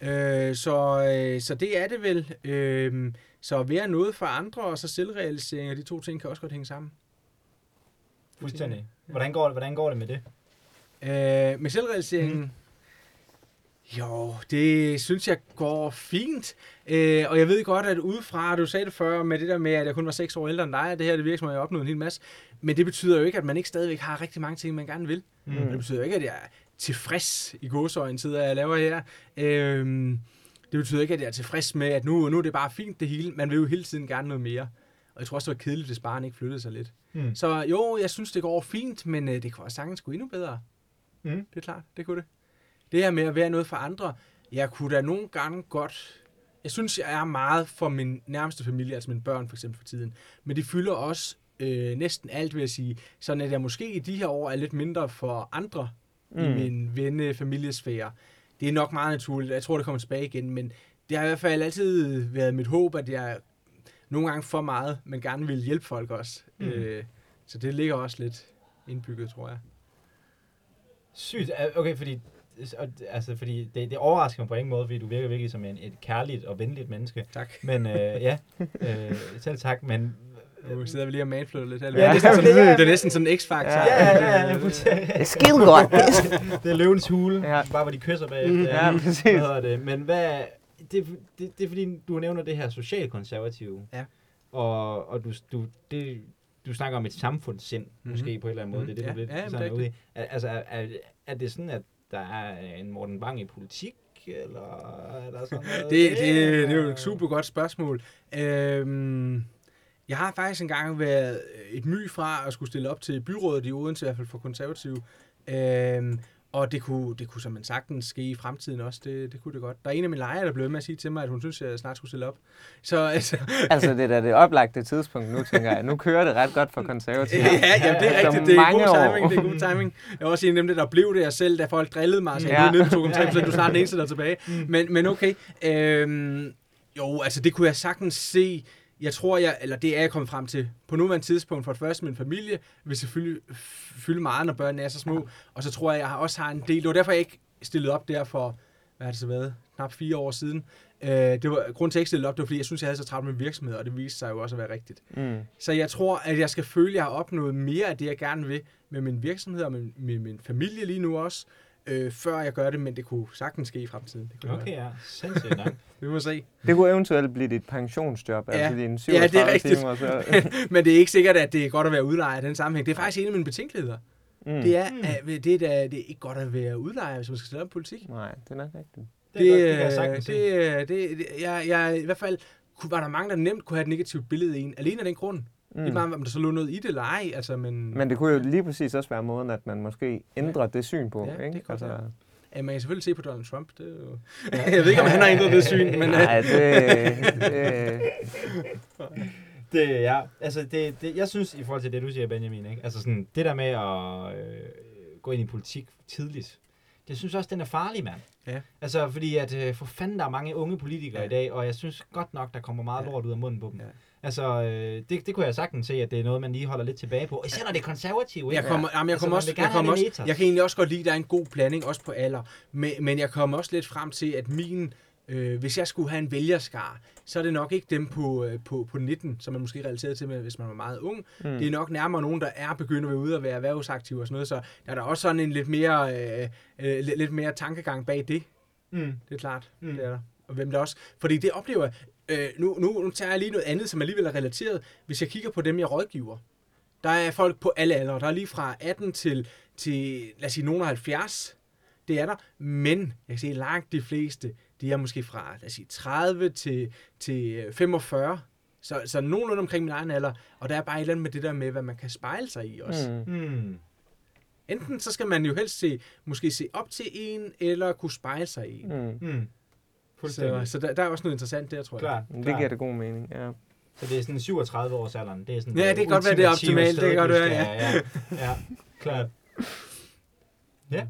Øh, så, øh, så det er det vel. Øh, så at være noget for andre og så selvrealisering, og de to ting kan også godt hænge sammen. Fuldstændig. Hvordan går det, hvordan går det med det? Øh, med selvrealiseringen? Mm. Jo, det synes jeg går fint. Øh, og jeg ved godt, at udefra, du sagde det før med det der med, at jeg kun var 6 år ældre end dig, at det her det virker som, at jeg opnået en hel masse. Men det betyder jo ikke, at man ikke stadigvæk har rigtig mange ting, man gerne vil. Mm. Det betyder jo ikke, at jeg er tilfreds i godsøjen tid, jeg laver her. Øh, det betyder ikke, at jeg er tilfreds med, at nu, nu er det bare fint det hele. Man vil jo hele tiden gerne noget mere. Og jeg tror også, det var kedeligt, hvis barnet ikke flyttede sig lidt. Mm. Så jo, jeg synes, det går fint, men øh, det kunne også sagtens gå endnu bedre. Mm. Det er klart, det kunne det. Det her med at være noget for andre, jeg kunne da nogle gange godt... Jeg synes, jeg er meget for min nærmeste familie, altså mine børn for eksempel for tiden. Men de fylder også øh, næsten alt, vil jeg sige. Sådan at jeg måske i de her år er lidt mindre for andre mm. i min venne familiesfære. Det er nok meget naturligt, jeg tror, det kommer tilbage igen, men det har i hvert fald altid været mit håb, at jeg nogle gange for meget, men gerne vil hjælpe folk også. Mm. Øh, så det ligger også lidt indbygget, tror jeg. Sygt. Okay, fordi, og, altså, fordi det, det overrasker mig på ingen måde, fordi du virker virkelig som en, et kærligt og venligt menneske. Tak. Men øh, ja, øh, selv tak, men... Nu sidder vi lige og manflytter lidt. Her. Ja, det, er næsten sådan, præcis. det er næsten sådan en x-faktor. Ja, Ja, ja, ja, ja. Det er skide godt. det er løvens hule, Ja. ja. bare hvor de kysser bagefter. Mm, Ja, Hvad præcis. hedder det? Men hvad, det, det, det er fordi, du nævner det her socialkonservative. Ja. Og, og du, du, det, du snakker om et samfundssind, Mhm. mm-hmm. måske på en eller anden måde. Mhm. Det er det, du Ja, lidt ja, sådan ude i. Er, altså, er, er, er det sådan, at der er øh, en Morten Bang i politik? Eller er der sådan noget? Det, det, det er jo et super godt spørgsmål. Øhm, jeg har faktisk engang været et my fra at skulle stille op til byrådet i Odense, i hvert fald for konservative. Øhm, og det kunne, det kunne som man sagtens ske i fremtiden også. Det, det kunne det godt. Der er en af mine lejere, der blev med at sige til mig, at hun synes, at jeg snart skulle stille op. Så altså, Altså, det er da det oplagte tidspunkt nu, tænker jeg. Nu kører det ret godt for konservative. Ja, jamen, det er rigtigt. Det er mange god år. timing. Det er god timing. Jeg var også en af dem, der blev det jeg selv, da folk drillede mig, så jeg Ja. ja. ned på 2,3 så du er snart den eneste, der er tilbage. Men, men okay. Øhm, jo, altså det kunne jeg sagtens se. Jeg tror, jeg, eller det er jeg kommet frem til. På nuværende tidspunkt, for det første, min familie vil selvfølgelig fylde meget, når børnene er så små. Og så tror jeg, jeg også har en del. Det var derfor, jeg ikke stillede op der for, hvad har det så været? knap fire år siden. Øh, det var, grunden til, at jeg ikke stillede op, det var, fordi jeg synes, jeg havde så travlt med virksomhed, og det viste sig jo også at være rigtigt. Mm. Så jeg tror, at jeg skal føle, at jeg har opnået mere af det, jeg gerne vil med min virksomhed og med, med min familie lige nu også, øh, før jeg gør det, men det kunne sagtens ske i fremtiden. Det kunne Okay, ja. Sindssygt nok. Vi må se. Det kunne eventuelt blive dit pensionsjob, Ja. altså dine Ja, 37 det er rigtigt. timer. Så. men det er ikke sikkert, at det er godt at være udlejer i den sammenhæng. Det er faktisk en af mine betænkeligheder. mm. Det er, Mm. at det, er, det er ikke godt at være udlejer, hvis man skal stille op politik. Nej, det er nok rigtigt. Det, er godt, det jeg øh, sagtens se. det, det, det, jeg, jeg, I hvert fald kunne, var der mange, der nemt kunne have et negativt billede i en. Alene af den grund. Mm. Ikke bare, om der så lå noget i det eller ej. Altså, men, Men det kunne jo lige præcis også være måden, at man måske ændrer det syn på. Ja, det ikke? kan godt være. ja, man kan selvfølgelig se på Donald Trump. Det er jo... jeg ved ikke, om han har ændret det syn, men... Nej, det, det, Det, ja, altså det, det, jeg synes i forhold til det, du siger, Benjamin, ikke? Altså sådan, det der med at øh, gå ind i politik tidligt, det synes også, den er farlig, mand. Ja. Altså, fordi at øh, for fanden, der er mange unge politikere Ja. ja. i dag, og jeg synes godt nok, der kommer meget Ja. ja. lort ud af munden på dem. Ja. Altså, øh, det, det kunne jeg sagtens se, at det er noget, man lige holder lidt tilbage på. Især når det er konservative, ikke? Jeg kommer, jamen, jeg Altså, kommer også, jeg, kommer også, jeg kan egentlig også godt lide, at der er en god blanding, også på alder. Men, men jeg kommer også lidt frem til, at min, øh, hvis jeg skulle have en vælgerskar, så er det nok ikke dem på, øh, på, på 19, som man måske relaterer til, med, hvis man var meget ung. Mm. Det er nok nærmere nogen, der er begyndt at være ude og være erhvervsaktive og sådan noget. Så der er der også sådan en lidt mere, øh, øh, lidt, lidt mere tankegang bag det. Mm. Det er klart. Mm. det er der. Og hvem der også. Fordi det oplever jeg. Øh, nu, nu, nu tager jeg lige noget andet, som alligevel er relateret. Hvis jeg kigger på dem, jeg rådgiver. Der er folk på alle aldre. Der er lige fra 18 til, til lad os sige, nogen af 70. Det er der. Men jeg kan se, langt de fleste, de er måske fra, lad os sige, 30 til, til øh, 45. Så, så nogenlunde omkring min egen alder. Og der er bare et eller andet med det der med, hvad man kan spejle sig i også. Mm. mm. Mm. Enten så skal man jo helst se, måske se op til en, eller kunne spejle sig i en. Mm. Mm. Så, så der, der er også noget interessant der, tror jeg. Klart, Det klart. giver det god mening, ja. Så det er sådan 37 års alderen. Det er sådan Ja, det kan godt være, det er optimalt. Det kan godt være, skal- ja. Ja, klart. Ja.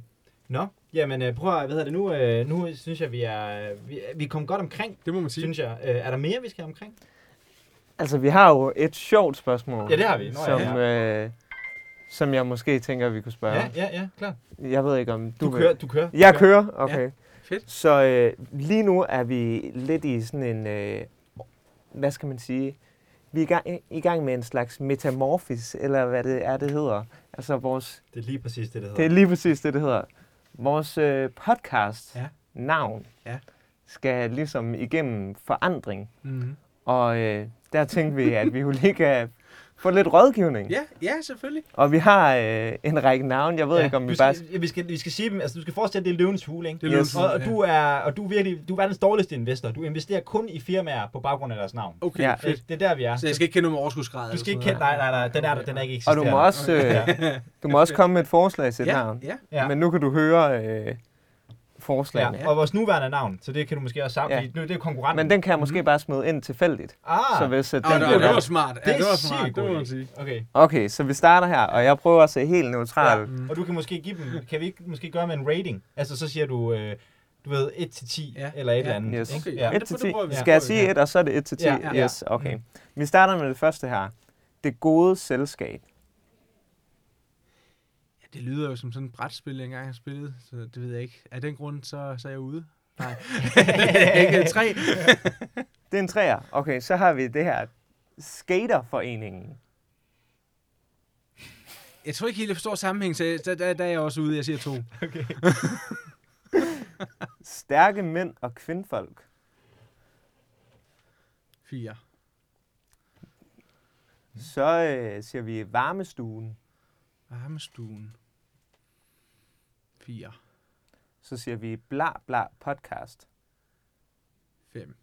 Nå, jamen øh, prøv at, hvad hedder det nu? Øh, nu synes jeg, vi er, vi, vi er kommet godt omkring, Det må man sige. synes jeg. Øh, er der mere, vi skal omkring? Altså, vi har jo et sjovt spørgsmål. Ja, det har vi. Nå, som, ja. øh, som jeg måske tænker, vi kunne spørge. Ja, ja, ja, klart. Jeg ved ikke, om du, Du vil- kører, du kører. Jeg kører? Okay. Fedt. Så øh, lige nu er vi lidt i sådan en, øh, hvad skal man sige, vi er i gang, i gang med en slags metamorfis, eller hvad det er, det hedder. Altså vores, Det er lige præcis det, det hedder. det er lige præcis det, det hedder. Vores øh, podcast Ja. navn Ja. skal ligesom igennem forandring. Mm-hmm. Og øh, der tænkte vi, at vi jo lige kan få lidt rådgivning. Ja, ja, selvfølgelig. Og vi har øh, en række navne. Jeg ved ja, ikke, om vi skal, bare... ja, vi, skal, vi skal sige dem, altså du skal forestille, det er løvens hule, ikke? Det er Yes. yes. Og, og, du er, og du er virkelig, du er verdens dårligste investor. Du investerer kun i firmaer på baggrund af deres navn. Okay, Ja. fedt. Det, det er der, vi er. Så jeg skal ikke kende noget med overskudsgrad? Du skal ikke kende, nej, nej, nej, den er, der, den er ikke Og du eksisterende. må også, øh, du må også komme med et forslag til et Ja, navn. ja. Ja. Men nu kan du høre øh, forslagene. Ja, og vores nuværende navn, så det kan du måske også sammen, Ja. nu det er konkurrenten. Men den kan jeg måske bare smide ind tilfældigt. ah, Så hvis at Ah, den det, bliver det var smart. Ja, det er det var sygt smart, det må man sige. Okay. Okay, så vi starter her, og jeg prøver at se helt neutral. Ja. Og du kan måske give dem, kan vi ikke måske gøre med en rating? Altså så siger du, øh, du ved, 1 til 10 Ja. eller et Ja. eller andet. Yes. Okay. Ja. Ja. 1 det til prøver- det 10. prøver vi. Skal jeg sige Ja. 1, og så er det 1 til 10? Ja, ja. Yes, okay. Vi starter med det første her. Det gode selskab. Det lyder jo som sådan et brætspil, jeg engang har spillet, så det ved jeg ikke. Af den grund, så, så er jeg ude. Nej. ikke tre. Det er en træer. Okay, så har vi det her. Skaterforeningen. Jeg tror ikke helt, jeg forstår sammenhæng, så der, der, der er jeg også ude. Jeg siger to. Stærke mænd og kvindfolk. Fire. Så øh, siger vi varmestuen. Varmestuen. Fire. Så siger vi bla bla podcast. Fem.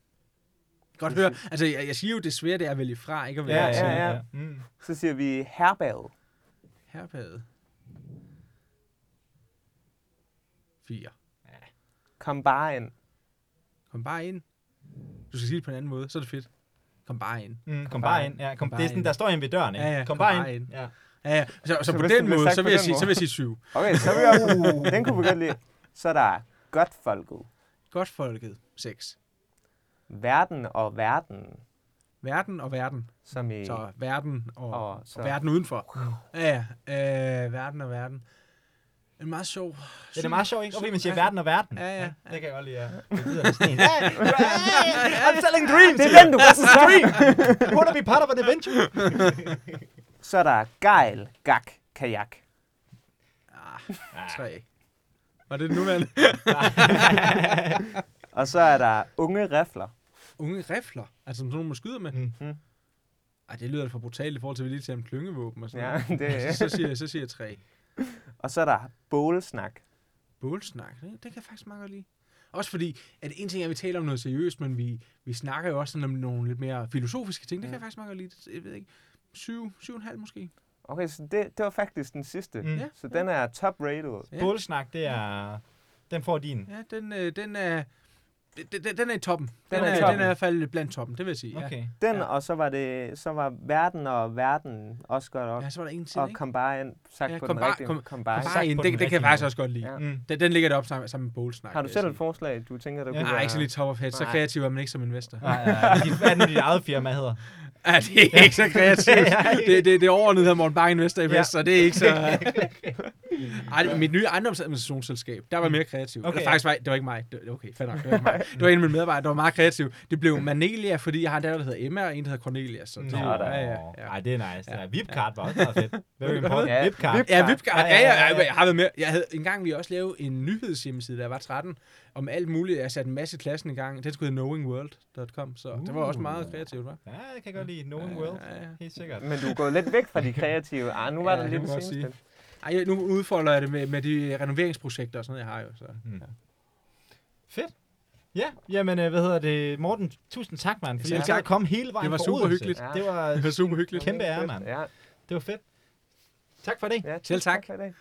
Godt høre. Altså, jeg, jeg siger jo, det svære, det er at vælge fra, ikke at vælge Ja, til. ja, ja. Mm. Så siger vi herbad. Herbadet. Fire. Kom bare ind. Kom bare ind. Du skal sige det på en anden måde, så er det fedt. Kom bare ind. Mm, kom bare ind. Ja, kom, bare det er sådan, ind. der står en ved døren, ikke? Ja, ja, kom, bare ind. ind. Ja. Ja, ja. Så, så, Så på det den måde, så vil, jeg sige, så vil jeg sige syv. Okay, så vil jeg, den kunne vi godt lide. Så er der godt folket. Godt folket. Seks. Verden og verden. Verden og verden. Som i... Så verden og, Og så- og verden udenfor. Ja, ja. Øh, verden og verden. En meget sjov. Det er meget sjovt, ikke? Og fordi man siger verden og verden. Ja, ja. Det kan jeg godt lide, ja. Det lyder sådan en. Hey, I'm selling dreams! Det er den, du kan dream! You wanna be part of an adventure? Så er der gejl, gak, kajak. Tre. Var det nu, man? Og så er der unge rifler. Unge rifler. Altså som sådan nogle, man skyder med. Mm. Mm. Ej, det lyder for brutalt i forhold til, at vi lige tager en klyngevåben og sådan Ja, noget. det, Så, så, siger, jeg- så siger jeg tre. og så er der bålsnak. Bålsnak, det, det kan jeg faktisk meget godt lide. Også fordi, at en ting er, at vi taler om noget seriøst, men vi, vi snakker jo også sådan om nogle lidt mere filosofiske ting. Det kan jeg faktisk meget godt lide. Jeg ved ikke, syv, syv og en halv måske. Okay, så det, det var faktisk den sidste. Mm. Ja. Så den er top-rated. Ja. Bålsnak, det er... Den får din. Ja, den, øh, den er... Den, den, den er i toppen. Den, Den er er, i den toppen. er i hvert fald blandt toppen, det vil jeg sige. Okay. Den, Ja. og så var det så var verden og verden også godt Ja, op. ja så var der en til, Og combine, sagt Ja, på den rigtige. com- Combine. Bare sagt en, på det, den det kan jeg faktisk også godt lide. Ja. Mm. Den, den ligger deroppe sammen, sammen med bålsnak. Har du selv et forslag, du tænker, der Ja. kunne Nej, være... ikke så lige top of head. Så kreativ er man ikke som investor. Nej, nej, nej. Hvad er det nu, dit eget firma hedder? Ja, det er ikke så kreativt. det, det, det overordnede hedder Morten Bang Investor Invest, Ja. så det er ikke så... Ej, det- mit nye ejendomsadministrationsselskab, der var mere kreativ. Okay, Eller faktisk var, det var ikke mig. Det, okay, fair nok, det var ikke mig. Det var en af mine medarbejdere, der var meget kreativ. Det blev Manelia, fordi jeg har en datter, der hedder Emma, og en, der hedder Cornelia. Så det, Nå, der. ja, ja, ja. Ej, det er nice. Ja. Ja. Vipcard var også meget fedt. Very important. Ja, Vipcard. Vip- Ja, Vipcard. Ja, Ja, ja, ja, ja, ja, ja. jeg har været med. Jeg havde en gang, vi også lavede en nyhedshjemmeside, da jeg var 13, om alt muligt. Jeg satte en masse i klassen i gang. Den skulle hedde knowingworld.com, så det var også meget kreativt, hva'? Ja, det kan jeg godt lide. Knowing World. Ja, ja. Helt sikkert. Men du er gået lidt væk fra de kreative. Ah, nu var Ja, der det lidt det jeg. Ej, nu udfolder jeg det med, med de renoveringsprojekter og sådan noget, jeg har jo. Så. Mm. Fedt. Ja, jamen, øh, hvad hedder det? Morten, tusind tak, mand, fordi Selv du tak. komme hele vejen Det var super hyggeligt. Ja. Det var Det var super hyggeligt. Kæmpe ære, mand. Ja, Det var fedt. Tak for det. ja Selv tak. for i dag.